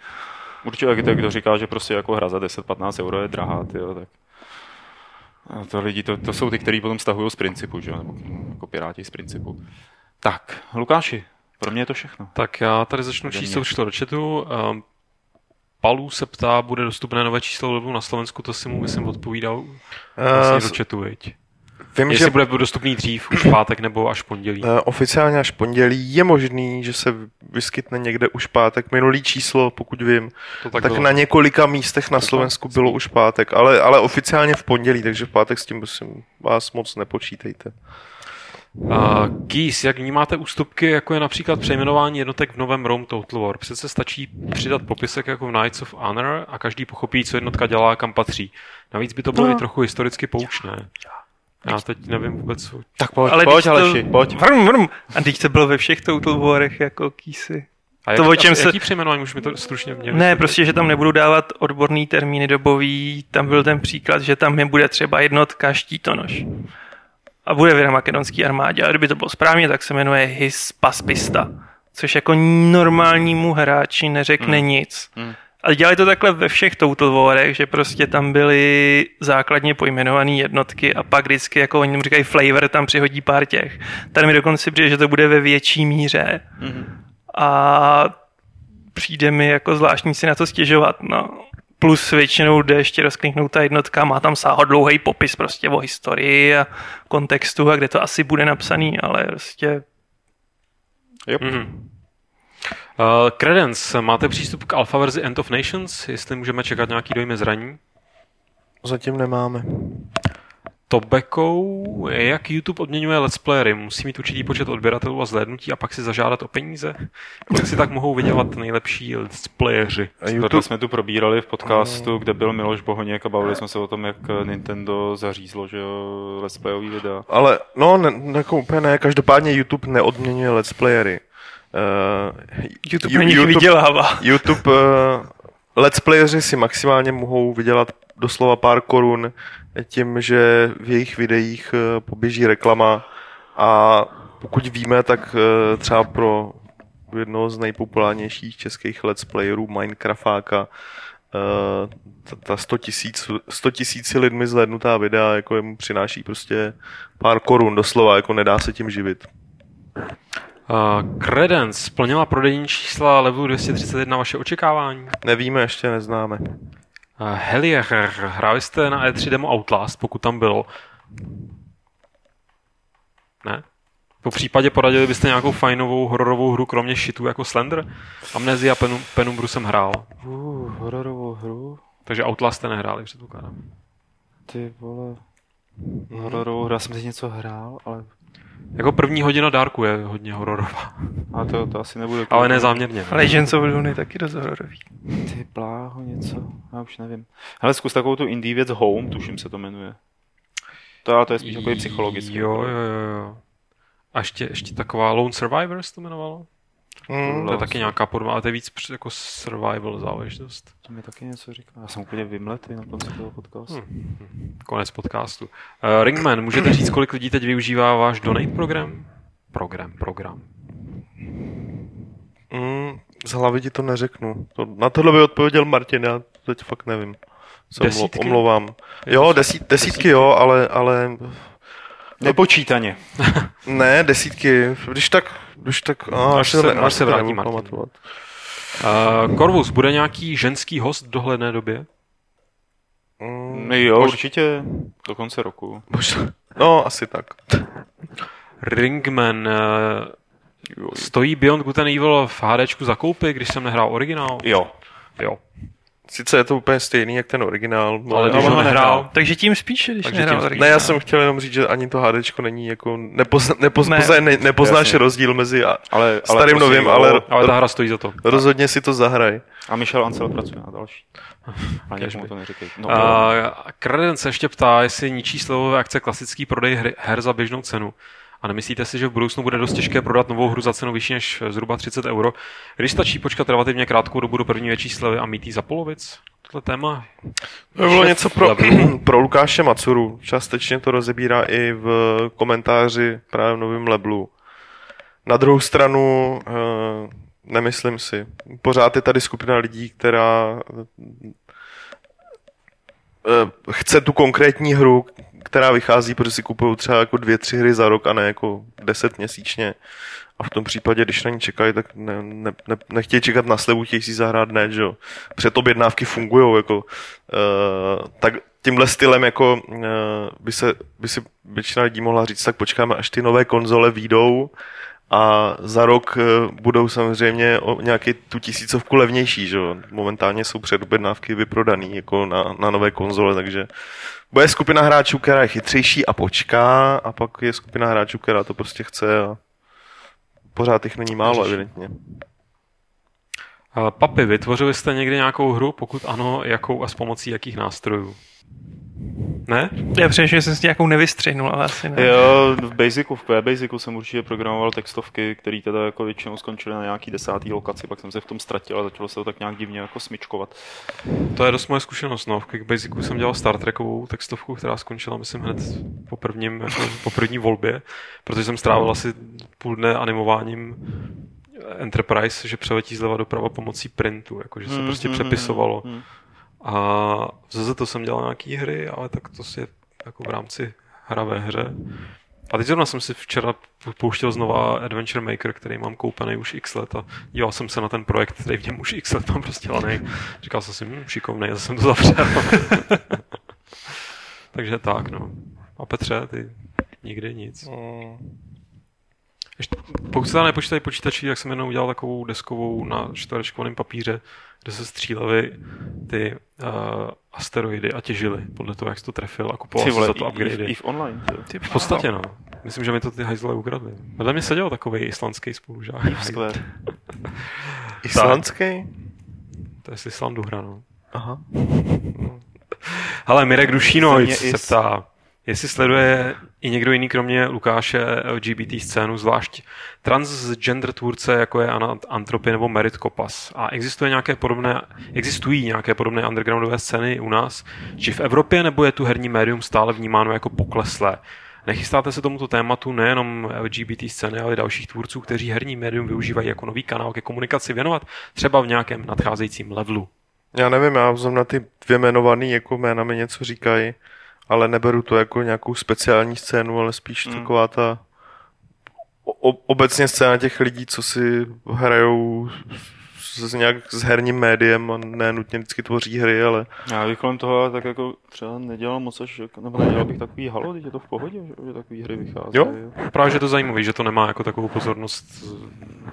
Speaker 2: Určitě, jak kdo říká, že prostě jako hra za 10-15 euro je drahá, tyjo, tak a to lidi, to, to jsou ty, kteří potom stahují z principu, že jo, nebo jako piráti z principu. Tak, Lukáši, pro mě je to všechno.
Speaker 3: Tak já tady začnu
Speaker 2: mě.
Speaker 3: číslo do chatu. Um, Palu se ptá, bude dostupné nové číslo levelu na Slovensku, to si mu myslím odpovídal vlastně
Speaker 1: Uh,
Speaker 3: do chatu, viď?
Speaker 1: vím,
Speaker 3: Jestli
Speaker 1: že
Speaker 3: bude dostupný dřív, už v pátek nebo až pondělí.
Speaker 1: Eh, Oficiálně až pondělí je možný, že se vyskytne někde už pátek. Minulý číslo, pokud vím,
Speaker 3: To
Speaker 1: tak,
Speaker 3: tak, bylo.
Speaker 1: na několika místech na
Speaker 3: To
Speaker 1: Slovensku
Speaker 3: tak.
Speaker 1: bylo už pátek, ale, ale oficiálně v pondělí, takže v pátek s tím prosím vás moc nepočítejte.
Speaker 3: Keys, jak vnímáte ústupky, jako je například přejmenování jednotek v novém Rome Total War? Přece stačí přidat popisek jako v Knights of Honor a každý pochopí, co jednotka dělá a kam patří. Navíc by to bylo
Speaker 4: No.
Speaker 3: i trochu historicky poučné. Já teď nevím vůbec, co...
Speaker 2: Tak pojď,
Speaker 4: Ale
Speaker 2: pojď
Speaker 4: když to-
Speaker 2: Aleši, pojď.
Speaker 4: Vrm, vrm. A teď to bylo ve všech Total Warech jako kýsy.
Speaker 3: A
Speaker 4: To,
Speaker 3: jak,
Speaker 4: o čem se-
Speaker 3: jaký přejmenování už mi to stručně měli?
Speaker 4: Ne, prostě, že tam nebudou dávat odborný termíny dobový. Tam byl ten příklad, že tam nebude třeba jednotka štítonož. A bude v makedonský armádě. A kdyby to bylo správně, tak se jmenuje His Paspista. Což jako normálnímu hráči neřekne
Speaker 2: Hmm.
Speaker 4: nic.
Speaker 2: Hmm.
Speaker 4: Ale dělali to takhle ve všech Total Warech, že prostě tam byly základně pojmenované jednotky a pak vždycky, jako oni říkají flavor, tam přihodí pár těch. Tady mi dokonce přijde, že to bude ve větší míře
Speaker 2: Mhm.
Speaker 4: a přijde mi jako zvláštní si na to stěžovat. No. Plus většinou jde ještě rozkliknout ta jednotka, má tam sáhodlouhý popis prostě o historii a kontextu a kde to asi bude napsaný, ale prostě
Speaker 2: Yep.
Speaker 3: Mm-hmm. Uh, Credence, máte přístup k alfa verzi End of Nations? Jestli můžeme čekat nějaký dojmy zraní?
Speaker 1: Zatím nemáme.
Speaker 3: Tobacco, jak YouTube odměňuje let's playery? Musí mít určitý počet odběratelů a zhlédnutí a pak si zažádat o peníze? Kolik si tak mohou vydělat nejlepší let's playeři?
Speaker 1: A
Speaker 2: Tohle
Speaker 1: YouTube,
Speaker 2: jsme tu probírali v podcastu, kde byl Miloš Bohoněk a bavili jsme se o tom, jak Nintendo zařízlo, že jo, let's playový videa.
Speaker 1: ale no, ne, jako úplně ne, každopádně YouTube neodměňuje let's playery. Uh,
Speaker 4: YouTube na nich vydělává.
Speaker 1: YouTube, uh, let's playeři si maximálně mohou vydělat doslova pár korun tím, že v jejich videích uh, poběží reklama a pokud víme, tak uh, třeba pro jednoho z nejpopulárnějších českých let's playerů Minecraftáka. Uh, ta, ta 100 tisíc 100 tisíci lidmi zhlednutá videa jako jemu přináší prostě pár korun doslova, jako nedá se tím živit.
Speaker 3: Uh, Credence splnila prodejní čísla levelu 231 vaše očekávání?
Speaker 1: Nevíme, ještě neznáme.
Speaker 3: Helier, hráli jste na E3 demo Outlast, pokud tam bylo? Ne? Po případě poradili byste nějakou fajnovou hororovou hru, kromě shitu jako Slender? Amnesia Penum, Penumbru jsem hrál.
Speaker 6: Uh, hororovou hru?
Speaker 3: Takže Outlast jste nehráli, předpokládám.
Speaker 6: Ty vole. Hororovou hru, já jsem si něco hrál, ale...
Speaker 3: Jako první hodina Darku je hodně hororová.
Speaker 6: A to, to asi nebude...
Speaker 3: Ale nezáměrně.
Speaker 4: Legends of Lune je taky dost hororový.
Speaker 6: Ty bláho, něco, já už nevím. Hele, zkus takovou tu indie věc Home, tuším se to jmenuje. To, ale to je spíš takový psychologický.
Speaker 3: Jo, jo, jo, jo. A ještě, ještě taková Lone Survivors to jmenovalo?
Speaker 1: Mm,
Speaker 3: To je taky nějaká podoba, ale to je víc jako survival záležitost.
Speaker 6: To mi taky něco říká. Já jsem úplně vymletý na konci toho podcastu.
Speaker 3: Hm. Konec podcastu. Uh, Ringman, můžete říct, kolik lidí teď využívá váš donate program? Program, program.
Speaker 1: mm, z hlavy ti to neřeknu. To, na tohle by odpověděl Martin, já teď fakt nevím. Se
Speaker 3: Desítky?
Speaker 1: omlouvám. Jo, desít, desítky jo, ale, ale
Speaker 6: Nepočítaně.
Speaker 1: ne, desítky. Když tak, když tak, a,
Speaker 3: Až se-
Speaker 1: ne-
Speaker 3: až se vrátí Martin.
Speaker 1: pamatovat.
Speaker 3: Uh, Corvus, bude nějaký ženský host v dohledné době?
Speaker 1: Mm,
Speaker 6: Jo,
Speaker 1: mož-
Speaker 6: určitě do konce roku.
Speaker 1: možná- No, asi tak.
Speaker 3: Ringman, uh, stojí Beyond Good and Evil v HDčku za koupy, když jsem nehrál originál?
Speaker 6: Jo.
Speaker 3: Jo.
Speaker 1: Sice je to úplně stejný, jak ten originál. no,
Speaker 3: Ale když
Speaker 1: ale-
Speaker 3: ho nehrál,
Speaker 4: Takže tím spíše, když
Speaker 3: Takže
Speaker 4: nehrál
Speaker 3: tím-
Speaker 4: originál.
Speaker 1: Ne, já jsem chtěl jenom říct, že ani to HDčko není jako, nepozna, nepozna,
Speaker 4: Ne.
Speaker 1: ne, nepoznáš
Speaker 6: Jasně.
Speaker 1: rozdíl mezi a,
Speaker 6: Ale, ale
Speaker 1: starým novým, ale,
Speaker 3: ale ta hra stojí za to.
Speaker 1: rozhodně si to zahraj.
Speaker 6: A Michel Ancel pracuje na další. A
Speaker 3: Kéž
Speaker 6: někomu
Speaker 3: by.
Speaker 6: to neříkej. No,
Speaker 3: Uh, Kreden se ještě ptá, jestli ničí slevové akce klasický prodej hry, her za běžnou cenu. A nemyslíte si, že v budoucnu bude dost těžké prodat novou hru za cenu vyšší než zhruba 30 euro, když stačí počkat relativně krátkou dobu do první větší slevy a mít ji za polovic? Tohle téma
Speaker 1: To by bylo něco pro, (clears throat) pro Lukáše Macuru. Částečně to rozebírá i v komentáři právě v novém Leblu. Na druhou stranu, eh, nemyslím si. Pořád je tady skupina lidí, která eh, chce tu konkrétní hru, která vychází, protože si kupují třeba jako dvě, tři hry za rok a ne jako deset měsíčně. A v tom případě, když na ní čekají, tak ne, ne, ne, nechtějí čekat na slevu, chtějí si zahrát hned, že jo. Předobjednávky fungují, jako, uh, tak tímhle stylem jako uh, by, se, by si většina lidí mohla říct, tak počkáme, až ty nové konzole výjdou a za rok uh, budou samozřejmě o nějaký tu tisícovku levnější, že. Momentálně jsou předobjednávky vyprodaný jako na, na nové konzole, takže bude skupina hráčů, která je chytřejší a počká a pak je skupina hráčů, která to prostě chce a pořád jich není málo, evidentně.
Speaker 3: Papi, vytvořili jste někdy nějakou hru? Pokud ano, jakou a s pomocí jakých nástrojů? Ne?
Speaker 4: Já přemýšlím, že jsem si nějakou nevystřihnul, ale asi ne.
Speaker 6: Jo, v Basicu, v Basicu jsem určitě programoval textovky, které teda jako většinou skončily na nějaký desátý lokaci, pak jsem se v tom ztratil a začalo se to tak nějak divně jako smyčkovat.
Speaker 3: To je dost moje zkušenost. No. V Quickbasicu jsem dělal Star Trekovou textovku, která skončila, myslím, hned po, prvním, jako po první volbě, protože jsem strávil asi půl dne animováním Enterprise, že přeletí zleva doprava pomocí printu, jako, že se prostě přepisovalo.
Speaker 6: Hmm.
Speaker 3: A v ZZ jsem dělal nějaký hry, ale tak to si je jako v rámci hra ve hře. A teď zrovna jsem si včera pouštěl znova Adventure Maker, který mám koupený už x let a díval jsem se na ten projekt, který v něm už x let mám prostě lanej. Říkal jsem si, hm, šikovnej, zase jsem to zavřel. (laughs) Takže tak, no. A Petře, ty nikdy nic.
Speaker 1: Mm.
Speaker 3: Ještě, pokud se tam nepočítají počítači, tak jsem jednou udělal takovou deskovou na čtverečkovém papíře, kde se střílely ty uh, asteroidy a těžily podle toho, jak jsi to trefil a kupoval
Speaker 6: vole,
Speaker 3: za to
Speaker 6: i, i, v online. ty
Speaker 3: V podstatě, no. Myslím, že mi to ty hajzle ukradli. Vedle mě seděl takový islandský spolužák. (laughs)
Speaker 1: Islandský?
Speaker 3: To je z Islandu hra, no.
Speaker 1: Aha.
Speaker 3: Hele, Mirek Dušínojc
Speaker 6: Země
Speaker 3: se ptá, jestli sleduje i někdo jiný kromě Lukáše LGBT scénu, zvlášť transgender tvůrce, jako je Antropy nebo Merit Kopas. A existuje nějaké podobné, existují nějaké podobné undergroundové scény u nás, či v Evropě, nebo je tu herní médium stále vnímáno jako pokleslé? Nechystáte se tomuto tématu nejenom LGBT scény, ale i dalších tvůrců, kteří herní médium využívají jako nový kanál ke komunikaci věnovat, třeba v nějakém nadcházejícím levelu?
Speaker 1: Já nevím, já na ty dvě jmenovaný jako jména mi něco říkají, ale neberu to jako nějakou speciální scénu, ale spíš mm. taková ta o, obecně scéna těch lidí, co si hrajou s nějak s herním médiem a ne nutně vždycky tvoří hry, ale...
Speaker 6: Já bych kolem toho tak jako třeba nedělal moc až, nebo nedělal bych takový halo, teď je to v pohodě, že, takový hry vychází.
Speaker 3: Jo, právě, že to zajímavé, že to nemá jako takovou pozornost.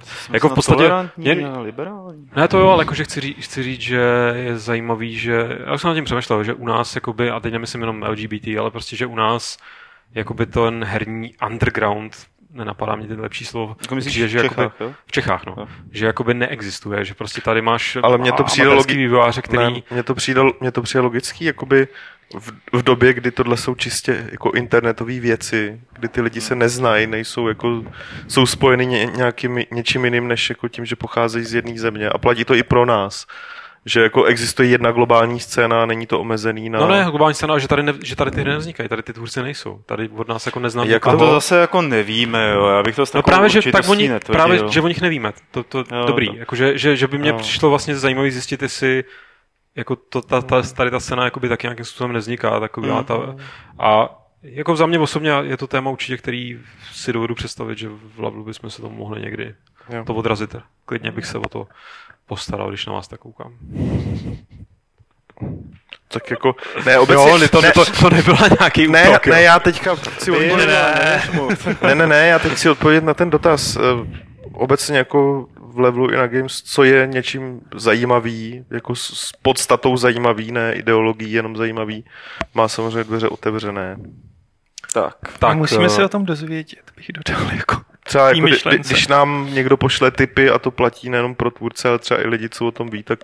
Speaker 3: Jsme jako v podstatě...
Speaker 6: Jen... liberální.
Speaker 3: Ne, to jo, ale jakože chci, říct, chci říct, že je zajímavý, že... Já jsem nad tím přemýšlel, že u nás, jakoby, a teď nemyslím jenom LGBT, ale prostě, že u nás jakoby ten herní underground nenapadá mě ten lepší slovo.
Speaker 6: Jako myslíš že, že v Čechách, jakoby, jo?
Speaker 3: V Čechách, no. Jo. Že jakoby neexistuje, že prostě tady máš
Speaker 1: Ale mě to přijde logický
Speaker 3: vývojáře, který... Ne,
Speaker 1: mě to přijde, mě to přijde logický, jakoby v, v době, kdy tohle jsou čistě jako internetové věci, kdy ty lidi se neznají, nejsou jako, jsou spojeny ně, nějakým, něčím jiným, než jako tím, že pocházejí z jedné země a platí to i pro nás že jako existuje jedna globální scéna, není to omezený na...
Speaker 3: No ne, globální scéna, že tady, ne, že tady ty hry nevznikají, tady ty tvůrci nejsou. Tady od nás jako neznáme.
Speaker 6: Jak to, to zase jako nevíme, jo. Já bych to
Speaker 3: no právě, že, tak oni, právě, že o nich nevíme. To, to jo, dobrý. To. Jako, že, že, že, by mě jo. přišlo vlastně zajímavé zjistit, jestli jako to, ta, ta, tady ta scéna jakoby taky nějakým způsobem nevzniká. Takový, mm. ta, a jako za mě osobně je to téma určitě, který si dovedu představit, že v Lavlu bychom se tomu mohli někdy jo. to odrazit. Klidně bych se o to postaral, když na vás tak koukám. (laughs)
Speaker 1: Tak jako, ne, obecně,
Speaker 3: jo, to, ne, to, to nebyla nějaký
Speaker 1: ne,
Speaker 3: útok,
Speaker 1: ne, já teďka chci odpovědět, ne, ne, ne, ne, já teď chci odpovědět na ten dotaz. Eh, obecně jako v levelu i na games, co je něčím zajímavý, jako s podstatou zajímavý, ne ideologií jenom zajímavý, má samozřejmě dveře otevřené.
Speaker 4: Tak. tak musíme uh, se o tom dozvědět, bych dodal jako
Speaker 1: třeba jako, kdy, když nám někdo pošle tipy a to platí nejenom pro tvůrce, ale třeba i lidi, co o tom ví, tak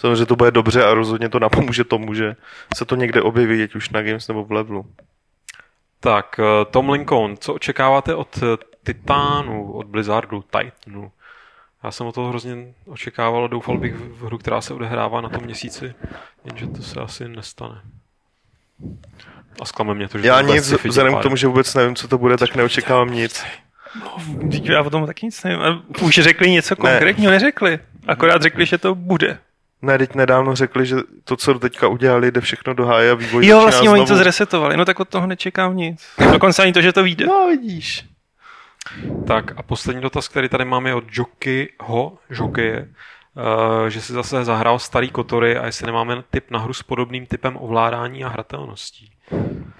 Speaker 1: samozřejmě to bude dobře a rozhodně to napomůže tomu, že se to někde objeví, ať už na Games nebo v levelu.
Speaker 3: Tak, eh, Tom Lincoln, co očekáváte od eh, Titánu, od Blizzardu, Titanu? Já jsem o toho hrozně očekával a doufal bych v hru, která se odehrává na tom měsíci, jenže to se asi nestane. A zklame mě to, že
Speaker 1: Já nic, vzhledem k tomu, že vůbec nevím, co to bude, tak neočekávám nic.
Speaker 4: No, já o tom taky nic nevím. Už řekli něco konkrétního, ne. neřekli. Akorát řekli, že to bude.
Speaker 1: Ne, teď nedávno řekli, že to, co teďka udělali, jde všechno do háje a vývoj
Speaker 4: Jo, vlastně oni to zresetovali, no tak od toho nečekám nic. Dokonce ani to, že to vyjde.
Speaker 1: No, vidíš.
Speaker 3: Tak a poslední dotaz, který tady máme od Jokyho, Joky, uh, že si zase zahrál starý kotory a jestli nemáme tip na hru s podobným typem ovládání a hratelností.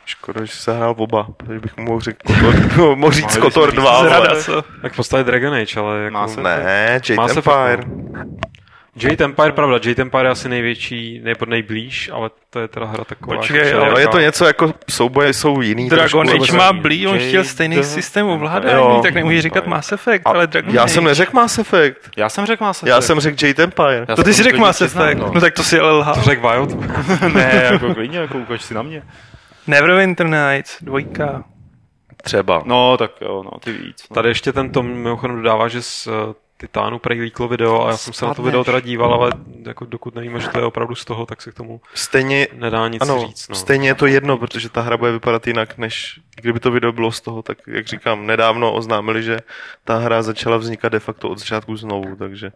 Speaker 1: Škoda, že se hrál oba, protože bych mu mohl říct Kotor, (laughs) mohl říct Kotor 2, ale...
Speaker 3: Tak v podstatě Dragon Age, ale jako...
Speaker 1: Má se ne, Jade Empire.
Speaker 3: Jade Empire, pravda, Jade Empire je asi největší, nejpod nejblíž, ale to je teda hra taková.
Speaker 1: Počkej, ale je to něco jako souboje jsou jiný.
Speaker 4: Dragon trošku, Age má blí, on chtěl stejný Jade... systém ovládání, jo. tak nemůže říkat Mass Effect, a ale Dragon
Speaker 1: Já Age. jsem neřekl Mass Effect.
Speaker 6: Já jsem řekl Mass Effect.
Speaker 1: Já jsem řekl Jade Empire.
Speaker 4: Já to ty jsi řekl Mass Effect, no. no tak to si ale lhal.
Speaker 3: To řekl Wild. (laughs)
Speaker 6: ne, jako (laughs) klidně, jako ukaž si na mě.
Speaker 4: Neverwinter Nights, dvojka.
Speaker 1: Třeba.
Speaker 6: No, tak jo, no, ty víc. No.
Speaker 3: Tady ještě ten Tom mimochodem dodává, že z uh, Titánu prej líklo video a já jsem se na to video teda díval, ale jako dokud nevíme, že to je opravdu z toho, tak se k tomu
Speaker 1: stejně,
Speaker 3: nedá nic
Speaker 1: ano,
Speaker 3: říct. No.
Speaker 1: Stejně je to jedno, protože ta hra bude vypadat jinak, než kdyby to video bylo z toho, tak jak říkám, nedávno oznámili, že ta hra začala vznikat de facto od začátku znovu, takže...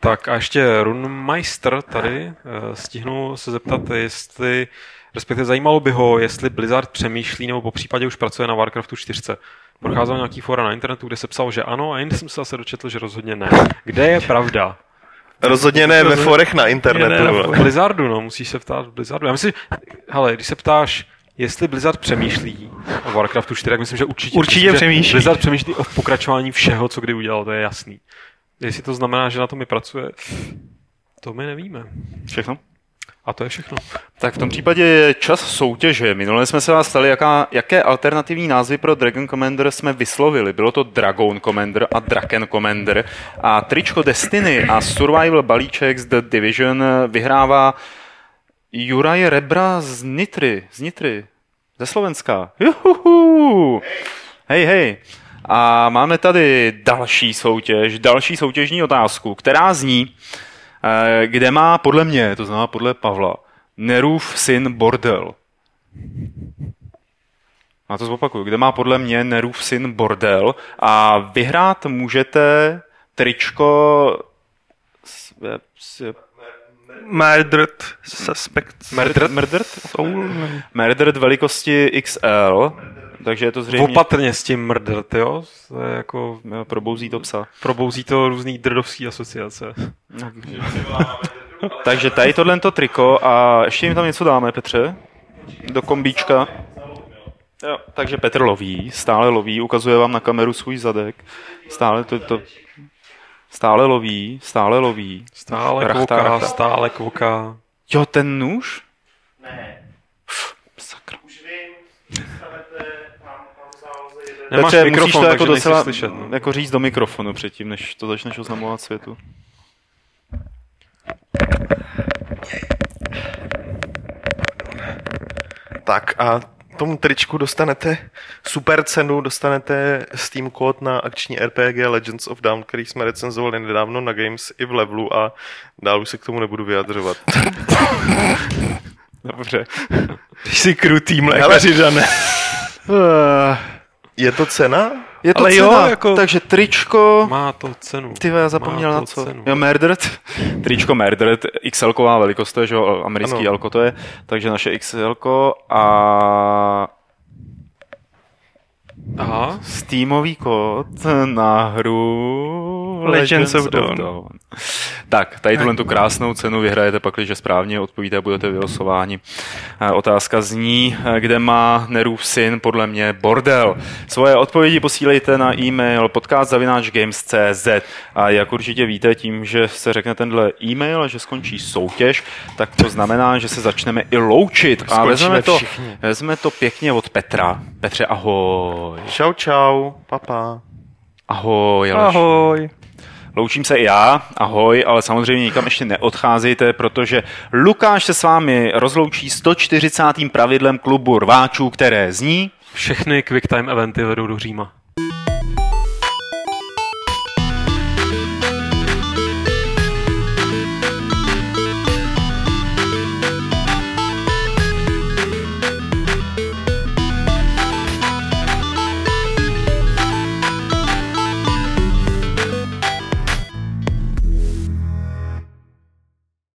Speaker 3: Tak a ještě Runmeister tady, eh, stihnu se zeptat, jestli Respektive zajímalo by ho, jestli Blizzard přemýšlí nebo po případě už pracuje na Warcraftu 4. Procházel nějaký fora na internetu, kde se psal, že ano, a jinde jsem se zase dočetl, že rozhodně ne. Kde je pravda?
Speaker 1: Rozhodně ne ve forech na internetu. Ne,
Speaker 3: v Blizzardu, no, musíš se ptát v Blizzardu. Já myslím, hele, když se ptáš, jestli Blizzard přemýšlí o Warcraftu 4, tak myslím, že určitě,
Speaker 4: určitě myslím, přemýšlí.
Speaker 3: Blizzard přemýšlí o pokračování všeho, co kdy udělal, to je jasný. Jestli to znamená, že na tom mi pracuje, to my nevíme.
Speaker 6: Všechno?
Speaker 3: A to je všechno.
Speaker 6: Tak v tom případě je čas soutěže. Minule jsme se vás stali, jaká, jaké alternativní názvy pro Dragon Commander jsme vyslovili. Bylo to Dragon Commander a Draken Commander. A tričko Destiny a Survival balíček z The Division vyhrává Juraj Rebra z Nitry, z Nitry, ze Slovenska. Juhuhu. Hej, hej. A máme tady další soutěž, další soutěžní otázku, která zní, kde má podle mě, to znamená podle Pavla, Nerův syn bordel.
Speaker 2: Já to zopakuju, kde má podle mě Nerův syn bordel a vyhrát můžete tričko s, s,
Speaker 4: Murdered Suspects.
Speaker 2: Murdered? Murdered?
Speaker 4: Soul?
Speaker 2: Murdered velikosti XL, takže je to zřejmě...
Speaker 3: Opatrně s tím mrdrt, jo? To je jako...
Speaker 2: Probouzí to psa.
Speaker 3: Probouzí to různý drdovský asociace.
Speaker 2: takže tady tohle to triko a ještě jim tam něco dáme, Petře? Do kombíčka. Jo, takže Petr loví, stále loví, ukazuje vám na kameru svůj zadek. Stále to, to stále loví, stále loví.
Speaker 3: Stále rachta, kouká, rachta. stále kouká.
Speaker 2: Jo, ten nůž?
Speaker 7: Ne.
Speaker 2: Sakra.
Speaker 7: Už vím,
Speaker 2: Nemáš Petře, mikrofon, musíš to jako docela slyšet, no. jako říct do mikrofonu předtím, než to začneš oznamovat světu.
Speaker 1: Tak a tomu tričku dostanete super cenu, dostanete Steam kód na akční RPG Legends of Down, který jsme recenzovali nedávno na Games i v levelu a dál už se k tomu nebudu vyjadřovat.
Speaker 2: Dobře.
Speaker 4: Ty jsi krutý mlékaři, Dané.
Speaker 1: Je to cena?
Speaker 2: Je to Ale cena, jo, jako... takže tričko...
Speaker 3: Má to cenu.
Speaker 2: Ty já zapomněl na co. Cenu. Jo, Murdered. (laughs) Tričko Murdered, XL velikost, že jo, americký L to je, takže naše XL a
Speaker 3: Aha.
Speaker 2: Steamový kód na hru
Speaker 4: Legends, of Dawn. Dawn.
Speaker 2: Tak, tady tuhle tu krásnou cenu vyhrajete pak, když správně odpovíte, budete vylosováni. Eh, otázka zní, eh, kde má Nerův syn, podle mě, bordel. Svoje odpovědi posílejte na e-mail podcast.games.cz a jak určitě víte, tím, že se řekne tenhle e-mail, že skončí soutěž, tak to znamená, že se začneme i loučit. A vezmeme to, vezmeme to pěkně od Petra. Petře, ahoj.
Speaker 1: Čau, čau, papa.
Speaker 2: Ahoj,
Speaker 4: Aleš. Ahoj.
Speaker 2: Loučím se i já, ahoj, ale samozřejmě nikam ještě neodcházejte, protože Lukáš se s vámi rozloučí 140. pravidlem klubu rváčů, které zní...
Speaker 3: Všechny quicktime eventy vedou do Říma.